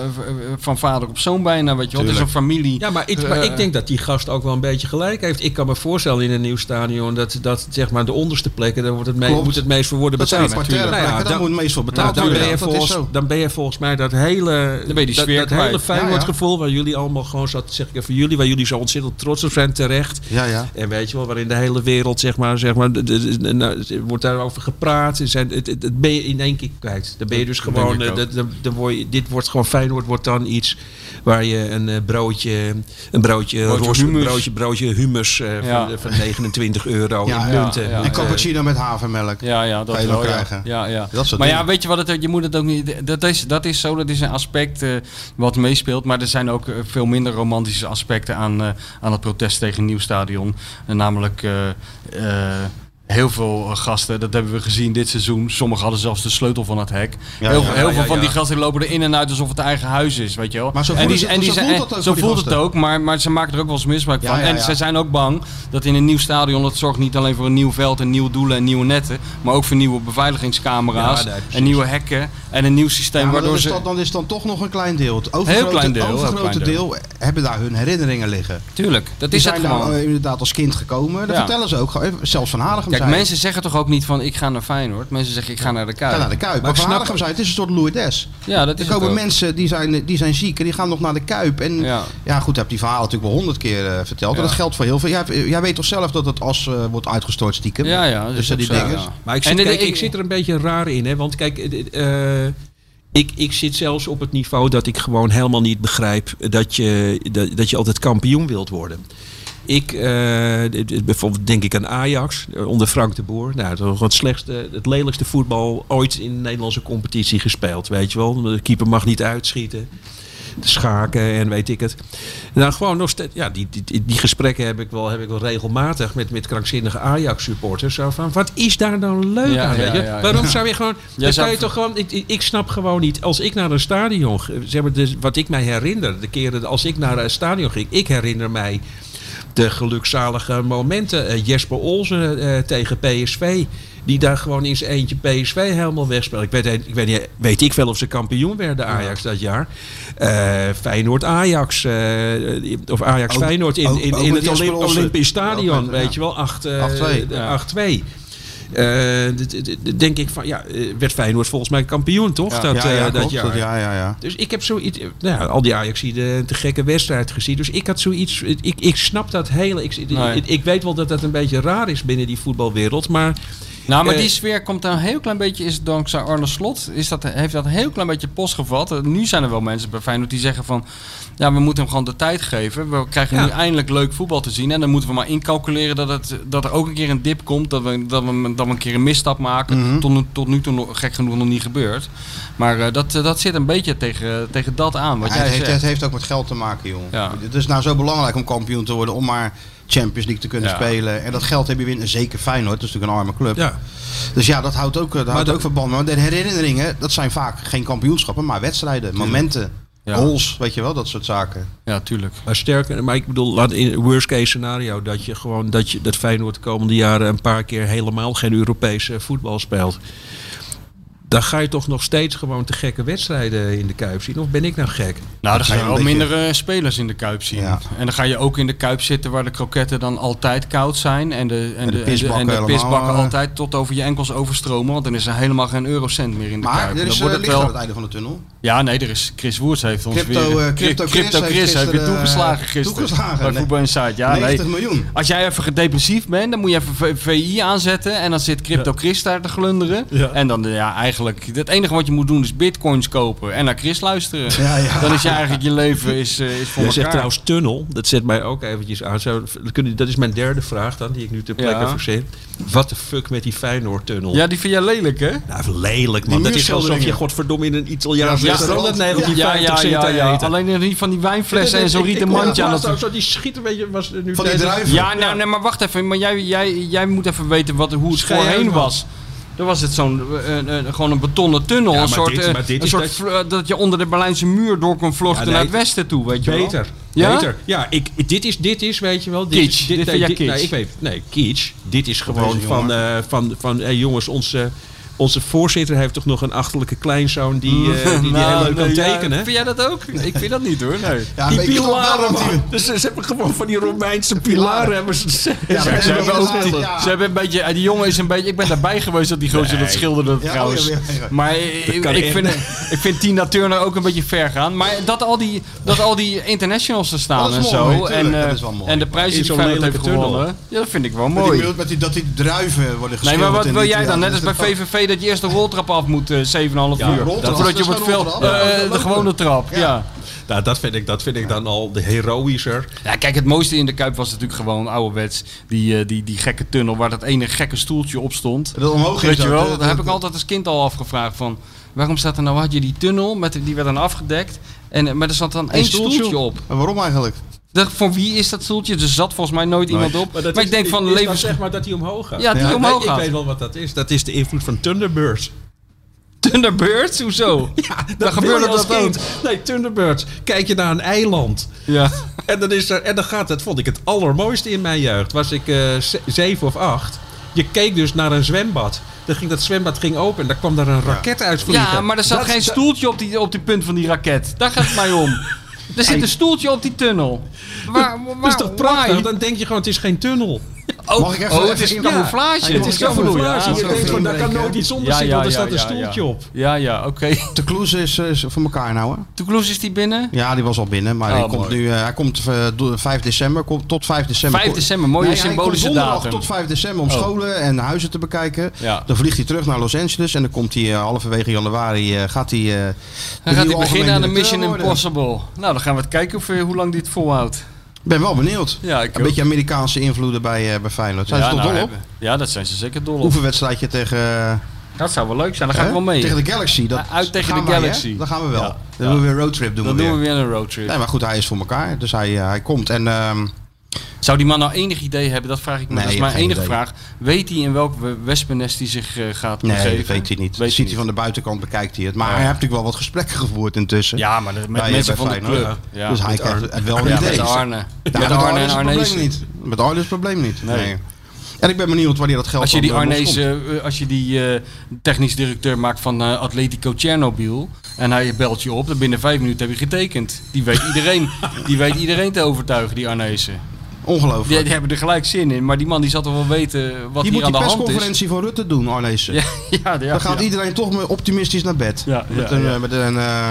van vader op zoon bijna, weet je wel. Het is een familie. Ja, maar, Eh, ik denk dat die gast ook wel een beetje gelijk heeft. Ik kan me voorstellen in een nieuw stadion dat, dat zeg maar de onderste plekken, daar wordt het, mee, het meest voor worden dat zijn betaald. Nou ja, plekken, daar dan- moet het meest voor Nou, betaald dan, worden. ben je dat is volgens, zo. dan ben je volgens mij dat hele, Dan ben je die dat, dat hele Feyenoord Ja, ja. gevoel waar jullie allemaal gewoon zat, zeg ik even jullie, waar jullie zo ontzettend trots op zijn terecht. Ja, ja. En weet je wel, waarin de hele wereld zeg maar, zeg maar, de- de- de- nou, er wordt daarover gepraat. Er Zijn, het, het, het ben je in één keer kwijt. Dan ben je dus Dat gewoon, eh, dat- dan- dan word je, dit wordt gewoon Feyenoord wordt dan iets waar je een eh, broodje, een broodje, Broodje roze- broodje, broodje hummus eh, Ja. van, van 29 euro Ja, in munten. ja. En cappuccino met havermelk. Ja, ja, dat Kan je wel, krijgen. Ja, ja. Dat soort maar ja, weet je wat het, je moet het ook niet. Dat is, dat is zo, dat is een aspect eh, wat meespeelt. Maar er zijn ook veel minder romantische aspecten aan, eh, aan het protest tegen een nieuw stadion. En namelijk eh, eh, heel veel eh, gasten, dat hebben we gezien dit seizoen. Sommigen hadden zelfs de sleutel van het hek. Ja, heel ja, heel ja, veel van die gasten lopen er in en uit alsof het eigen huis is, weet je wel. Maar zo en voelt die, het- en die zo voelt zo het gasten. ook, maar, maar ze maken er ook wel eens misbruik van. en ze zijn ook bang dat in een nieuw stadion, dat zorgt niet alleen voor een nieuw veld en nieuwe doelen en nieuwe netten, maar ook voor nieuwe beveiligingscamera's nee, en nieuwe hekken en een nieuw systeem waardoor is ze... dan, dan is dan toch nog een klein deel. Het overgrote, klein deel, heel overgrote klein deel. hebben daar hun herinneringen liggen. Tuurlijk, dat Die is het zijn daar gewoon. eh, inderdaad als kind gekomen. Dat vertellen ze ook. Zelfs Van Hanegem Kijk, mensen zeggen toch ook niet van ik ga naar Feyenoord. Mensen zeggen ik ga naar de Kuip. Ga naar de Kuip. Maar Maar ik Van snap- Hanegem zei, het is een soort Lourdes. Ja, dat Er is het komen ook. mensen die zijn, die zijn ziek en die gaan nog naar de Kuip. En ja, Ja. goed, heb die verhalen natuurlijk wel honderd keer eh, verteld. En Ja. dat geldt voor heel veel. Jij, jij weet toch zelf dat het as eh, wordt uitgestort stiekem? Ja, ja. Dus die zo, dingen. ja. Maar ik En zit, kijk, ik- ik zit er een beetje raar in. Hè? Want kijk, eh, ik, ik zit zelfs op het niveau dat ik gewoon helemaal niet begrijp dat je, dat, dat je altijd kampioen wilt worden. Ik, dit- bijvoorbeeld denk ik aan Ajax eh, onder Frank de Boer. Nou, dat was het slechtste, het lelijkste voetbal ooit in de Nederlandse competitie gespeeld. Weet je wel, de keeper mag niet uitschieten. De schaken en weet ik het. Nou, gewoon nog steeds. Ja, die, die, die- gesprekken heb ik wel, heb ik wel regelmatig met, met krankzinnige Ajax-supporters. Zo van: wat is daar nou leuk Ja, aan? ja, weet je? ja, Waarom ja. zou je gewoon. dan zou- je toch gewoon. Ik, ik, snap gewoon niet. Als ik naar een stadion. Zeg maar, dus wat ik mij herinner. De keren als ik naar een stadion ging. Ik herinner mij de gelukzalige momenten. Eh, Jesper Olsen eh, tegen PSV. Die daar gewoon in zijn eentje PSV helemaal wegspeelt. Ik weet, ik weet, niet, weet ik veel of ze kampioen werden, Ajax, dat jaar. Eh, Feyenoord-Ajax. of Ajax-Feyenoord in, in, in het. Olympisch Stadion. Weet je wel, 8, eh, 8-2, de- ja. 8-2. Eh, denk ik van, ja, eh, werd Feyenoord volgens mij kampioen, toch? Ja. dat, ja, ja, eh, dat jaar. Ja, ja, ja. Dus ik heb zoiets, nou ja, al die Ajax de, de gekke wedstrijd gezien. Dus ik had zoiets, ik, ik snap dat hele, ik, Nee. ik, ik weet wel dat dat een beetje raar is binnen die voetbalwereld, maar Nou, maar Eh, die sfeer komt daar een heel klein beetje, is dankzij Arne Slot, is dat, heeft dat een heel klein beetje post gevat. Eh, Nu zijn er wel mensen bij Feyenoord die zeggen van, ja, we moeten hem gewoon de tijd geven. We krijgen Ja. nu eindelijk leuk voetbal te zien. En dan moeten we maar incalculeren dat, het, dat er ook een keer een dip komt, dat we, dat we, dat we een keer een misstap maken. Mhm. tot, nu- tot nu toe nog, gek genoeg nog niet gebeurd. Maar eh, dat, dat zit een beetje tegen, tegen dat aan, wat Ja, jij het, heeft, zegt. het heeft ook met geld te maken, jongen. Ja. Het is nou zo belangrijk om kampioen te worden om maar Champions League te kunnen Ja. spelen. En dat geld heb je weer, zeker Feyenoord, dat is natuurlijk een arme club. Ja. Dus ja, dat houdt ook, dat houdt dat- ook verband. Maar de herinneringen, dat zijn vaak geen kampioenschappen, maar wedstrijden, momenten, Ja. goals, weet je wel, dat soort zaken. Ja, tuurlijk. Maar sterker, maar ik bedoel, laat in worst case scenario dat je gewoon dat je dat Feyenoord de komende jaren een paar keer helemaal geen Europese voetbal speelt. Dan ga je toch nog steeds gewoon te gekke wedstrijden in de Kuip zien. Of ben ik nou gek? Nou, dan ga je wel wel beetje- minder eh, spelers in de Kuip zien. Ja. En dan ga je ook in de Kuip zitten waar de kroketten dan altijd koud zijn. En de, en de de, en de, pisbakken en de helemaal, pisbakken eh. altijd tot over je enkels overstromen. Want dan is er helemaal geen eurocent meer in de Maar Kuip. er Dan is wordt uh, het licht aan wel... het einde van de tunnel. Ja, nee, er is Chris Woerts heeft ons Crypto, weer... eh, Crypto Chris Crypto heeft Chris heeft weer toegeslagen eh, gisteren. toegeslagen, Bij nee. Voetbal Insight. Ja, 90 nee. miljoen. Als jij even gedepressief bent, dan moet je even VI aanzetten. En dan zit Crypto Chris daar te glunderen. Ja. En dan, eh, ja, eigenlijk... Het enige wat je moet doen is bitcoins kopen en naar Chris luisteren. Ja, ja. Dan is je eigenlijk je leven is, eh, is voor elkaar. zegt trouwens tunnel. Dat zet mij ook eventjes aan. Zo, dat je- dat is mijn derde vraag dan, die ik nu ter plekke Ja. verzin. Wat de fuck met die Feyenoord-tunnel? Ja, die vind jij lelijk, hè? Nou, lelijk man. Dat is alsof je godverdomme in een Italiaans Ja, restaurant ja, 1950 ja, ja, ja. Alleen niet van die wijnflessen en zo'n rieten mandje aan Zo, die schiet een beetje was nu Van die druiven. Ja, nou, nee, maar wacht even. Maar jij, jij, jij moet even weten wat, hoe het voorheen man. was. Dan was het zo'n, eh, eh, eh, gewoon een betonnen tunnel. Ja, een soort, dit- maar dit een is soort dat- vl- dat je onder de Berlijnse muur door kon Ja, nee. naar het westen toe, weet je wel. Beter. Ja? Beter. Ja, ik, dit, is, dit is, weet je wel... Dit, Kitsch. is- Dit vind nee, dit- kitsch. Nee, ik weet... Nee, kitsch. Dit is gewoon van... eh van, van hey, jongens, onze, onze voorzitter heeft toch nog een achterlijke kleinzoon... die, eh, die, die Nou, heel leuk kan ja, tekenen. Vind jij dat ook? Ik vind dat niet hoor. Nee. Ja, die pilaren, die- man. Dus ze hebben gewoon van die Romeinse pilaren. Hebben ze, ze, Ja, ze- hebben ook... ja. Ze hebben een beetje, eh, die jongen is een beetje, ik ben daarbij geweest dat die gozer dat schilderde trouwens. oh, ja. Maar ik, kan ik, vind, ik vind Tina Turner ook een beetje ver gaan. Maar dat al die, dat al die internationals er staan en zo. en, eh, en de prijs In die Feyenoord heeft gewonnen. Ja, dat vind ik wel die, mooi. met die, dat die druiven worden geschilderd. Nee, maar wat wil die jij dan? Net als bij VVV dat je eerst de roltrap af moet, eh 7,5 Ja, uur. Voordat je dat op is het geen veld... roltrap. eh, de gewone trap, ja. Nou, dat vind, ik, dat vind ik dan al de heroïscher. Ja, kijk, het mooiste in de Kuip was natuurlijk gewoon ouderwets. Die, eh, die, die gekke tunnel waar dat ene gekke stoeltje op stond. Dat omhoog Weet je wel, daar heb ik altijd als kind al afgevraagd van... Waarom staat er nou, had je die tunnel, met, die werd dan afgedekt. En, eh, maar er zat dan één stoeltje, op. En waarom eigenlijk? Dat, voor wie is dat stoeltje? Er zat volgens mij nooit iemand op. Maar, dat ik denk van dat levens... zeg maar dat hij omhoog gaat. Ja, die Ja, omhoog gaat. Ik weet wel wat dat is. Dat is de invloed van Thunderbirds. Thunderbirds? Hoezo? Ja, Dan dat gebeurde je als dat ook. kind. Nee, Thunderbirds. Kijk je naar een eiland. Ja. En dan, is er, en dan gaat het, vond ik het allermooiste in mijn jeugd. Was ik ze- zeven of acht. Je keek dus naar een zwembad. Dan ging dat zwembad ging open en daar kwam daar een raket uit vliegen. ja, maar er zat Dat- geen stoeltje op die, op die punt van die raket. Daar gaat het mij om. Er zit een stoeltje op die tunnel. Waar, waar, Dat is toch prachtig? why? Dan denk je gewoon, het is geen tunnel. Oh, Mag ik even- oh, het is in- camouflage. Ja, het is camouflage. Ja, daar kan nooit iets onder zitten, want er staat een stoeltje op. Ja, ja, oké. De Kloes is, eh, is voor elkaar nou, hè? De Kloes is die binnen? Ja, die was al binnen, maar Oh, hij komt nu, eh, hij komt eh, do- 5 december, komt tot 5 december. 5 december, mooie Nee, symbolische datum. tot 5 december om Oh. scholen en huizen te bekijken. Dan vliegt hij terug naar Los Angeles en dan komt hij eh, halverwege januari, eh, gaat hij... eh, Dan gaat hij beginnen aan de Mission. Impossible. Nou, dan gaan we het kijken eh, hoe lang dit volhoudt. Ik ben wel benieuwd. Ja, ik Een ook. beetje Amerikaanse invloeden bij, eh, bij Feyenoord. Zijn ja, ze toch nou, dol op? hebben- Ja, dat zijn ze zeker dol op. Oefenwedstrijdje tegen... eh, Dat zou wel leuk zijn, daar ga ik wel mee. Tegen de Galaxy. Dat Uit tegen de? Galaxy. Dan gaan we wel. Ja. Dan Ja. doen we weer een roadtrip. Doen Dan we doen we weer. een roadtrip. Nee, maar goed, hij is voor elkaar. Dus hij, eh, hij komt. En ehm, Zou die man nou enig idee hebben? Dat vraag ik me. Nee, dat is mijn enige idee. vraag. Weet hij in welk we- wespennest hij zich eh, gaat nee, begeven? dat weet hij niet. Weet Ziet hij van de buitenkant, bekijkt hij het. Maar Ja. hij heeft natuurlijk wel wat gesprekken gevoerd intussen. Ja, maar de- met Bij- mensen bij van de club. ja. Dus hij krijgt wel een idee. met Arne. Ja, met Arne en niet. Met Arne is het probleem niet. Nee. Nee. En ik ben benieuwd wanneer dat geld Als je die komt. eh, als je die eh, technisch directeur maakt van eh, Atletico Chernobyl en hij belt je op, dan binnen vijf minuten heb je getekend. Die weet iedereen, die weet iedereen te overtuigen, die Arnezen. Die, Ongelooflijk. die hebben er gelijk zin in, maar die man die zal toch wel weten wat Die hier moet aan die de hand is. persconferentie van Rutte doen, Arnezen. Ja, ja, ja, Dan gaat ja. iedereen toch maar optimistisch naar bed. Ja, met ja, een, ja. eh, met een, eh,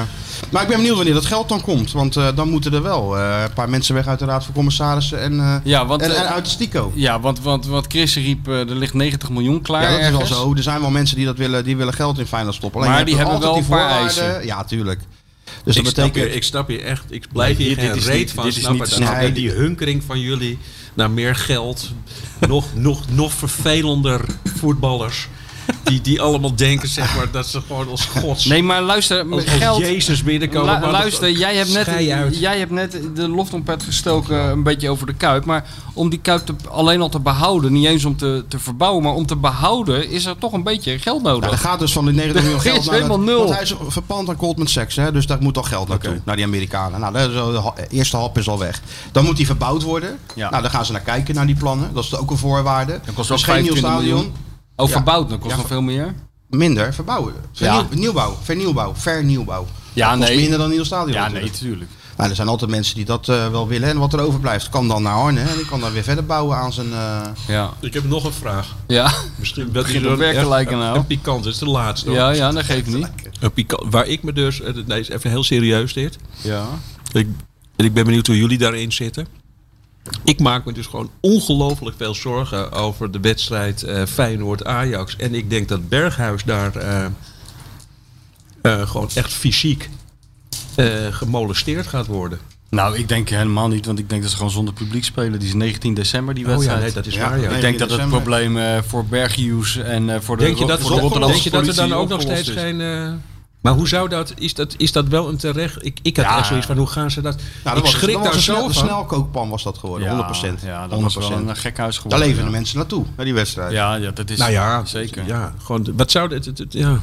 Maar ik ben benieuwd wanneer dat geld dan komt. Want eh, dan moeten er wel eh, een paar mensen weg uit de Raad van Commissarissen en, eh, Ja, want, en, en uit de Stico. Ja, want, want, want Chris riep, eh, er ligt 90 miljoen klaar Ja, dat is wel zo. Er zijn wel mensen die dat willen, die willen geld in Feyenoord stoppen. Alleen Maar die hebben altijd wel die een paar eisen. Ja, tuurlijk. Dus ik, dat snap je, ik snap je echt. Ik blijf Nee, hier dit geen is reet niet- van dit is snappen. niet snap. die hunkering van jullie naar meer geld. nog, nog, nog vervelender voetballers. Die, die allemaal denken zeg maar, dat ze gewoon als gods... Nee, maar luister, als, als geld... Jezus binnenkomen. Lu- luister, jij hebt, net, jij hebt net de loftrompet gestoken een beetje over de Kuip. Maar om die Kuip te, alleen al te behouden, niet eens om te, te verbouwen, maar om te behouden, is er toch een beetje geld nodig. Nou, er gaat dus van die 90 miljoen geld is naar helemaal dat- nul. Want hij is verpand aan Goldman Sachs, hè, dus daar moet toch geld naartoe, naar die Amerikanen. Nou, dat al- de eerste hap is al weg. Dan moet die verbouwd worden. Ja. Nou, dan gaan ze naar kijken, naar die plannen. Dat is ook een voorwaarde. Dat kost dus geen nieuw 25 stadion. miljoen. Oh, Ja. verbouwd, dat kost Ja, nog veel meer. Minder, verbouwen. Vernieuw, Ja. Nieuwbouw, vernieuwbouw, vernieuwbouw. Ja, dat kost nee. minder dan een nieuw stadion Ja, nee, natuurlijk. Nou, er zijn altijd mensen die dat eh, wel willen. En wat er overblijft, kan dan naar Arne. En die kan dan weer verder bouwen aan zijn... eh, Ja. Ik heb nog een vraag. Ja, Misschien die op werken lijken nou. Een pikant, dat is de laatste. hoor. ja, ja, dat geeft niet. Een pikant, waar ik me dus, eh, nee, is even heel serieus dit. Ja. Ik, en ik ben benieuwd hoe jullie daarin zitten. Ik maak me dus gewoon ongelooflijk veel zorgen over de wedstrijd eh, Feyenoord-Ajax. En ik denk dat Berghuis daar eh, eh, gewoon echt fysiek gemolesteerd gaat worden. Nou, ik denk helemaal niet, want ik denk dat ze gewoon zonder publiek spelen. Die is 19 december, die Oh ja, wedstrijd. nee, dat is Ja, waar. Ja. Ik denk dat het probleem voor Berghuis en voor de, Denk je dat, voor de denk je dat er dan ook nog steeds geen... maar hoe zou dat, is dat, is dat wel een terecht... Ik, ik had Ja. echt zoiets van, hoe gaan ze dat... nou, ik dat was, schrik dat daar zo snel, een van. snelkookpan was dat geworden, 100%. Ja, dat was wel 100%. een gek huis Daar geworden. leven de ja. mensen naartoe, naar die wedstrijd. Ja, ja, dat is Nou ja, zeker. Ja, gewoon, wat zou het- ja.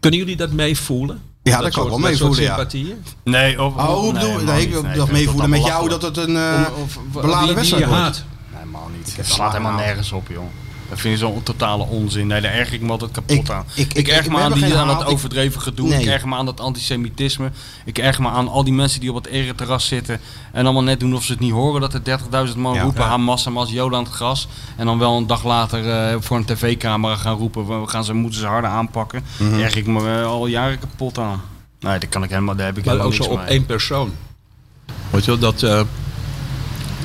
Kunnen jullie dat meevoelen? Ja, dat kan soort- ik wel meevoelen, ja. sympathieën? Nee, of, Oh, hoe bedoel Nee, ik Nee, dat meevoelen dat met jou dat het een eh beladen wedstrijd wordt. Nee, helemaal niet. Het slaat helemaal nergens op, joh. Dat vind je zo'n totale onzin. Nee, daar erg ik me altijd kapot Ik- aan. ik- Ik, ik- erg ik me aan, die, aan dat overdreven gedoe. Nee. Ik erg me aan dat antisemitisme. Ik erg me aan al die mensen die op het ereterras zitten. En allemaal net doen of ze het niet horen. Dat er 30.000 man Ja. roepen. Ja. Hamas, Hamas, Joden aan het gras. En dan wel een dag later eh, voor een tv-camera gaan roepen. We gaan ze, moeten ze harder aanpakken. Mhm. Erg ik me eh, al jaren kapot aan. Nee, dat kan ik helemaal, daar heb ik Maar helemaal ook niks zo op één persoon. Weet je wel, dat... eh,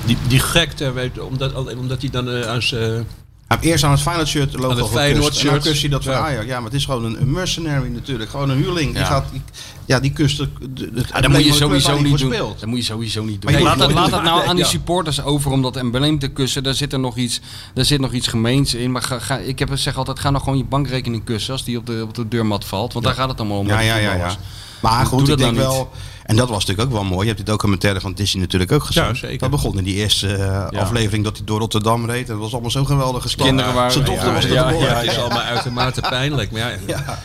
die, die gekte, weet omdat, omdat hij dan eh, zijn... Hij heeft eerst aan het Feyenoord shirt logo gekust. Feyenoord En dan shirt. kust hij dat van Ja. Ajax. Ja, maar het is gewoon een, een mercenary natuurlijk. Gewoon een huurling. Die Ja. gaat, die, ja, die kust de, de, het Ja, dat moet je sowieso niet doen. Dat moet je sowieso niet doen. Laat het, laat het nou aan die supporters over om dat embleem te kussen. Daar zit er nog iets, daar zit nog iets gemeens in. Maar ga, ga- ik heb, zeg altijd, ga nou gewoon je bankrekening kussen als die op de, op de deurmat valt. Want daar gaat het allemaal om. Ja, ja, ja, ja. Maar goed, Doe ik dat denk nou wel... En dat was natuurlijk ook wel mooi. Je hebt die documentaire van Disney natuurlijk ook gezien. Ja, zeker. Dat begon in die eerste eh, aflevering dat hij door Rotterdam reed. En dat was allemaal zo'n geweldige stad. Kinderen waren- Zijn dochter ja, was ja. Ja, het is allemaal uitermate pijnlijk. Maar ja,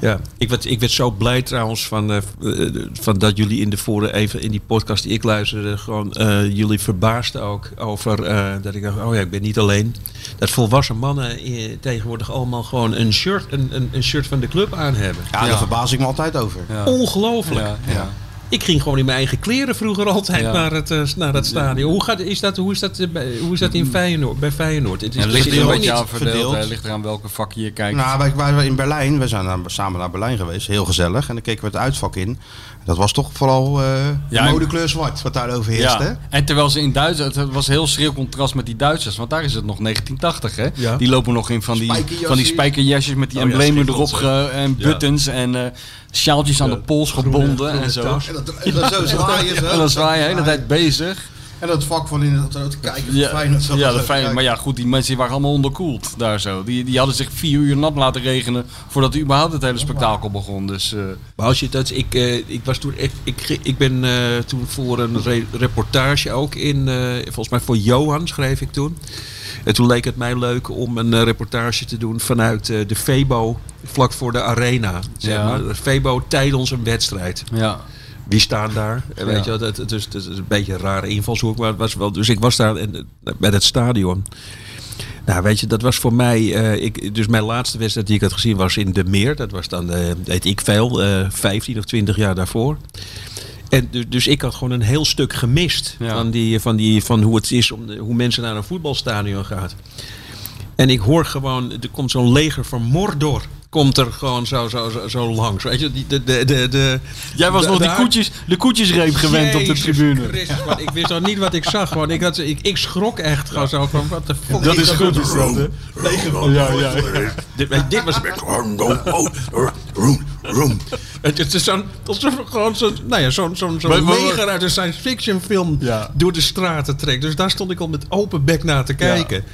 Ja. Ja, ik werd, ik werd zo blij trouwens van, eh, eh, van dat jullie in de vorige even in die podcast die ik luisterde, gewoon eh, jullie verbaasden ook over eh, dat ik dacht, oh ja, ik ben niet alleen. Dat volwassen mannen tegenwoordig allemaal gewoon een shirt, een, een, een shirt van de club aan hebben. Ja, daar verbaas ik me altijd over. Ja. Ongelooflijk. Ja, ja. Ik ging gewoon in mijn eigen kleren vroeger altijd Ja. naar, het, eh, naar het stadion. Hoe, gaat, is dat, hoe, is dat, eh, bij- hoe is dat in Feyenoord, bij Feyenoord? Het is, En ligt er een beetje aan verdeeld. verdeeld. hè. ligt eraan welke vak je kijkt. Nou, wij waren in Berlijn. We zijn naar- samen naar Berlijn geweest. Heel gezellig. En dan keken we het uitvak in. Dat was toch vooral eh Ja, en- modekleur zwart wat daar overheerst. Hè? Ja, en terwijl ze in Duitsland, het was heel schril contrast met die Duitsers, want daar is het nog 1980 hè. Ja. Die lopen nog in van die, Spijkerjasjes. van die spijkerjasjes met die Oh emblemen erop ge- en buttons en eh, sjaaltjes aan de pols gebonden en zo. En dat, en dat zo zwaaien. Zo. En dan zwaai je de hele tijd bezig. En dat vak van in te kijken. Ja, zat ja dat fijn. Maar ja, goed, die mensen die waren allemaal onderkoeld daar zo. Die, die hadden zich vier uur nat laten regenen voordat überhaupt het hele spektakel begon. Dus eh, Maar als je dat, ik, eh, ik was toen, ik, ik, ik ben eh, toen voor een re- reportage ook in, eh, volgens mij voor Johan schreef ik toen. En toen leek het mij leuk om een eh, reportage te doen vanuit eh, de Febo, vlak voor de arena. Zeg Ja. maar. De Febo tijdens een wedstrijd. ja. Wie staan daar? En Weet Ja. je, dat, het, is, het is een beetje een rare invalshoek, maar het was wel. Dus ik was daar in, bij het stadion. Nou, weet je, dat was voor mij. eh, ik, dus mijn laatste wedstrijd die ik had gezien was in de Meer. Dat was dan, eh weet ik veel, eh 15 of 20 jaar daarvoor. En dus, ik had gewoon een heel stuk gemist Ja. van, die, van, die, van hoe het is, om, de- hoe mensen naar een voetbalstadion gaan. En ik hoor gewoon, er komt zo'n leger van Mordor. Komt er gewoon zo, zo, zo, zo langs. Weet je, die, de, de, de, de, Jij was de- nog die, de- koetjes, de koetjesreep gewend op de Jezus tribune. Christus, man, ik wist al niet wat ik zag. Want ik, had, ik, ik schrok echt gewoon zo van, wat de fuck. Dat is goed, is dat, hè? Ja, ja, ja. Dit, dit was... Het, het is zo'n, gewoon zo'n, nou ja, zo'n, zo'n, zo'n leger uit een science fiction film Ja. door de straten trekt. Dus daar stond ik al met open bek naar te kijken.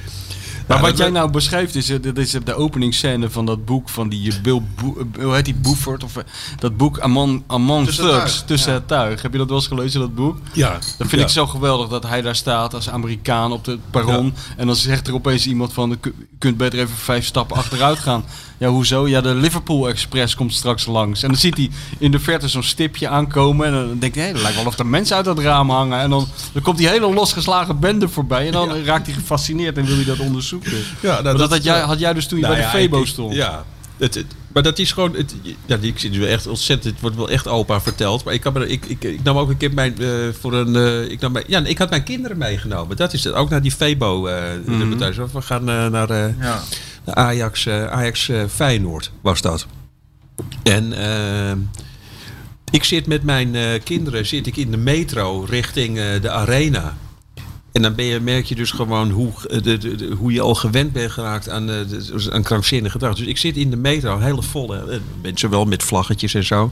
Maar dat wat jij nou beschrijft is, eh, dit is de openingscène van dat boek van die eh, Bill, eh, hoe heet die? Of, dat boek Among, Among Tussen het tuig, Tussen ja. het tuig. Heb je dat wel eens gelezen, dat boek? Ja. Dat vind ik zo geweldig dat hij daar staat als Amerikaan op het perron. En dan zegt er opeens iemand van, "Ku- je kunt beter even vijf stappen achteruit gaan. Ja, hoezo? Ja, de Liverpool Express komt straks langs. En dan ziet hij in de verte zo'n stipje aankomen. En dan denkt hij, hey, dat lijkt wel of er mensen uit dat raam hangen. En dan, dan komt die hele losgeslagen bende voorbij. En dan raakt hij gefascineerd en wil hij dat onderzoeken. Ja, nou, Maar dat, had, jij, had jij dus toen je Nou bij de ja, Febo stond. Ja, het, het- maar dat is gewoon. Het, ja, ik zit nu echt ontzettend. Het wordt wel echt opa verteld. Maar ik, kan me, ik, ik, ik nam ook een keer mijn. eh, voor een, eh, ik, nam mijn, ja, ik had mijn kinderen meegenomen. Dat is het. Ook naar die Febo. eh reportage. We gaan naar, eh, naar Ajax, eh, Ajax eh, Feyenoord, was dat. En. eh, ik zit met mijn kinderen zit ik in de metro richting de arena. En dan ben je, merk je dus gewoon hoe, de, hoe je al gewend bent geraakt aan, de, aan krankzinnige gedrag. Dus ik zit in de metro, hele volle mensen wel met vlaggetjes en zo.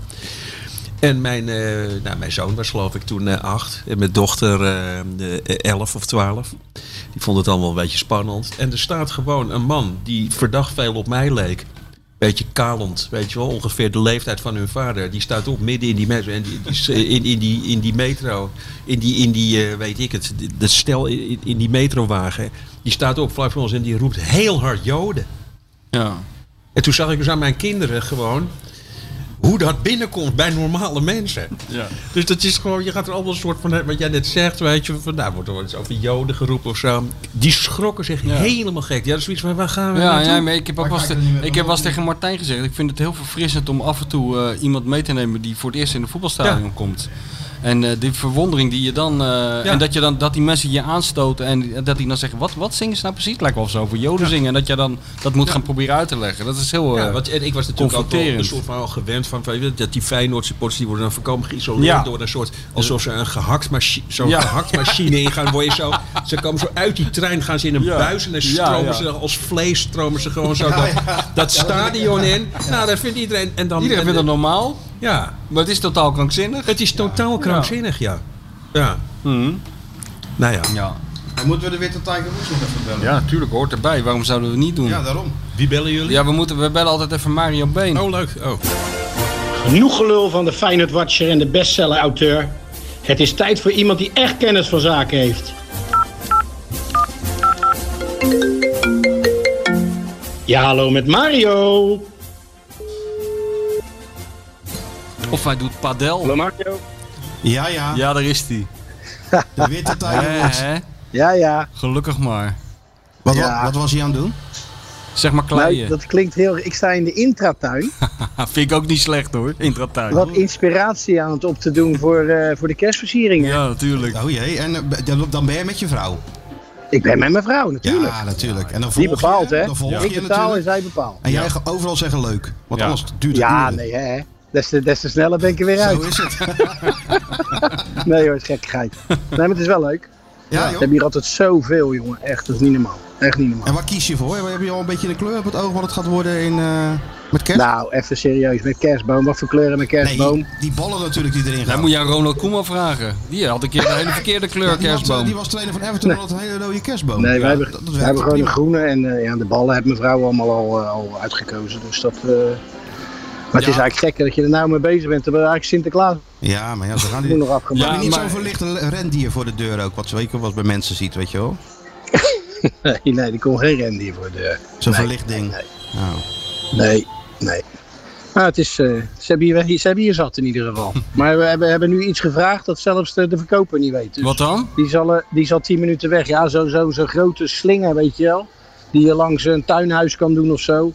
En mijn, eh, nou, mijn zoon was geloof ik toen eh, acht. En mijn dochter eh, elf of twaalf. Die vond het allemaal een beetje spannend. En er staat gewoon een man die verdacht veel op mij leek. Beetje kalend, weet je wel, ongeveer de leeftijd van hun vader. Die staat op midden in die metro. En die, in, in, die, in die metro, in die, in die weet ik het, de stel in, in die metrowagen. Die staat op vlak voor ons en die roept heel hard Joden. Ja. En toen zag ik dus aan mijn kinderen gewoon hoe dat binnenkomt bij normale mensen. Ja. Dus dat is gewoon, je gaat er allemaal een soort van, wat jij net zegt, weet je, van nou wordt er wel iets over Joden geroepen of zo. Die schrokken zich Ja. helemaal gek. Ja, dat is zoiets van, waar gaan we Ja, naartoe? ja, maar ik heb ook te- ik heb wel eens tegen Martijn gezegd. Ik vind het heel verfrissend om af en toe eh, iemand mee te nemen die voor het eerst in de voetbalstadion Ja. komt. En eh, die verwondering die je dan. eh, En dat je dan dat die mensen je aanstoten en dat die dan zeggen: wat, wat zingen ze nou precies? Het lijkt wel of ze over Joden zingen. En dat je dan dat moet gaan proberen uit te leggen. Dat is heel. Ja, eh, want en ik was natuurlijk ook wel een soort van al gewend van, van, weet je, dat die Feyenoord supporters die worden dan voorkomen geïsoleerd door een soort alsof ze een gehakt machi- zo'n gehakt machine ingaan, word je zo, ze komen zo uit die trein, gaan ze in een buis en dan stromen ze als vlees stromen ze gewoon zo dat, dat stadion in. Nou, dat vindt iedereen en dan Iedereen en, vindt dat normaal, ja, maar het is totaal krankzinnig. het is totaal krankzinnig, ja. Ja. Mhm. Nou ja. Ja. Dan moeten we de Witte Tiger Woods nog even bellen. ja, natuurlijk hoort erbij. Waarom zouden we het niet doen? Ja, Ja, daarom. Wie bellen jullie? we, moeten, we bellen altijd even Mario Been. Oh, leuk. Oh. Genoeg gelul van de Feyenoord Watcher en de bestseller-auteur. Het is tijd voor iemand die echt kennis van zaken heeft. Ja, hallo met Mario. Of hij doet padel. Hallo Mario. Ja, ja. Ja, daar is hij. De Witte hè? Ja, ja. Gelukkig maar. Wat, Ja. wat, wat was hij aan het doen? Zeg maar Nou, kleien. dat klinkt heel... Ik sta in de intratuin. Vind ik ook niet slecht hoor, intratuin. Wat inspiratie aan het op te doen voor, eh, voor de kerstversieringen. Ja, natuurlijk. Oh jee, en eh, dan- dan ben je met je vrouw. Ik ben met mijn vrouw, natuurlijk. Ja, natuurlijk. En dan Die volg bepaalt, je, hè? Dan volg ik je betaal en natuurlijk. zij bepaalt. En jij gaat overal zeggen leuk. Want Ja. anders duurt het Ja, uren. nee, hè. Des te, des te sneller ben ik er weer Zo uit. is het. Nee hoor, het is gekkigheid. Nee, maar het is wel leuk. Ja, We joh. hebben hier altijd zoveel, jongen. Echt, dat is niet normaal. Echt niet normaal. En waar kies je voor? Heb je al een beetje een kleur op het oog wat het gaat worden in, eh, met kerst? Nou, even serieus. Met kerstboom. Wat voor kleuren met kerstboom? nee, die ballen natuurlijk die erin gaan. Dan moet je aan Ronald Koeman vragen. Die had een keer de hele verkeerde kleur Ja, die, kerstboom. die was trainer van Everton, had een hele rode kerstboom. Nee, Ja, wij hebben, dat- dat wij hebben gewoon een groene. En eh, ja, de ballen heeft mijn vrouw allemaal al, eh, al uitgekozen. Dus dat... Maar het is eigenlijk gek dat je er nou mee bezig bent. Terwijl eigenlijk Sinterklaas Ja, maar ja, ze gaan moet die... nog afgemaakt. Ja, niet maar- zo'n verlichte rendier voor de deur ook, wat ze weken was bij mensen ziet, weet je wel? Nee, nee, die komt geen rendier voor de deur. Zo'n Nee, verlicht ding. nee. Nou. Nee, nee. Maar het is, eh, ze, hebben hier, ze hebben hier zat in ieder geval. Maar we hebben, hebben nu iets gevraagd dat zelfs de, de verkoper niet weet. Dus Wat dan? Die zal, eh, die zal 10 minuten weg. Ja, zo'n zo, zo'n grote slinger, weet je wel. Die je langs een tuinhuis kan doen of zo.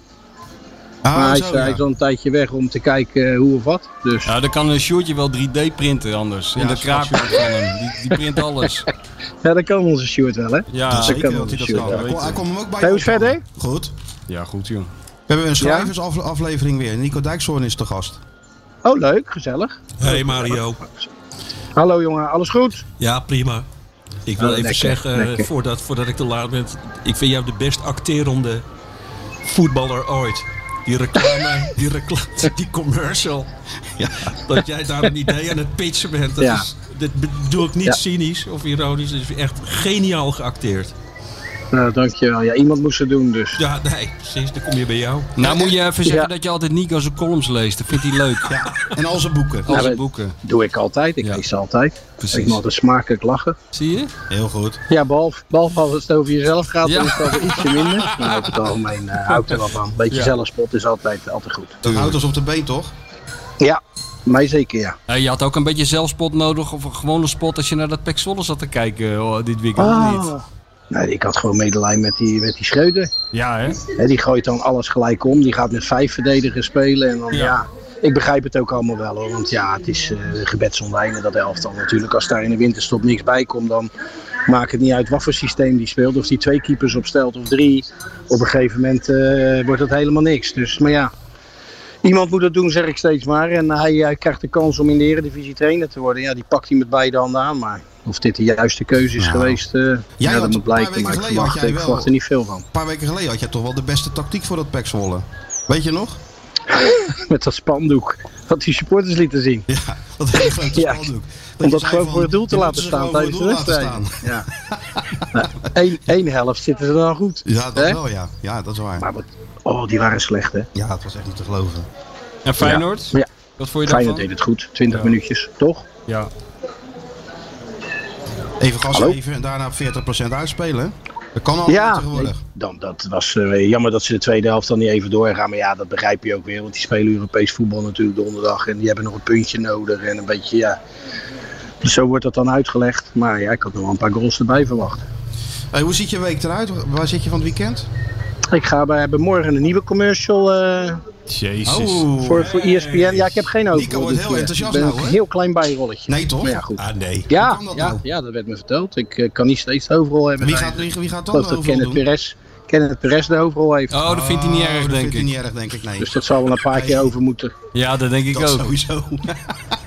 Ah, maar hij, zo, is, hij ja. is al een tijdje weg om te kijken eh, hoe of wat. Dus Ja, dan kan een shirtje wel 3D printen anders. In Ja, de straks. kraakje van hem. Die, die print alles. ja, dat kan onze Sjoerd wel, hè. Ja, Dat kan zeker wel dat hij dat kwam hem ook bij Hey, hoe is verder? Goed. ja goed joh. We hebben een schrijversaflevering weer. Nico Dijkshoorn is te gast. Oh, leuk, gezellig. Hey Mario. Hallo jongen, alles goed? Ja, prima. Ik wil Oh, even lekker, zeggen, lekker. voordat, voordat ik te laat ben, ik vind jou de best acterende voetballer ooit. Die reclame, die, reclame, die commercial. Ja, dat jij daar een idee aan het pitchen bent. Dat, Ja. is, dat bedoel ik niet cynisch of ironisch. Dat is echt geniaal geacteerd. Nou, dankjewel. Ja, iemand moest het doen dus. Ja, nee, precies. Dan kom je bij jou. Nou moet je even zeggen Ja. dat je altijd Nico zijn columns leest. Dat vindt hij leuk. Ja, en al zijn boeken. Al zijn maar- boeken. Doe ik altijd. Ik Ja. lees ze altijd. Ik Precies. moet altijd smakelijk lachen. Zie je? Heel goed. Ja, behalve, behalve als het over jezelf gaat, Ja. dan is het ietsje minder. Maar over het algemeen eh hou ik er wel van. Een beetje Ja. zelfspot is altijd, altijd goed. Dat houdt ons op de been, toch? Ja, mij zeker ja. Ja, je had ook een beetje zelfspot nodig. Of een gewone spot als je naar dat Pek Zwolle zat te kijken oh, dit weekend. of niet? Nee, ik had gewoon medelijden met die, met die Schreuder. Ja, hè? Die gooit dan alles gelijk om. Die gaat met vijf verdedigers spelen. En dan, ja. ik begrijp het ook allemaal wel hoor. Want ja, het is uh, gebed zonder einde dat elftal natuurlijk. Als daar in de winterstop niks bij komt, dan maakt het niet uit wat voor systeem die speelt. Of die twee keepers opstelt of drie. Op een gegeven moment eh, wordt het helemaal niks. Dus, maar ja, iemand moet het doen zeg ik steeds maar. En hij, hij krijgt de kans om in de Eredivisie trainer te worden. Ja, die pakt hij met beide handen aan. Maar of dit de juiste keuze is Nou. geweest, eh, Jij ja, dat moet paar blijken. weken Maar ik geleden had verwacht, jij ik wel- verwacht er niet veel van. Een paar weken geleden had jij toch wel de beste tactiek voor dat Pek Zwolle. Weet je nog? Met dat spandoek. Wat die supporters lieten zien. Ja, dat hele grote Ja, spandoek. Om je dat zei gewoon van, voor het doel te laten staan tijdens de wedstrijd. Ja. nou, één, één helft zitten ze dan goed. Ja, dat Hè? wel, ja. Ja, dat is waar. Maar wat, oh, die waren slecht hè. Ja, het was echt niet te geloven. En Feyenoord? Maar ja, Wat vond je Feyenoord daarvan? deed het goed. 20 Ja. minuutjes, toch? Ja. Even gas Hallo? geven en daarna op 40% uitspelen. Dat kan allemaal Ja, tegenwoordig. dan, dat was eh, jammer dat ze de tweede helft dan niet even doorgaan. Maar ja, dat begrijp je ook weer. Want die spelen Europees voetbal natuurlijk donderdag. En die hebben nog een puntje nodig. En een beetje, ja. Dus zo wordt dat dan uitgelegd. Maar ja, ik had nog wel een paar goals erbij verwacht. Hey, hoe ziet je week eruit? Waar zit je van het weekend? Ik ga bij, hebben morgen een nieuwe commercial eh, Jezus. voor, voor ESPN. Ja, ik heb geen over. Nico wordt heel enthousiast Ik ben nou, een heel klein bijrolletje. Nee, toch? Maar ja, goed. Ah, nee. Ja, kan dat ja, nou? ja, dat werd me verteld. Ik eh, kan niet steeds de hoofdrol hebben. Wie gaat, wie, wie gaat Ik dan dat overal Kenneth? Perez, Kenneth Perez de hoofdrol heeft. Oh, dat vindt hij niet Oh, erg, dat denk vindt hij ik. niet erg, denk ik, nee. Dus dat zal wel een paar keer over moeten. Ja, dat denk ik dat ook. sowieso.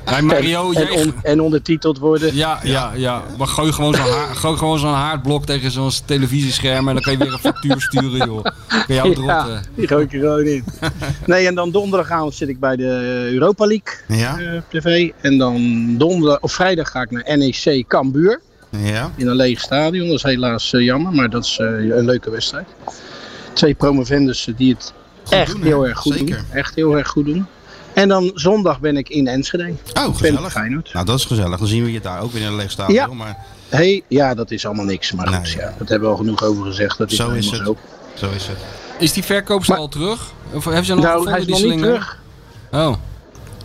Hey, Mario, en, jij... on- en ondertiteld worden. Ja, ja, ja. Maar gooi gewoon zo'n haar, gooi gewoon zo'n haardblok tegen zo'n televisiescherm en dan kan je weer een factuur sturen, joh. Kan jou het Ja, rotten. die gooi ik er gewoon in. Nee, en dan donderdagavond zit ik bij de Europa League Ja? eh, tv. En dan donderdag, of vrijdag ga ik naar NEC Cambuur. Ja? In een leeg stadion. Dat is helaas eh, jammer, maar dat is eh, een leuke wedstrijd. Twee promovendus eh, die het echt doen, heel erg goed Zeker. doen. Echt heel erg goed doen. En dan zondag ben ik in Enschede. Oh, gezellig. Feyenoord. Nou, dat is gezellig. Dan zien we je daar ook weer in een leeg stadion. Ja. Maar Hey, ja, dat is allemaal niks. Maar goed, ja, dat hebben we al genoeg over gezegd. Dat is Zo is het. zo. zo is het. Is die verkoopster al terug? Of hebben ze nog Nou, hij is nog niet terug. Oh.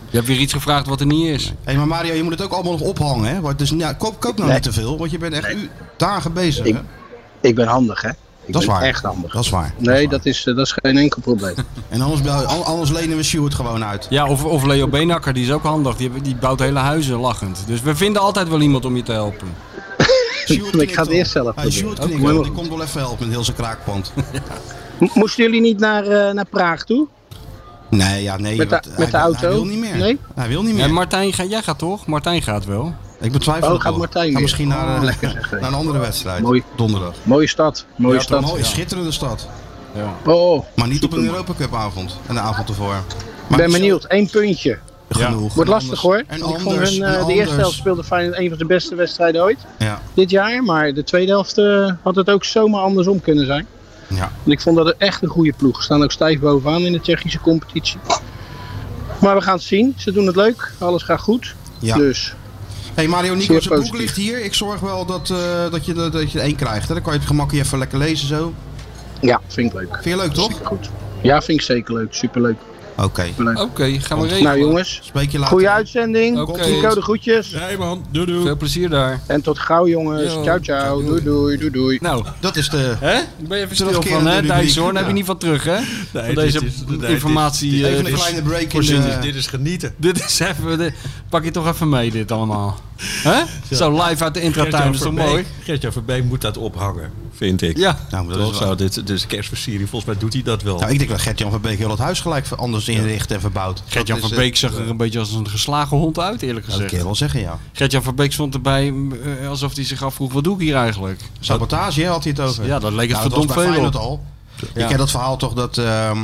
Je hebt weer iets gevraagd wat er niet is. Hé, hey, maar Mario, je moet het ook allemaal nog ophangen, hè? Want Dus, ja, koop, koop nou Nee. niet te veel, want je bent echt u, dagen bezig, Ik- hè? Ik ben handig, hè? Ik Dat is waar. echt handig. Dat is waar. Nee, is waar. dat is, eh, dat is geen enkel probleem. En anders, lenen we Stuart gewoon uit. Ja, of, of Leo Beenakker, die is ook handig. Die, die bouwt hele huizen lachend. Dus we vinden altijd wel iemand om je te helpen. Stuart ik ga het eerst zelf Hey, proberen. Stuart knikt wel. Die komt wel even helpen met heel zijn kraakpand. Moesten jullie niet naar, eh, naar Praag toe? Nee, ja, nee. Met de- wat- met hij, de auto? Hij wil niet meer. Nee? Hij wil niet meer. En Martijn, ga, jij gaat toch? Martijn gaat wel. ik betwijfel Oh, het gaat. Martijn Ga misschien naar, Oh, eh, naar een andere wedstrijd. Mooi. Donderdag. Mooie stad. Mooie Ja, stad. Mooi, schitterende stad. Ja. Oh, Maar niet op een. Europa Cup avond. En de avond ervoor. Ik ben benieuwd. Eén puntje. Genoeg. Wordt lastig hoor. En Want ik vond anders, hun, eh, en de eerste helft speelde Feyenoord een van de beste wedstrijden ooit. Ja, Dit jaar. Maar de tweede helft eh, had het ook zomaar andersom kunnen zijn. Ja. En ik vond dat het echt een goede ploeg. Ze staan ook stijf bovenaan in de Tsjechische competitie. Maar we gaan het zien. Ze doen het leuk. Alles gaat goed. ja. Dus Hey Mario, Nico, zijn boek ligt hier. Ik zorg wel dat, eh, dat, je, dat je er één krijgt. Hè? Dan kan je het gemakkelijk even lekker lezen zo. ja, vind ik leuk. Vind je leuk, toch? Super goed. Ja, vind ik zeker leuk. Superleuk. Oké. Oké, gaan we regelen. Nou jongens, Spreek je later. goede uitzending. Oké. Nico de groetjes. Nee man, doei doei. Veel plezier daar. En tot gauw jongens. Yo. Ciao ciao. Doei doei. Doei doei. Nou, Dat is de... hè? Ben je even stil van, hè, rubriek. Dijkshoorn? Daar heb je niet van terug, hè? Nee, van deze informatie. dit- eh, Even een dus- kleine break in de... Dit is genieten. Dit is even, dit- pak je toch even mee, dit allemaal. Hè? Zo live uit de intratuin, is toch mooi? Gertjan Verbeek moet dat ophangen, vind ik. Ja. Nou, dat Dat is wel... dit, dus kerstversiering, volgens mij doet hij dat wel. Nou, ik denk dat Gert-Jan van Beek heel het huis gelijk anders inricht en verbouwt. Gert-Jan Dat van is, Beek zag er een beetje als een geslagen hond uit, eerlijk eh, Dat kan gezegd. je wel zeggen, ja. Gert-Jan van Beek stond erbij eh, alsof hij zich afvroeg, wat doe ik hier eigenlijk? Sabotage hè, had hij het over. Ja, dat leek het Nou, dat verdomd veel op. al. Je kent dat verhaal toch dat ehm,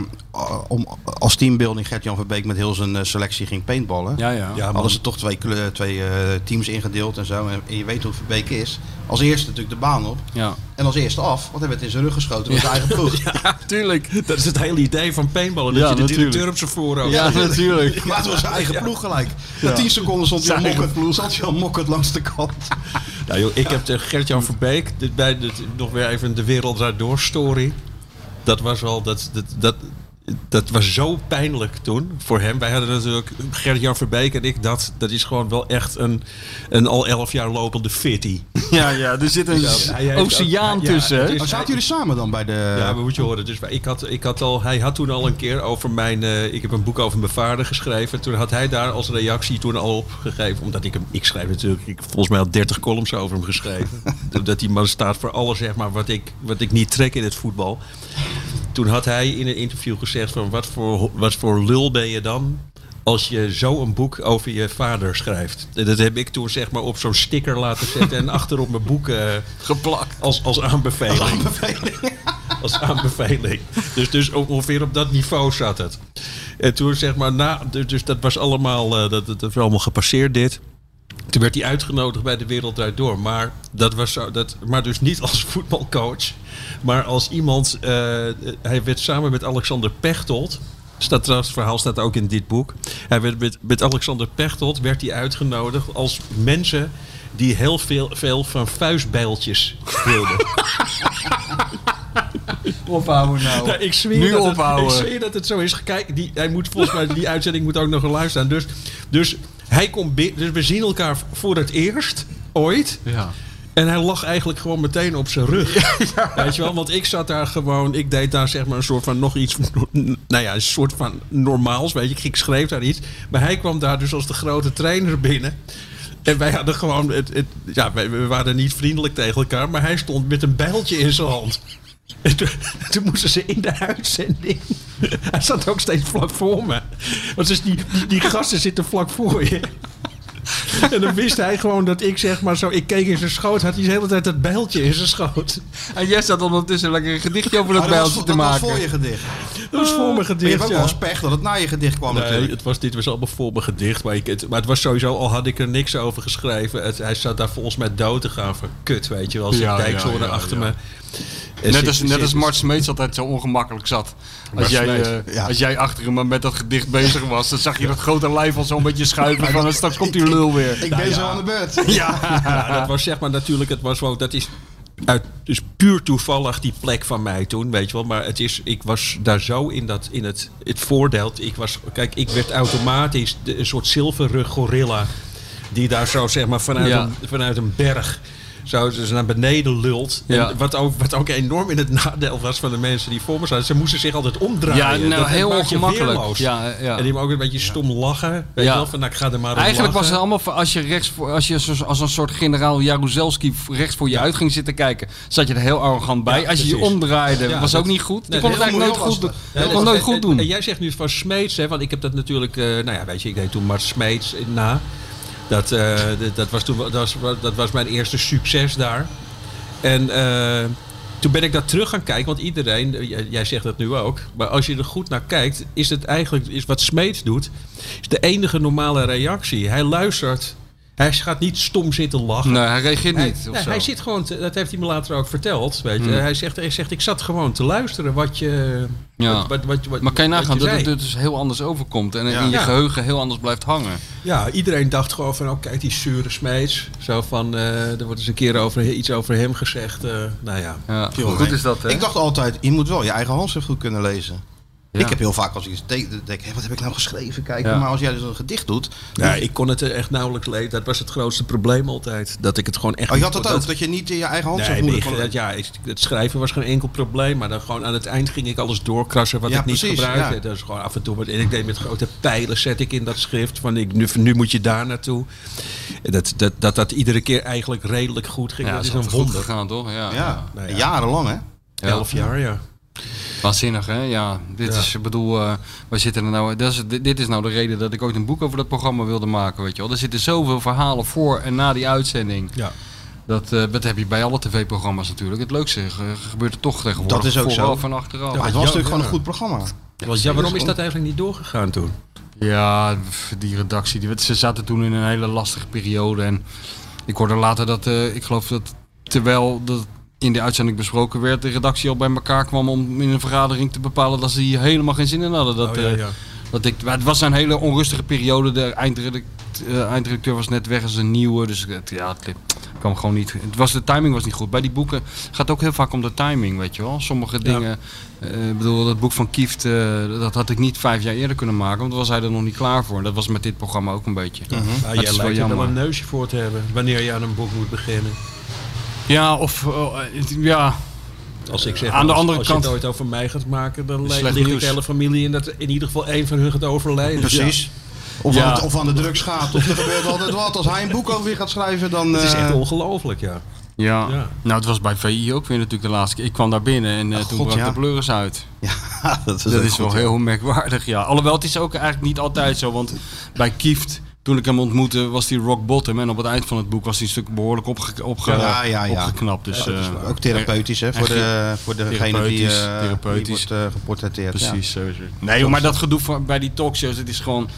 om, als teambuilding Gert-Jan Verbeek met heel zijn eh, selectie ging paintballen. Ja, ja. Ja. Hadden ze toch twee, twee eh, teams ingedeeld en zo. En, en je weet hoe Verbeek is. Als eerste natuurlijk de baan op. Ja, En als eerste af, want hij werd in zijn rug geschoten door zijn eigen ploeg. tuurlijk. Dat is het hele idee van paintballen. Dat Ja, je de natuurlijk. directeur op zijn voorhoofd Ja, natuurlijk. Maar het was zijn eigen ploeg gelijk. Na 10 seconden stond hij al zat hij mokkerd langs de kant. Nou, joh, ik heb Gert-Jan Verbeek, dit, bij, dit, nog weer even de wereld door story. Dat was wel, dat, dat, dat, dat was zo pijnlijk toen voor hem. Wij hadden natuurlijk, Gert-Jan Verbeek en ik, dat, dat is gewoon wel echt een, een al elf jaar lopende fitty. Ja, ja, er zit een heeft oceaan ook- ja, tussen. is- Maar zaten jullie samen dan bij de... Ja, maar moet je horen. Dus ik had, ik had al, hij had toen al een keer over mijn. eh, ik heb een boek over mijn vader geschreven. Toen had hij daar als reactie toen al op gegeven. Omdat ik hem. Ik schrijf natuurlijk. Ik volgens mij al 30 columns over hem geschreven. dat die man staat voor alles, zeg maar, wat ik, wat ik niet trek in het voetbal. Toen had hij in een interview gezegd: van wat voor, wat voor lul ben je dan? Als je zo een boek over je vader schrijft. En Dat heb ik toen zeg maar op zo'n sticker laten zetten en achter op mijn boek eh, Geplakt. als, als aanbeveling. Als aanbeveling. Dus, dus ongeveer op dat niveau zat het. En toen zeg maar, na, dus- dus dat was allemaal, eh, dat, dat was allemaal gepasseerd dit. Toen werd hij uitgenodigd bij de Wereld Draait Door. Maar, dat was zo, dat, maar dus niet als voetbalcoach. Maar als iemand... eh, hij werd samen met Alexander Pechtold... Staat trouwens, het verhaal staat ook in dit boek. Hij werd met, met Alexander Pechtold werd hij uitgenodigd als mensen die heel veel, veel van vuistbijltjes wilden. Ophouden nou. Ik zweer Nu dat het. Ik zweer dat het zo is. Kijk, die, hij moet volgens mij, die uitzending moet ook nog live staan. Dus, dus, hij komt binnen, dus we zien elkaar voor het eerst ooit. Ja. En hij lag eigenlijk gewoon meteen op zijn rug. Weet je wel? Want ik zat daar gewoon... Ik deed daar zeg maar een soort van nog iets... Nou ja, een soort van normaals. Weet je, ik schreef daar iets. Maar hij kwam daar dus als de grote trainer binnen. En wij hadden gewoon... Het, het, ja, wij, we waren niet vriendelijk tegen elkaar. Maar hij stond met een bijltje in zijn hand. En toen, toen moesten ze in de uitzending... Hij zat ook steeds vlak voor me. Want dus die, die, die gasten zitten vlak voor je. En dan wist hij gewoon dat ik zeg maar zo... Ik keek in zijn schoot, had hij de hele tijd dat bijltje in zijn schoot. En jij staat ondertussen lekker een gedichtje over dat Oh, dat was, bijltje te dat was maken. voor je gedicht. Dat was voor mijn Maar je gedicht, hebt ook wel eens pech dat het na je gedicht kwam Nee, natuurlijk. het was, dit was allemaal voor mijn gedicht. Maar, ik, het, maar het was sowieso, al had ik er niks over geschreven... Het, hij zat daar volgens mij dood te gaan van kut, weet je wel. Zijn Ja, ja, ja, achter ja. me. Net als, net als Mart Smeets altijd zo ongemakkelijk zat. Als jij, eh, ja. als jij achter hem met dat gedicht bezig was, dan zag je dat grote lijf al zo'n beetje schuiven van "En straks komt die lul weer. Ik ben zo aan de beurt. Ja, dat was zeg maar natuurlijk, het was wel, dat is uit, dus puur toevallig die plek van mij toen, weet je wel. Maar het is, ik was daar zo in, dat, in het, het voordeel. Ik was, kijk, ik werd automatisch de, een soort zilverrug gorilla. Die daar zo zeg maar vanuit, Ja. een, vanuit een berg zo dus naar beneden lult. Ja. En wat, ook, wat ook enorm in het nadeel was van de mensen die voor me zaten. Ze moesten zich altijd omdraaien. Ja, nou, Dat heel ongemakkelijk. Ja, ja. En die ook een beetje stom lachen. Weet je wel, van nou, ik ga er maar Eigenlijk was het allemaal voor- als je rechts voor, als je als een soort generaal Jaruzelski rechts voor je uit ging zitten kijken, zat je er heel arrogant bij. Als je je omdraaide, was ook niet goed. Nee, kon het eigenlijk nooit goed doen. dat. Kon nooit en- goed doen. En, jij zegt nu van Smeets, hè, want ik heb dat natuurlijk, eh, nou ja, weet je, ik deed toen Mart Smeets na. Dat, eh, dat, dat was toen, dat was, dat was mijn eerste succes daar. En eh, toen ben ik daar terug gaan kijken, want iedereen, eh, jij, jij zegt dat nu ook, maar als je er goed naar kijkt, is het eigenlijk, is wat Smeets doet, is de enige normale reactie. Hij luistert, hij gaat niet stom zitten lachen. Nee, hij reageert Hij, niet. of nee, zo. hij zit gewoon, te- dat heeft hij me later ook verteld. Weet je. Hmm. Hij, zegt, hij zegt, ik zat gewoon te luisteren wat je. Ja. Wat, wat, wat, wat- maar kan je nagaan dat het dus heel anders overkomt en Ja. in je Ja. geheugen heel anders blijft hangen. Ja, iedereen dacht gewoon van, oh kijk die zure Smeets. Zo van, eh, er wordt eens een keer over, iets over hem gezegd. eh, nou ja. Ja. Goed is dat, hè? Ik dacht altijd, je moet wel je eigen handschrift goed kunnen lezen. Ja. Ik heb heel vaak als ik iets denk wat heb ik nou geschreven? Kijk, Ja. maar als jij dus een gedicht doet. Ja, ik kon het echt nauwelijks lezen. Dat was het grootste probleem altijd. Dat ik het gewoon echt Oh, je had dat ook, dat je niet in je eigen Nee, handschrift nee, kon dat- ja, het schrijven was geen enkel probleem. Maar dan gewoon aan het eind ging ik alles doorkrassen wat Ja, ik niet precies, gebruikte. ja. Dat is gewoon af en toe. wat- En ik deed met grote pijlen zet ik in dat schrift. Van ik, nu, nu moet je daar naartoe. En Dat dat, dat dat iedere keer eigenlijk redelijk goed ging. ja, dat is een goed wonder. gegaan, toch? Ja. Ja, Nou ja. jarenlang hè. Ja. Elf jaar, ja. Waanzinnig, hè? Ja, dit Ja. is, ik bedoel, eh wij zitten er nou, dat is, dit, dit is nou de reden dat ik ooit een boek over dat programma wilde maken, weet je wel. Er zitten zoveel verhalen voor en na die uitzending. ja. Dat, eh, dat heb je bij alle tv-programma's natuurlijk. Het leukste ge- gebeurt er toch tegenwoordig. Dat is ook zo. Vooraf en achteraf. Maar het was natuurlijk gewoon een goed programma. Ja, waarom is dat eigenlijk niet doorgegaan toen? Ja, die redactie, die, ze zaten toen in een hele lastige periode. En ik hoorde later dat, eh, ik geloof dat terwijl dat in de uitzending besproken werd, de redactie al bij elkaar kwam om in een vergadering te bepalen dat ze hier helemaal geen zin in hadden. Dat, Oh, ja, eh, ja. dat ik, het was een hele onrustige periode. De eindredacteur, eh, eindredacteur was net weg als een nieuwe. Dus het, ja, het kwam gewoon niet. Het was, de timing was niet goed. Bij die boeken gaat het ook heel vaak om de timing, weet je wel. Sommige dingen. eh, Ik bedoel, dat boek van Kieft, dat had ik niet vijf jaar eerder kunnen maken. Want dan was hij er nog niet klaar voor. Dat was met dit programma ook een beetje. Ah, Het jij lijkt er wel een neusje voor te hebben wanneer je aan een boek moet beginnen. Ja, of eh, ja. Als ik zeg, Aan de als, andere als kant- je het ooit over mij gaat maken, dan ligt de hele familie in dat in ieder geval één van hun gaat overlijden. Precies. Of, Ja. aan het, of aan de drugs gaat. Of er gebeurt altijd wat. Als hij een boek over weer gaat schrijven, dan... Ja. Het is eh, echt ongelooflijk, ja. Ja. Ja. nou het was bij VI ook weer natuurlijk de laatste keer. Ik kwam daar binnen en eh, Ach, toen God, brak ja. de pleuris uit. dat is, Dat is wel ja. heel merkwaardig, ja. Alhoewel, het is ook eigenlijk niet altijd zo, want bij Kieft, toen ik hem ontmoette, was hij rock bottom. En op het eind van het boek was hij een stuk behoorlijk opge opge Ja, ja, ja. opgeknapt. Dus, eh, Ook therapeutisch, hè, voor, de, voor degene die, therapeutisch, eh, die therapeutisch. wordt eh, geportretteerd. ja. Precies, het. Nee, joh, maar dat gedoe van, bij die talkshows, het is gewoon...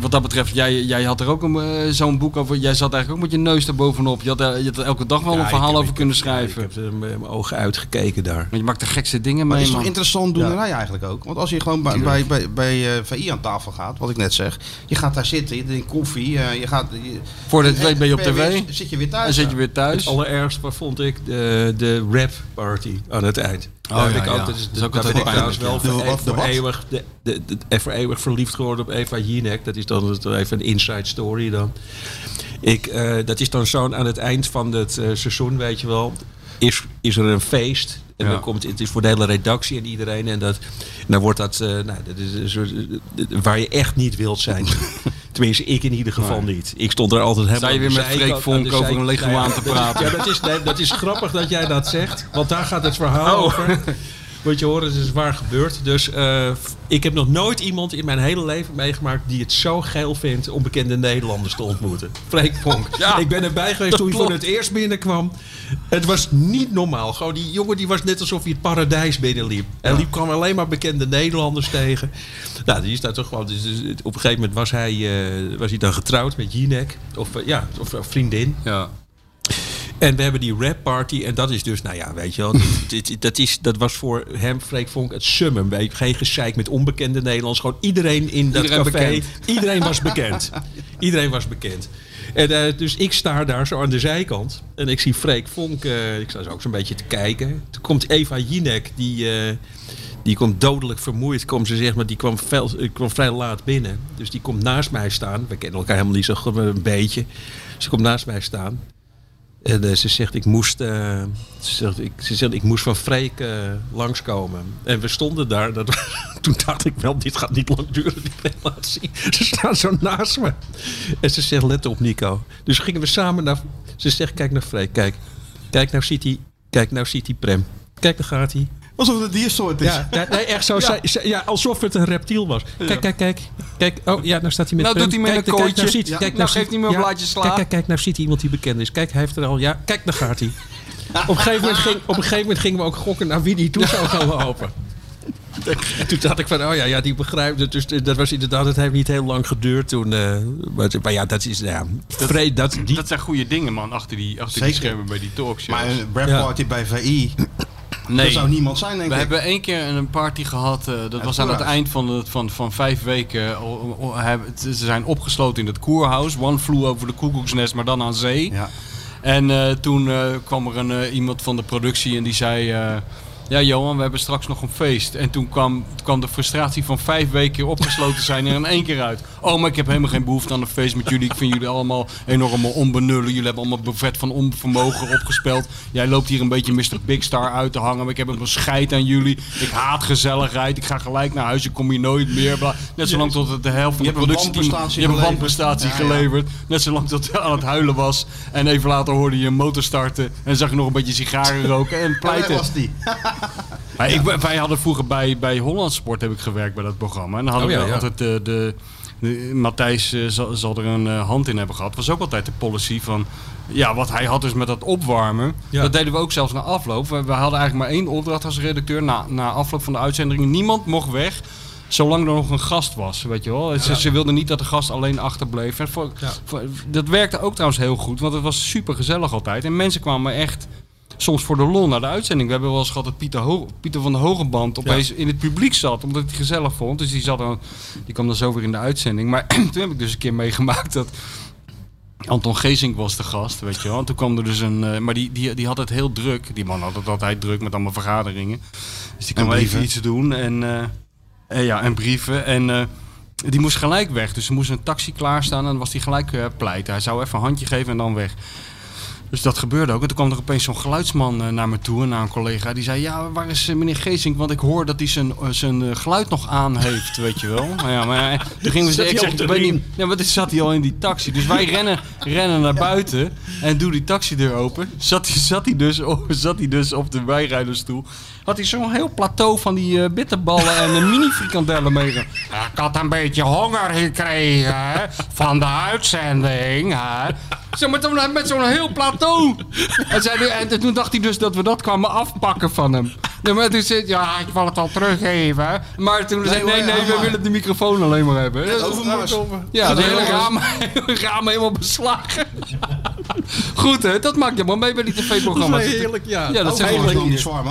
Wat dat betreft, jij, jij had er ook zo'n boek over. Jij zat eigenlijk ook met je neus erbovenop. Je had, er- je had er elke dag wel Ja, een verhaal heb- over ik kunnen schrijven. ik heb er met mijn ogen uitgekeken daar. Want je maakt de gekste dingen Maar mee, het is toch man. interessant doenerij eigenlijk ook. Want als je gewoon bij, bij, bij, bij eh, VI aan tafel gaat, wat ik net zeg. Je gaat daar zitten, je drinkt koffie. eh, je gaat, je, je het weet ben je op tv. zit je weer thuis. Dan zit je weer thuis. Het allerergste wat vond ik de, de rap party aan het eind. Oh, Daar ja, ik ja. ook, dat is, Dat is ook daar ben altijd ik trouwens wel pijnlijk, voor. De wat- de voor eeuwig, de, de, de- voor eeuwig verliefd geworden op Eva Jinek. Dat is dan het- even een inside story dan. Ik, eh, dat is dan zo'n aan het eind van het eh, seizoen, weet je wel. Is, is er een feest. En Ja. dan komt, het is voor de hele redactie en iedereen. En, dat, en dan wordt dat, eh, nou, dat is een soort, eh, waar je echt niet wilt zijn. Tenminste, ik in ieder geval niet. Ik stond er altijd helemaal Sta je weer met zijkant- Freek Vonk aan de over een leguaan Nou te praten? Ja, dat is, nee, dat is grappig dat jij dat zegt. Want daar gaat het verhaal Oh. over. Moet je horen, het is waar gebeurd. Dus eh, ik heb nog nooit iemand in mijn hele leven meegemaakt die het zo geil vindt om bekende Nederlanders te ontmoeten. Freek Vonk. Ja, ik ben erbij geweest toen hij voor het eerst binnenkwam. Het was niet normaal. Gewoon die jongen die was net alsof hij het paradijs binnenliep. Hij liep kwam alleen maar bekende Nederlanders tegen. Nou, die is daar toch gewoon. Dus, dus op een gegeven moment was hij, eh, was hij dan getrouwd met Jinek. Of eh, ja, of een vriendin. Ja. En we hebben die rap party. En dat is dus, nou ja, weet je wel. dit, dit- dat, is, dat was voor hem, Freek Vonk, het summum. Weet je, geen gezeik met onbekende Nederlands. Gewoon iedereen in dat Iedereen café. bekend. Iedereen was bekend. iedereen was bekend. En, eh, dus ik sta daar zo aan de zijkant. En ik zie Freek Vonk. eh, ik sta zo ook zo'n beetje te kijken. Toen komt Eva Jinek. Die, eh, die komt dodelijk vermoeid. Komt ze, zeg maar, die kwam, kwam vrij laat binnen. Dus die komt naast mij staan. We kennen elkaar helemaal niet zo goed, maar een beetje. Ze komt naast mij staan. En eh, ze zegt, ik moest, eh, ze, zegt, ik, ze zegt, ik moest van Freek eh, langskomen. En we stonden daar. Dat, toen dacht ik wel, dit gaat niet lang duren, die relatie. Ze staan zo naast me. En ze zegt, let op Nico. Dus gingen we samen naar... Ze zegt, kijk naar Freek, kijk. Kijk, nou ziet hij, kijk, nou ziet hij Prem. Kijk, daar gaat hij. Alsof het een diersoort is. Ja, ja, nee, echt zo. Ja. ja, alsof het een reptiel was. Kijk, kijk, kijk. Kijk, oh ja, nou staat hij met Nou doet hij met kijk, een kijk, kooitje. nou ziet, Ja. kijk, Nou ziet- geeft hij me een blaadje sla. Kijk, kijk, kijk, nou ziet hij iemand die bekend is. Kijk, hij heeft er al. Ja, kijk, daar gaat hij. Op een, gegeven moment ging, op een gegeven moment gingen we ook gokken naar wie die toe zou gaan lopen. En toen dacht ik van, oh ja, ja die begrijpt het. Dus dat was inderdaad, het heeft niet heel lang geduurd toen. eh, maar, maar ja, dat is, ja, vrede, dat, die, Dat zijn goede dingen, man, achter die, achter die schermen bij die talkshows. Maar een rap Ja. party bij VI, nee, er zou niemand zijn, denk we ik. hebben één keer een party gehad. eh, dat was aan het eind van, het, van, van vijf weken. O- o- hebben- Ze zijn opgesloten in het koerhuis. One flew over de koekoeksnest, maar dan aan zee. Ja. En eh, toen eh, kwam er een, eh, iemand van de productie en die zei... ja, Johan, we hebben straks nog een feest. En toen kwam, kwam de frustratie van vijf weken opgesloten zijn er in één keer uit. Oh, maar ik heb helemaal geen behoefte aan een feest met jullie. Ik vind jullie allemaal enorm onbenullen. Jullie hebben allemaal buffet van onvermogen opgespeld. Jij loopt hier een beetje Mr. Big Star uit te hangen. Maar ik heb een scheid aan jullie. Ik haat gezelligheid. Ik ga gelijk naar huis. Ik kom hier nooit meer. Net zolang tot het de helft van de productieteam... wanprestatie Je hebt een geleverd. wanprestatie Ja, ja. geleverd. Net zolang tot hij aan het huilen was. En even later hoorde je een motor starten. En zag je nog een beetje sigaren roken en pleiten. was die? Maar ik, wij hadden vroeger bij, bij Holland Sport heb ik gewerkt bij dat programma. En dan hadden Oh we altijd de, de, de- Matthijs eh, zal, zal er een eh, hand in hebben gehad. was ook altijd de policy van... Ja, wat hij had dus met dat opwarmen. Ja. Dat deden we ook zelfs na afloop. We, we hadden eigenlijk maar één opdracht als redacteur. Na, na afloop van de uitzending. Niemand mocht weg. Zolang er nog een gast was, weet je wel. Ze, ze wilden niet dat de gast alleen achterbleef. En voor, Ja. voor- dat werkte ook trouwens heel goed. Want het was super gezellig altijd. En mensen kwamen echt soms voor de lol naar de uitzending. We hebben wel eens gehad dat Pieter, Ho- Pieter van de Hogeband opeens in het publiek zat. Omdat hij het gezellig vond. Dus die, zat dan, die kwam dan zo weer in de uitzending. Maar toen heb ik dus een keer meegemaakt dat... Anton Geesink was de gast, weet je wel. En toen kwam er dus een... eh, maar die, die, die had het heel druk. Die man had het altijd druk met allemaal vergaderingen. Dus die kon even iets doen. En, eh, eh, ja, en brieven. En die moest gelijk weg. Dus er moest een taxi klaarstaan. En dan was hij gelijk eh, pleit. Hij zou even een handje geven en dan weg. Dus dat gebeurde ook. En toen kwam er opeens zo'n geluidsman eh, naar me toe, en naar een collega. Die zei, ja, waar is eh, meneer Geesink? Want ik hoor dat hij zijn, eh, zijn geluid nog aan heeft, weet je wel. Maar ja, maar, eh, toen gingen we ik zeg, ik weet niet, ja, maar zat hij al in die taxi. Dus wij rennen, rennen naar buiten en doe die taxideur open. Zat hij, zat hij, dus, zat hij dus op de bijrijdersstoel. Had hij zo'n heel plateau van die eh, bitterballen en een mini frikandellen meegenomen. Ja, ik had een beetje honger gekregen hè, van de uitzending. Hè. Zo, met, zo'n- met zo'n heel plateau. En, zei toen dacht hij dus dat we dat kwamen afpakken van hem. Ja, maar toen zei hij, ja, ik wil het al teruggeven. hè. Maar toen zei hij, nee, hoor, nee, ja, we willen de microfoon alleen maar hebben. Ja, Ja, de hele raam, raam helemaal beslagen. Goed hè, dat maakt je maar mee bij die tv-programma's. Dat is heerlijk, ja. Ja, dat zijn Heerlijk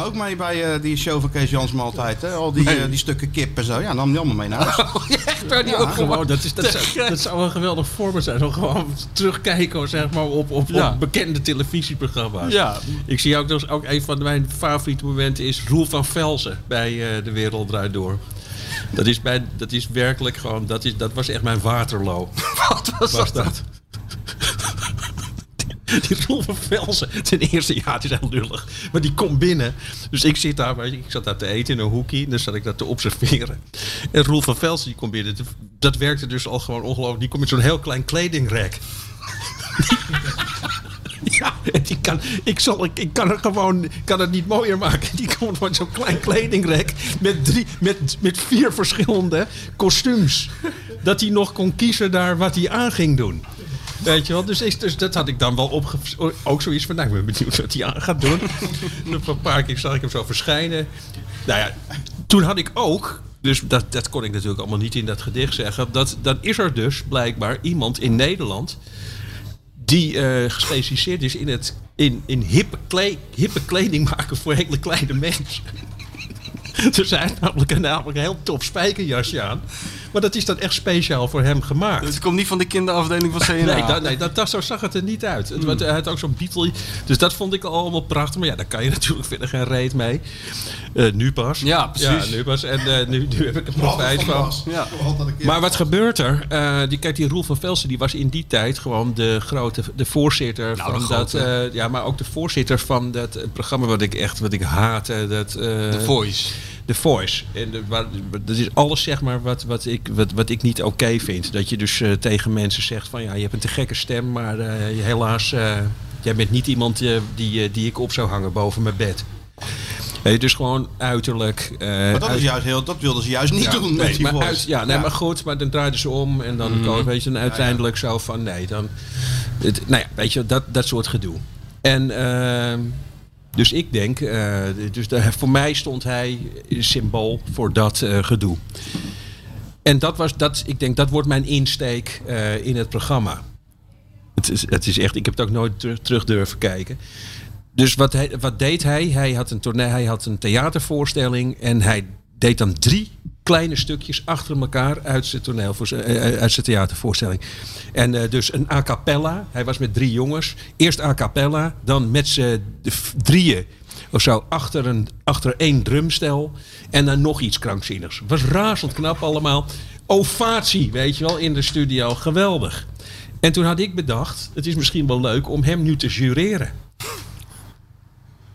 ook mee bij eh, die show van Kees Jansma altijd. Hè? Al die, eh, die stukken kip en zo. Ja, nam die allemaal mee naar huis. echt waar die ook Gewoon, dat, is, dat, zou, dat zou een geweldig voorbeeld zijn. Zo gewoon terugkijken zeg maar, op, op, Ja. op bekende televisieprogramma's. Ja, Ik zie ook, dus ook een van mijn favoriete momenten is Roel van Velzen bij eh, De Wereld Draait Door. Dat is, bij, dat is werkelijk gewoon, dat, is, dat was echt mijn Waterloo. wat was, Was dat? dat? Die Roel van Velzen, ten eerste, ja, het is heel lullig. Maar die komt binnen. Dus ik zit daar, ik zat daar te eten in een hoekje. Dus zat ik dat te observeren. En Roel van Velzen, die komt binnen. Dat werkte dus al gewoon ongelooflijk. Die komt met zo'n heel klein kledingrek. Ja, en die kan, ik, zal, ik, ik kan het gewoon kan het niet mooier maken. Die komt met zo'n klein kledingrek met, drie, met, met vier verschillende kostuums. Dat hij nog kon kiezen daar wat hij aan ging doen. Weet je wel, dus, is, dus dat had ik dan wel opge... Ook zoiets van, nou, ik ben benieuwd wat hij aan gaat doen. een paar keer zag ik hem zo verschijnen. Nou ja, toen had ik ook... Dus dat, dat kon ik natuurlijk allemaal niet in dat gedicht zeggen. Dat, dan is er dus blijkbaar iemand in Nederland die eh, gespecialiseerd is in, het, in, in hippe, kle- hippe kleding maken voor hele kleine mensen. Dus hij heeft namelijk een, namelijk een heel tof spijkerjasje aan. Maar dat is dan echt speciaal voor hem gemaakt. Het komt niet van de kinderafdeling van CNA. Nee, dat, nee dat, dat, zo zag het er niet uit. Het, Hij had ook zo'n Beatle. Dus dat vond ik allemaal prachtig. Maar ja, daar kan je natuurlijk verder geen reet mee. Eh, nu pas. Ja, precies. Ja, nu pas. En eh, nu, nu heb ik er profijt van. Ja. Maar wat gebeurt er? Eh, die, kijk, die Roel van Velsen die was in die tijd gewoon de grote de voorzitter Nou, van de dat. eh, ja, maar ook de voorzitter van dat programma wat ik echt wat ik haatte. Dat, eh, The Voice. The Voice. En de, waar, dat is alles zeg maar wat, wat, ik, wat, wat ik niet oké vind. Dat je dus eh, tegen mensen zegt van ja, je hebt een te gekke stem, maar eh, helaas, eh, jij bent niet iemand die, die ik op zou hangen boven mijn bed. Je, dus gewoon uiterlijk. eh, Maar dat, uit- is juist heel, dat wilden ze juist niet ja, doen met nee, die maar, voice. uit, ja, nee, maar goed, maar dan draaiden ze om en dan mm weet je, uiteindelijk zo van nee, dan. Het, nou ja, weet je, dat, dat soort gedoe. En ehm, dus ik denk, eh, dus de, voor mij stond hij symbool voor dat eh, gedoe. En dat was, dat, ik denk, dat wordt mijn insteek eh, in het programma. Het is, het is echt, ik heb het ook nooit ter- terug durven kijken. Dus wat, wat deed hij? Hij had, een tournee, hij had een theatervoorstelling en hij deed dan drie kleine stukjes achter elkaar uit zijn, toneel, uit zijn theatervoorstelling. En eh, dus een a cappella. Hij was met drie jongens. Eerst a cappella, dan met z'n drieën of zo achter, een, achter één drumstel. En dan nog iets krankzinnigs. Was razend knap allemaal. Ovatie, weet je wel, in de studio. Geweldig. En toen had ik bedacht, het is misschien wel leuk om hem nu te jureren.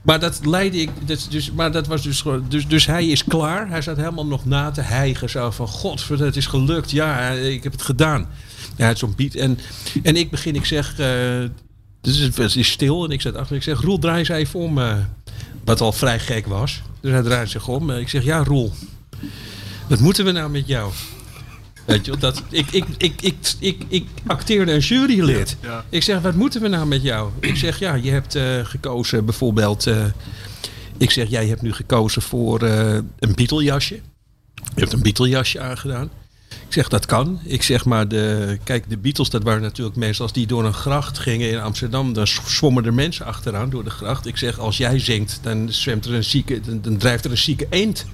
Maar dat leidde ik. Dat, dus, maar dat was dus. Dus, dus hij is klaar. Hij zat helemaal nog na te hijgen. Zo van: God, het is gelukt. Ja, ik heb het gedaan. Ja, had zo'n beat. En, en ik begin, ik zeg. dus het, het is stil. En ik zet achter. Ik zeg: Roel, draai eens even om. eh, wat al vrij gek was. Dus hij draait zich om. Eh, Ik zeg: Ja, Roel. Wat moeten we nou met jou? Weet je, dat, ik, ik, ik, ik, ik, ik acteerde een jurylid. Ik zeg, wat moeten we nou met jou? Ik zeg, ja, je hebt eh, gekozen bijvoorbeeld... eh, ik zeg, jij hebt nu gekozen voor eh, een Beatle-jasje. Je hebt een Beatle-jasje aangedaan. Ik zeg, dat kan. Ik zeg maar, de, kijk, de Beatles, dat waren natuurlijk mensen... als die door een gracht gingen in Amsterdam... dan zwommen er mensen achteraan door de gracht. Ik zeg, als jij zingt, dan, zwemt er een zieke, dan, dan drijft er een zieke eend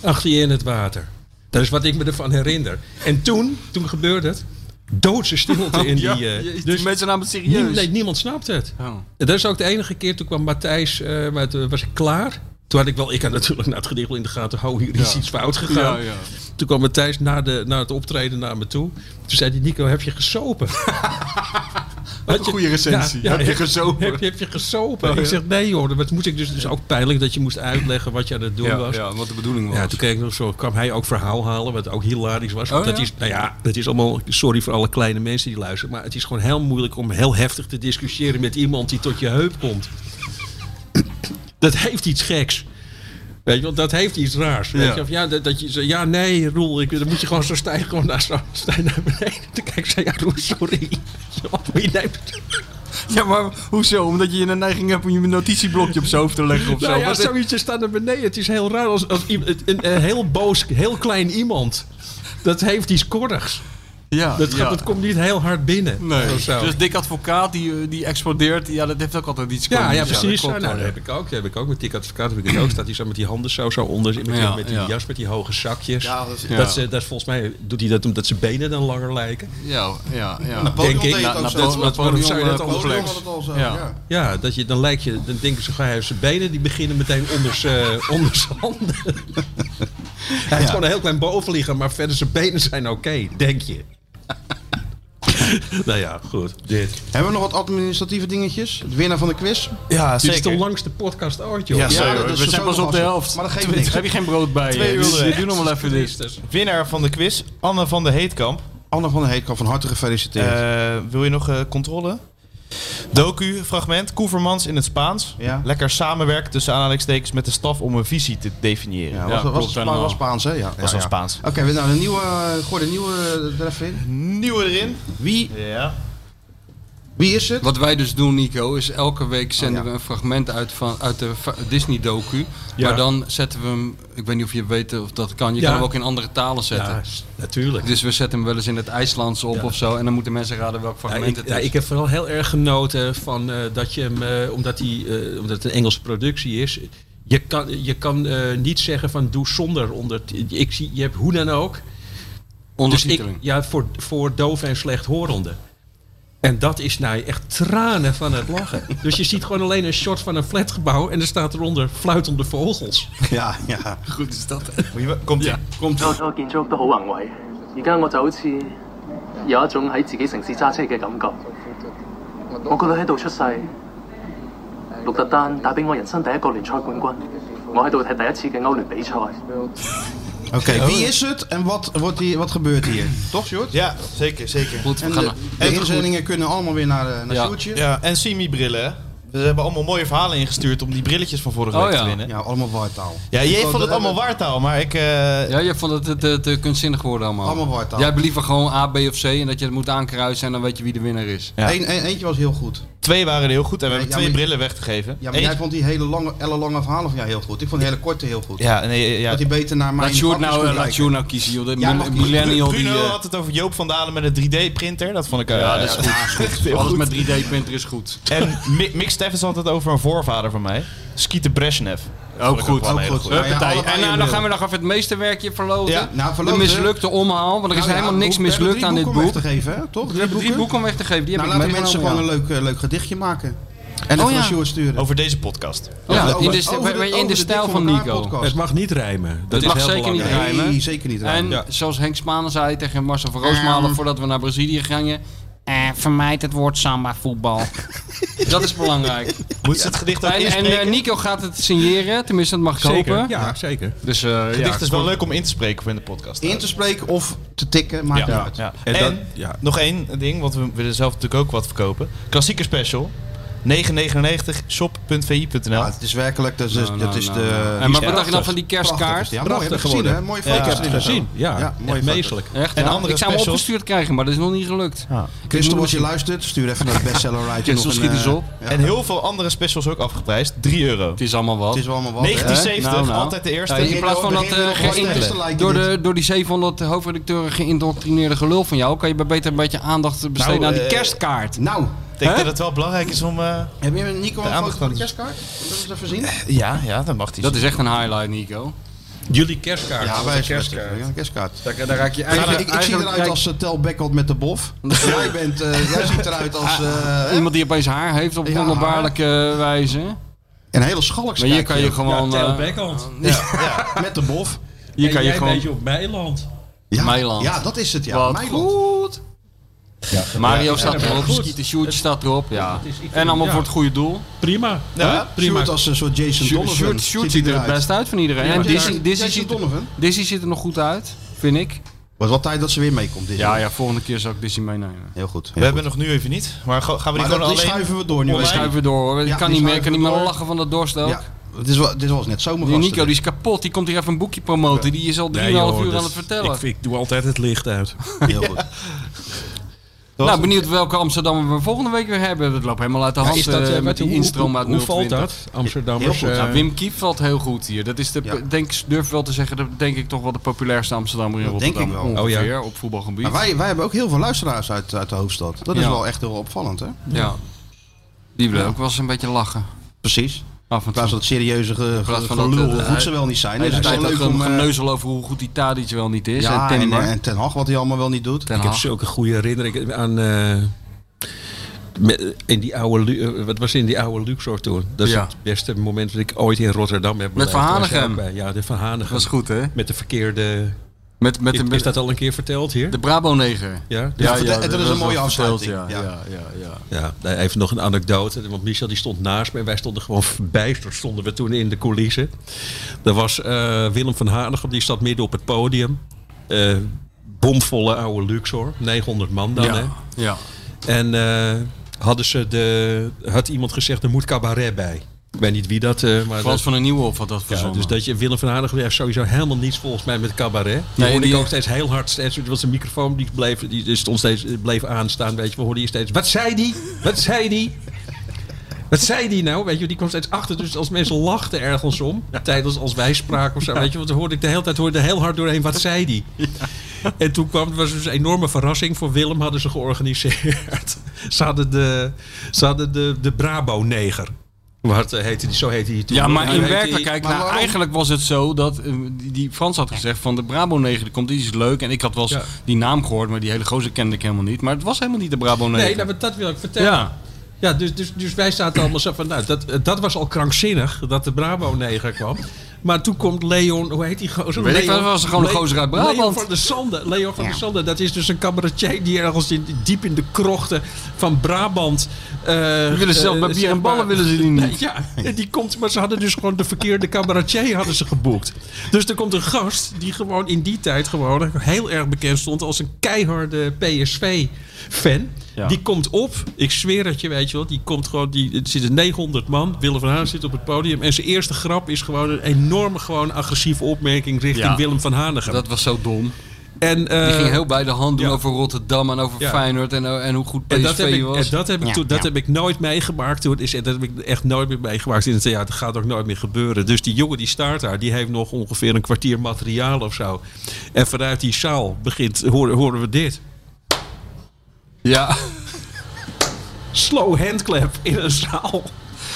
achter je in het water. Dat is wat ik me ervan herinner. En toen, toen gebeurde het. Doodse stilte in die... Ja, eh, je- dus die mensen namen het nie- serieus. nee, niemand snapt het. Oh. En dat is ook de enige keer. Toen kwam Matthijs, eh, maar toen was ik klaar. Toen had ik wel, ik had natuurlijk na het gedicht in de gaten, oh, hier is iets fout gegaan. Ja, ja. Toen kwam Matthijs na, de, na het optreden naar me toe. Toen zei hij, Nico, heb je gesopen? Had een goede recensie. Heb je gesopen? Heb je, heb je gesopen? Oh, Ik zeg, nee joh, dat moest ik dus, dus ook pijnlijk dat je moest uitleggen wat je aan het doen Ja, was. ja, wat de bedoeling was. Ja, toen kreeg ik nog zo, kwam hij ook verhaal halen, wat ook hilarisch was. Want Oh, dat is, nou ja, dat is allemaal, sorry voor alle kleine mensen die luisteren, maar het is gewoon heel moeilijk om heel heftig te discussiëren met iemand die tot je heup komt. Dat heeft iets geks. Weet je, want dat heeft iets raars. Weet Ja. je, of ja, dat, dat je zo, ja, nee, Roel, ik, dan moet je gewoon zo stijgen, gewoon naar, zo, stijgen naar beneden. Toen kijk zei, ja, Roel, sorry. Neemt? Ja, maar hoezo? Omdat je een neiging hebt om je notitieblokje op zijn hoofd te leggen of zo. Nou ja, zoiets staat naar beneden. Het is heel raar als, als iemand- een, een heel boos, heel klein iemand. Dat heeft iets korrigs. Ja, Dat, gaat, ja. dat komt niet heel hard binnen. Nee, dus dik advocaat die, eh, die explodeert, ja, dat heeft ook altijd iets ja, ja, precies. dat nou, heb ik ook. Dat heb ik ook. Met Dick Advocaat heb ik het ook. Staat hij zo met die handen zo, zo onder. Met, die- Ja, met die ja. jas, met die hoge zakjes. Ja, dat is- Ja. Dat, ze, dat volgens mij doet hij dat omdat zijn benen dan langer lijken. Ja, ja, ja. Napoleon Denk ik. Na- dat- Napoleon, complex. had het al zo, Ja. ja. Ja, dat je, dan lijkt je, dan denken ze, ga hij zijn benen, die beginnen meteen onder zijn onder zijn handen. hij heeft gewoon een heel klein bovenlichaam, maar verder zijn benen zijn oké, denk je. nou ja, goed. Dit. Hebben we nog wat administratieve dingetjes? De winnaar van de quiz? Ja, Dit is de zeker. langste podcast ooit, joh. Ja, zeker. dat is we zijn pas op de helft. Maar dat geeft niks. Heb je geen brood bij Twee je? uur Dus onderweg. doe nog wel even dit. Winnaar van de quiz, Anne van de Heetkamp. Anne van der Heetkamp, van harte gefeliciteerd. Eh, wil je nog eh, controle? Docu-fragment. Koevermans in het Spaans. Ja. Lekker samenwerken tussen aanhalingstekens met de staf om een visie te definiëren. ja, ja, was, was, klopt was, Spaans, hè? Ja, was ja, ja. Spaans. Oké, we nou de nieuwe, eh, gooi de nieuwe er even in. Nieuwe erin. Wie, Ja. Wie is het? Wat wij dus doen, Nico, is elke week zenden Oh, ja. we een fragment uit, van, uit de Disney-docu. Ja. Maar dan zetten we hem, ik weet niet of je weet of dat kan, je Ja. kan hem ook in andere talen zetten. Natuurlijk. Dus we zetten hem wel eens in het IJslands op of zo. En dan moeten mensen raden welk fragment ik, het ja, is. ik heb vooral heel erg genoten van eh, dat je hem, eh, omdat, die, eh, omdat het een Engelse productie is, je kan, je kan niet zeggen van doe zonder onder. Ik zie, je hebt hoe dan ook. Dus ik, Ondertiteling. ja, voor, voor doof en slechthorenden. En dat is nou echt tranen van het lachen. Dus je ziet gewoon alleen een shot van een flatgebouw en er staat eronder fluitende vogels. Ja, ja. Goed is dat. Moet je- Komt-ie. Ja, komt嗰个建筑物都好宏伟，而家我就好似有一种喺自己城市揸车嘅感觉。我个女喺度出世，鹿特丹打俾我人生第一个联赛冠军，我喺度睇第一次嘅欧联比赛。 Oké, wie is het en wat, wordt hier, wat gebeurt hier? Toch, Sjoerd? Ja, zeker, zeker. Goed, we En gaan de, inzendingen kunnen allemaal weer naar, eh, naar Ja. Sjoerdje. Ja, en Simi-brillen, hè? We hebben allemaal mooie verhalen ingestuurd om die brilletjes van vorige Oh, week ja. te winnen. Ja, allemaal waartaal. Ja, jij vond het allemaal waartaal, maar ik... eh, Ja, je vond het te, te, te kunstzinnig geworden allemaal. Allemaal waartaal. Jij hebt liever gewoon A, B of C en dat je het moet aankruisen en dan weet je wie de winnaar is. Ja. Eén- één- eentje was heel goed. Twee waren heel goed en we Ja, hebben ja, twee maar- brillen weggegeven. Ja, maar Eentje- jij vond die hele lange, ellenlange verhalen van jou heel goed. Ik vond die hele korte heel goed. Ja, nee, ja. Dat hij beter naar mijn Laat Sjoerd nou, eh, laat nou kiezen, joh. De millennial die... Bruno eh, had het over Joop van Dalen met een 3D-printer. Dat vond ik... eh, ja, dat is goed. Alles goed. met 3D-printer is goed. En Mi- Mick Steffens had het over een voorvader van mij. Skeeter Brezhnev. Ook goed. hele goed. Ja, ja, en nou, dan gaan we nog even het meesterwerkje verloten. Ja, nou, de verloten. mislukte omhaal, want er is Nou ja, helemaal niks mislukt aan dit boeken om boek. weg te geven, hè? Toch? We hebben drie boeken om weg te geven, die heb Nou, ik laten mensen gewoon een leuk, eh, leuk gedichtje maken. En Oh, ja. van Sjoerd sturen. Over deze podcast. Ja, Over- in de, over in de, over in de stijl van Nico. podcast. Het mag niet rijmen. Dat Het is mag heel zeker niet belangrijk. rijmen. Nee, zeker niet En rijmen. Ja. zoals Henk Spanen zei tegen Marcel van Roosmalen voordat we naar Brazilië gingen. Eh, vermijd het woord samba voetbal. dat is belangrijk. Moet ze het gedicht ook En, en eh, Nico gaat het signeren, tenminste dat mag ik Zeker, hopen. ja, zeker. Dus eh, Het gedicht ja, is wel leuk om in te spreken voor in de podcast. In te spreken of te tikken, maakt niet uit. Ja. En En, dat- ja. nog één ding, want we willen zelf natuurlijk ook wat verkopen. Klassieke special. 9,99 shop.vi.nl. Ja, het is werkelijk, dat is, Nou, dat nou, is nou, de... nou. die En maar wat dacht je dan van die kerstkaart? Ja, mooi, heb gezien, hè? Mooie Ja, ik heb het gezien. Ja, echt foto's. meestelijk. Echt, En ja? andere Ik zou hem specials? opgestuurd krijgen, maar dat is nog niet gelukt. Ja. Christel, als je luistert, stuur even naar de bestseller. Christel, schiet eens eh, op. En heel veel andere specials ook afgeprijsd. 3 euro. Het is allemaal wat. Het is allemaal wat. hè? 1970, Nou, nou. altijd de eerste. In plaats van dat eh, door, dit. de, door die 700 hoofdredacteuren geïndoctrineerde gelul van jou... kan je beter een beetje aandacht besteden aan die eh, kerstkaart. Nou, Ik denk Hè? dat het wel belangrijk is om... eh, heb je Nico De een aandacht foto van de kerstkaart? Dat is even zien. ja, ja, dat mag hij Dat is echt een highlight, Nico. Jullie kerstkaart. Ja, wij kerstkaart. Ja, een kerstkaart. Daar, daar raak je Ik, eigenlijk... ik, ik zie eigenlijk eruit kijk- als uh, Tel met de bof. jij, bent, eh, jij ziet eruit als eh, Iemand die opeens haar heeft op Ja, wonderbaarlijke wijze. een hele schalks. Maar hier kan je gewoon... Ja, Tel eh, Beckhand. met de bof. hier En kan je gewoon... een beetje op Meiland. Ja, Meiland. Ja, dat is het. Ja, Wat Meiland. goed. Mario Ja, staat ja, erop. Skeeter Sjoerd staat erop. Ja. En allemaal ja. voor het goede doel. Prima. Ja, prima. Sjoerd als een soort Jason Donovan. Sjoerd Sjoerd ziet er het best uit van iedereen. En Dizzy, ziet, Donovan. Dizzy ziet er nog goed uit, vind ik. Was wel tijd dat ze weer meekomt. Dit Ja, ja, volgende keer zou ik Dizzy meenemen. Heel goed. We hebben nog nu even niet. Maar ga- gaan we die maar gewoon dat, die alleen... schuiven we door nu. We schuiven door hoor. Ik kan die niet meer, ik kan niet meer lachen van de dorst ook. Het is wel, dit was net Die zomergasten. Nico die is kapot. Die komt hier even een boekje promoten. Die is al 3,5 Nee, uur dat- aan het vertellen. Ik, ik doe altijd het licht uit. Heel goed. nou, benieuwd welke Amsterdam we volgende week weer hebben. Dat loopt helemaal uit de hand dat, eh, eh, met die hoe- instroom uit hoe, hoe valt 020. dat? Amsterdammers. Eh, Wim Kiep valt heel goed hier. Dat is de, Ja. denk, durf wel te zeggen, dat denk ik toch wel de populairste Amsterdammer in Dat denk Rotterdam. ik wel. Ongeveer, Oh ja. op voetbalgebied. Maar wij, wij hebben ook heel veel luisteraars uit, uit de hoofdstad. Dat is wel echt heel opvallend, hè? ja. Die willen ook wel eens een beetje lachen. Precies. Af en toe. van dat serieuze ge, plaats van dat, gelul, eh, hoe goed ze wel niet zijn. De Het is leuk om... een eh, geneuzel over hoe goed die Tadic wel niet is. ja, en Ten, en, Mar- en Ten Hag wat hij allemaal wel niet doet. Ten Ik heb zulke goede herinneringen aan. eh, met- in die oude, eh, wat was in die oude Luxor toen? Dat is Ja. het beste moment dat ik ooit in Rotterdam heb Met beleefd. Van Hanegem. Ja, de Van Hanegem. Dat was goed, hè? Met de verkeerde... Met, met, Is, dat al een keer verteld hier? de Brabo-neger. ja? Ja, en dat is een mooie verteld, afsluiting. Ja, Ja. ja, ja, ja. Ja, even nog een anekdote. Want Michel die stond naast me en wij stonden gewoon verbijsterd. Stonden we toen in de coulissen. Er was eh, Willem van Hanegem, die zat midden op het podium. Eh, bomvolle oude Luxor. 900 man dan, hè? ja. ja. En eh, hadden ze de, had iemand gezegd, er moet cabaret bij. Ik weet niet wie dat... eh, maar Frans dat, van den Nieuwhof had dat ja, dus dat je Willem van Hanegem heeft sowieso helemaal niets volgens mij met cabaret. Die Nee, hoorde die- ik ook steeds heel hard. Steeds, het was een microfoon die bleef, die stond steeds, bleef aanstaan. Weet je, we hoorden hier steeds. Wat zei die? Wat zei die? Wat zei die nou? Weet je, die kwam steeds achter. Dus als mensen lachten ergens om, tijdens als wij spraken of zo, weet je, want dan hoorde ik de hele tijd hoorde heel hard doorheen. Wat zei die? En toen kwam, het was dus een enorme verrassing voor Willem, hadden ze georganiseerd. Ze hadden de, ze hadden de, de Brabo-neger. Wat eh, heette die? Zo heette die toen. Ja, maar in werkelijkheid, nou, eigenlijk was het zo dat eh, die, die Frans had gezegd van de Brabo 9, die komt iets leuk. En ik had wel eens Ja. die naam gehoord, maar die hele gozer kende ik helemaal niet. Maar het was helemaal niet de Brabo 9. Nee, nou, dat wil ik vertellen. ja. Ja, dus, dus, dus wij zaten allemaal zo van, nou, dat, dat was al krankzinnig dat de Brabo-neger kwam. Maar toen komt Leon, hoe heet die gozer? Weet ik wel, was gewoon een gozer uit Brabant. Leon van der Sande. Leon van der Sande, dat is dus een cabaretier die ergens in, diep in de krochten van Brabant... eh, Die willen zelf eh, bij bier zeg en ballen maar- willen ze die niet. Ja, die komt, maar ze hadden dus gewoon de verkeerde cabaretier hadden ze geboekt. Dus er komt een gast die gewoon in die tijd gewoon heel erg bekend stond als een keiharde PSV-fan. Ja. Die komt op, ik zweer het je, weet je wel. Die komt gewoon, die, er zitten 900 man. Willem van Haan zit op het podium. En zijn eerste grap is gewoon een enorme, gewoon agressieve opmerking richting Ja. Willem van Hanegem. Dat was zo dom. en, eh, Die ging heel bij de hand doen ja. over Rotterdam en over Ja. Feyenoord en, eh, en hoe goed En dat, PSV heb ik, was. en dat, heb ik, Ja, toen, dat ja. heb ik nooit meegemaakt. Toen is, dat heb ik echt nooit meer meegemaakt in het theater. Dat gaat ook nooit meer gebeuren. Dus die jongen die staat daar, die heeft nog ongeveer een kwartier materiaal of zo. En vanuit die zaal begint, horen, horen we dit. Ja. Slow handclap in een zaal.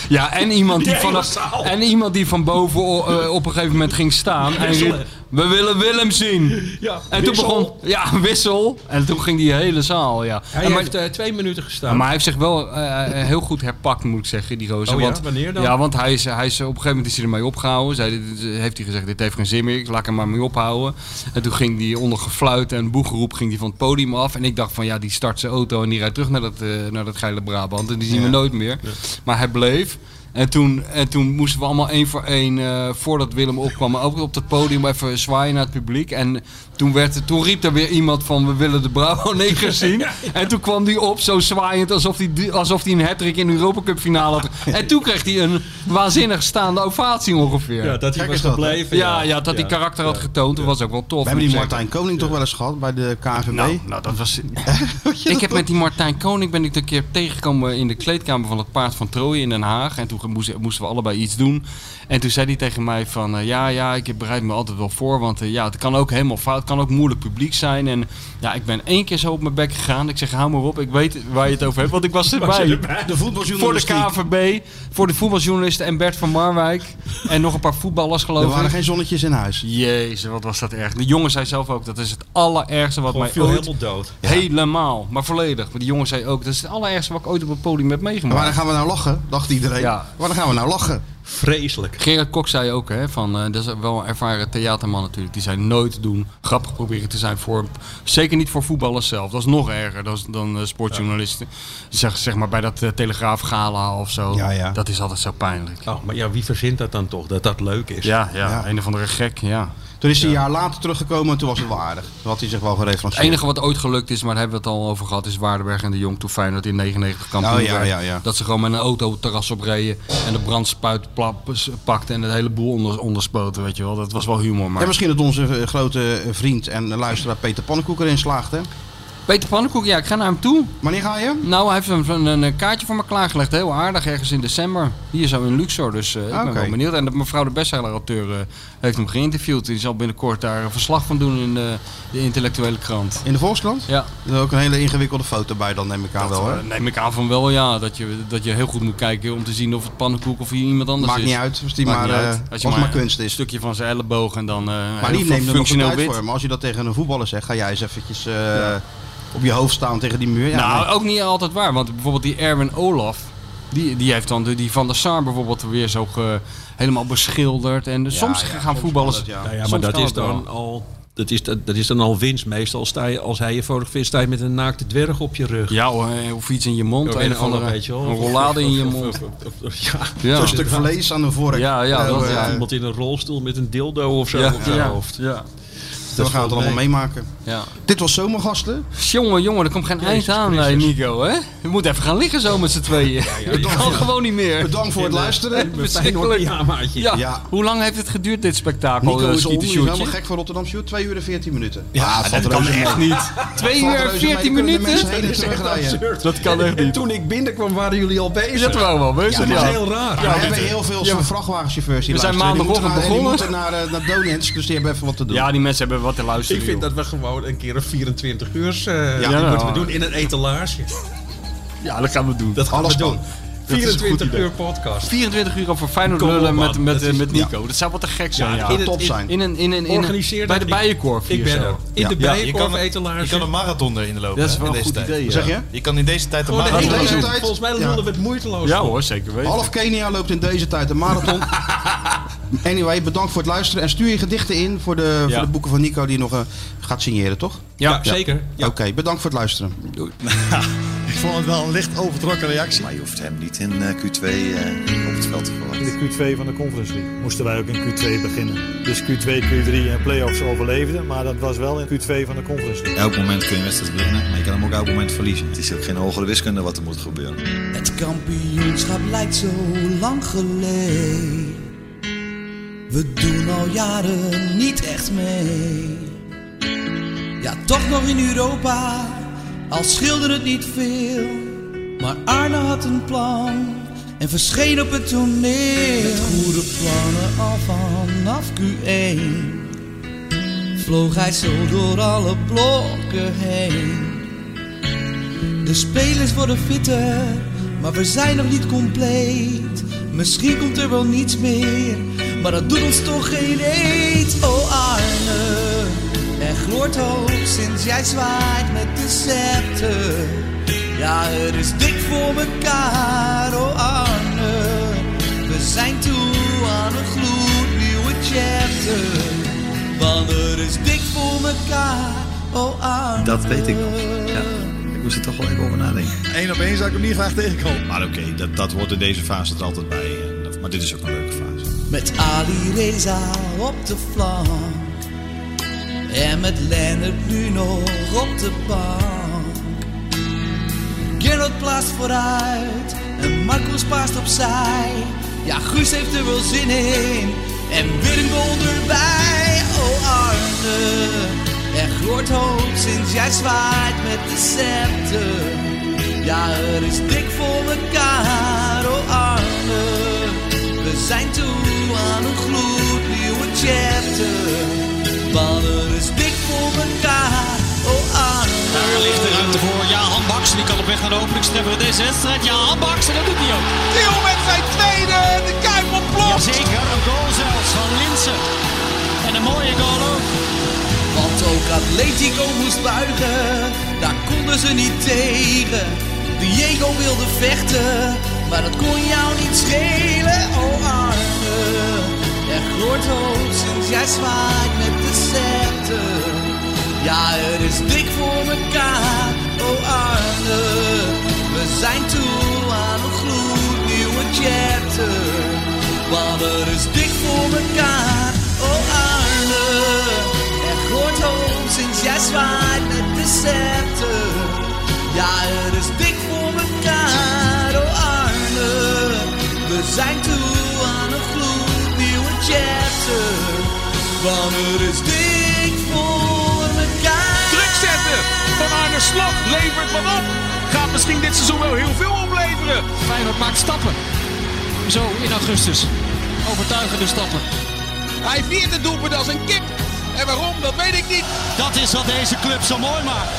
ja, en iemand die, vanaf, en iemand die van boven eh, op een gegeven moment ging staan en riep. We willen Willem zien. Ja, En toen wissel. begon, ja, wissel. En toen ging die hele zaal, ja. Hij En maar, heeft eh, twee minuten gestaan. maar hij heeft zich wel eh, eh, heel goed herpakt, moet ik zeggen, die gozer. Oh ja? want, Wanneer dan? Ja, want hij is, hij is, op een gegeven moment is hij ermee opgehouden. Dit- heeft hij gezegd, dit heeft geen zin meer, ik laat hem maar mee ophouden. En toen ging hij onder gefluit en boegeroep ging hij van het podium af. En ik dacht van, ja, die start zijn auto en die rijdt terug naar dat, eh, naar dat geile Brabant. En die zien we nooit meer. Maar hij bleef. En toen, en toen moesten we allemaal één voor één, eh, voordat Willem opkwam, ook op het podium even zwaaien naar het publiek. En toen, werd, het- toen riep er weer iemand van, we willen de Bravo Negers zien. En toen kwam die op, zo zwaaiend, alsof hij alsof die een hat-trick in de Europa Cup finale had. En toen kreeg hij een waanzinnig staande ovatie ongeveer. Ja, dat hij Kijk was gebleven. Ja, ja, dat hij Ja. karakter had getoond, dat was ook wel tof. We hebben die Martijn Koning toch wel eens gehad bij de KNVB? Nou, nou, dat was. ik heb met die Martijn Koning ben ik een keer tegengekomen in de kleedkamer van het Paard van Troje in Den Haag. En toen moesten, moesten we allebei iets doen. En toen zei hij tegen mij van, eh, ja, ja, ik bereid me altijd wel voor. Want eh, ja, het kan ook helemaal fout, het kan ook moeilijk publiek zijn. En ja, ik ben één keer zo op mijn bek gegaan. Ik zeg, hou maar op, ik weet waar je het over hebt, want ik was erbij. De Voor de. KVB, voor de voetbaljournalisten en Bert van Marwijk. En nog een paar voetballers geloof Er ik. waren geen zonnetjes in huis. Jezus, wat was dat erg. De jongen zei zelf ook, dat is het allerergste wat Gewoon mij viel ooit... helemaal dood. Helemaal, maar volledig. Maar die jongen zei ook, dat is het allerergste wat ik ooit op het podium heb Maar meegemaakt. waar gaan we nou lachen? Dacht iedereen. Ja. Waar gaan we nou lachen? Vreselijk. Gerard Kok zei ook, hè, van, eh, dat is wel een ervaren theaterman natuurlijk. Die zei nooit doen, grappig proberen te zijn voor, zeker niet voor voetballers zelf. Dat is nog erger dan, dan eh, sportjournalisten. Zeg, zeg maar bij dat uh, Telegraaf Gala of zo. Ja, ja. Dat is altijd zo pijnlijk. Oh, maar ja, wie verzint dat dan toch? Dat dat leuk is. Ja, ja, Ja. een of andere gek, ja. Toen is hij een jaar later teruggekomen en toen was het wel aardig. Toen had hij zich wel Het gereferenceerd. enige wat ooit gelukt is, maar daar hebben we het al over gehad, is Waardenberg en de Jong toen Feyenoord in 99 kampioen Oh, ja. Dat ze gewoon met een auto het terras opreden en de brandspuit pakten en het hele boel onder, onderspoten, weet je wel. Dat was wel humor, maar... Ja, misschien dat onze eh, grote vriend en luisteraar Peter Pannenkoek erin slaagt, hè? Peter Pannenkoek, ja, ik ga naar hem toe. Wanneer ga je? Nou, hij heeft een, een, een kaartje voor me klaargelegd, heel aardig, ergens in december. Hier zo in Luxor, dus eh, ik ben Oké. wel benieuwd. En de, mevrouw de bestseller-auteur eh, heeft hem geïnterviewd. Die zal binnenkort daar een verslag van doen in de, de intellectuele krant. In de Volkskrant? Ja, Er is ook een hele ingewikkelde foto bij, dan neem ik aan wel, hè? Eh, neem ik aan van wel, ja. Dat je, dat je heel goed moet kijken om te zien of het pannenkoek of hier iemand anders Maakt is. niet uit, als die Maakt maar, niet eh, uit. als maar kunst Een is. stukje van zijn elleboog en dan eh Maar die neemt er nog functioneel tijd voor. Maar als je dat tegen een voetballer zegt, ga jij eens eventjes op je hoofd staan tegen die muur. Ja, nou, nee. ook niet altijd waar. Want bijvoorbeeld die Erwin Olaf, die, die heeft dan de, die Van der Sar bijvoorbeeld weer zo ge- helemaal beschilderd. En dus soms ja, gaan voetballers... het, ja. Ja, maar dat is dan al. Dat is, dat, dat is dan al winst meestal. Sta je, als hij je fotografeert, sta je met een naakte dwerg op je rug. Ja, of, iets in je mond. Een of andere, weet je een rollade in je mond. Ja. Ja. Zo'n stuk vlees aan de vork. Ja, ja, dat- ja. Iemand in een rolstoel met een dildo of zo Ja, op zijn ja, hoofd. ja, we gaan het allemaal meemaken. ja. Dit was Zomergasten. Jongen, jongen, er komt geen eind aan, Christus. eh, Nico, hè? Je moet even gaan liggen zo met z'n tweeën. Je kan gewoon niet meer. Bedankt voor het luisteren. Verschrikkelijk. Ja, maatje. Ja. Ja. Hoe lang heeft het geduurd, dit spektakel? Nico eh, is is helemaal gek voor Rotterdam Shoot. 2 uur en 14 minuten. Ja, Ah, dat kan echt niet. Twee Valt uur en reuze mee, 14 dan kunnen de minuten? Dat kan echt niet. toen ik binnenkwam, waren jullie al bezig. Dat waren we wel bezig, dat ja. was heel raar. we hebben heel veel Ja. vrachtwagenchauffeurs die We zijn maandagochtend begonnen. Die moeten naar, eh, naar Donens, dus die hebben even wat te doen. Ja, die mensen hebben wat te luisteren. Ik vind joh. dat we gewoon een keer een 24 uur uh, Ja, moeten nou. we doen in een etalage. Ja, dat gaan we doen. Dat gaan Alles we doen. kan. Dat is een goed 24 idee. uur podcast. 24 uur over Feyenoord lullen met, met, is- met Nico. Dat zou wat te gek zijn, ja. in het- top in- zijn. In een, in een, in Organiseer bij de Bijenkorf Ik ben zo. er. In Ja. de Ja, je bijenkorf kan, etalage. je kan een marathon erin lopen. Dat is wel in een deze goed tijd. idee, ja. Zeg je? Je kan in deze tijd een Gewoon marathon lopen. tijd? Volgens mij Ja. lullen we het moeiteloos. Ja hoor, zeker weten. Half Kenia loopt in deze tijd een marathon. anyway, bedankt voor het luisteren. En stuur je gedichten in voor de, Ja. voor de boeken van Nico die nog eh, gaat signeren, toch? Ja, zeker. Ja. Oké, bedankt voor het luisteren. Ik vond het wel een licht overtrokken reactie. Maar je hoeft hem niet in eh, Q2 eh, op het veld te verwachten. In de Q2 van de Conference League moesten wij ook in Q2 beginnen. Dus Q2, Q3 en playoffs overleefden, maar dat was wel in Q2 van de Conference League. Elk moment kun je wedstrijd winnen, maar je kan hem ook elk moment verliezen. Het is ook geen hogere wiskunde wat er moet gebeuren. Het kampioenschap lijkt zo lang geleden. We doen al jaren niet echt mee. Ja, toch nog in Europa, al schilderde het niet veel. Maar Arne had een plan en verscheen op het toneel. Met goede plannen al vanaf Q1 vloog hij zo door alle blokken heen. De spelers worden fitter, maar we zijn nog niet compleet. Misschien komt er wel niets meer, maar dat doet ons toch geen eet. Oh Arne, er gloort hoop sinds jij zwaait met de scepter. Ja, het is dik voor mekaar, oh Arne. We zijn toe aan een gloednieuwe chapter. Want het is dik voor mekaar, oh Arne. Dat weet ik nog. Ja. Moest er toch wel even over nadenken. Eén op één zou ik hem niet graag tegenkomen. Maar oké, dat, dat hoort in deze fase er altijd bij. En dat- Maar dit is ook een leuke fase. Met Ali Reza op de flank. En met Lennart nu nog op de bank. Gerard plaatst vooruit. En Marcos paast opzij. Ja, Guus heeft er wel zin in. En weer een goal erbij. Oh Arne. Er gloort hoop sinds jij zwaait met de scepter. Ja, er is dik voor mekaar. Oh Arne. We zijn toe aan een gloednieuwe chapter. Want er is dik voor mekaar. Oh Arne. Daar ligt de ruimte voor Jahan Baks. Die kan op weg naar de openingstreffer in deze wedstrijd. Jahan Baks, en dat doet hij ook. Theo met zijn tweede, de Kuip ontploft. Jazeker, een goal zelfs van Linsen. En een mooie goal ook. Want ook Atletico moest buigen, daar konden ze niet tegen. Diego wilde vechten, maar dat kon jou niet schelen. Oh Arne, er gloort hoop sinds jij zwaait met de scepter. Ja, het is dik voor mekaar, oh Arne. We zijn toe aan een gloednieuwe chapter. Want er is dik voor mekaar, oh Arne. Hoop sinds jij zwaait met de scepter. Ja, het is dik voor mekaar, oh Arne. We zijn toe aan een gloednieuwe chapter. Want het is dik voor mekaar. Druk zetten van Arne Slot levert wat op. Gaat misschien dit seizoen wel heel veel opleveren. Feyenoord maakt stappen. Zo in augustus. Overtuigende stappen. Hij viert het doelpunt als een kip. En waarom, dat weet ik niet. Dat is wat deze club zo mooi maakt.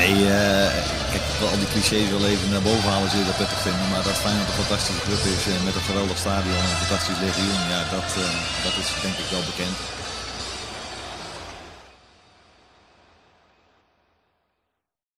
Nee, eh, kijk, ik wil al die clichés wel even naar boven halen, zul je dat prettig vinden. Maar dat Feyenoord een fantastische club is eh, met een geweldig stadion en een fantastisch legioen, ja, dat, eh, dat is denk ik wel bekend.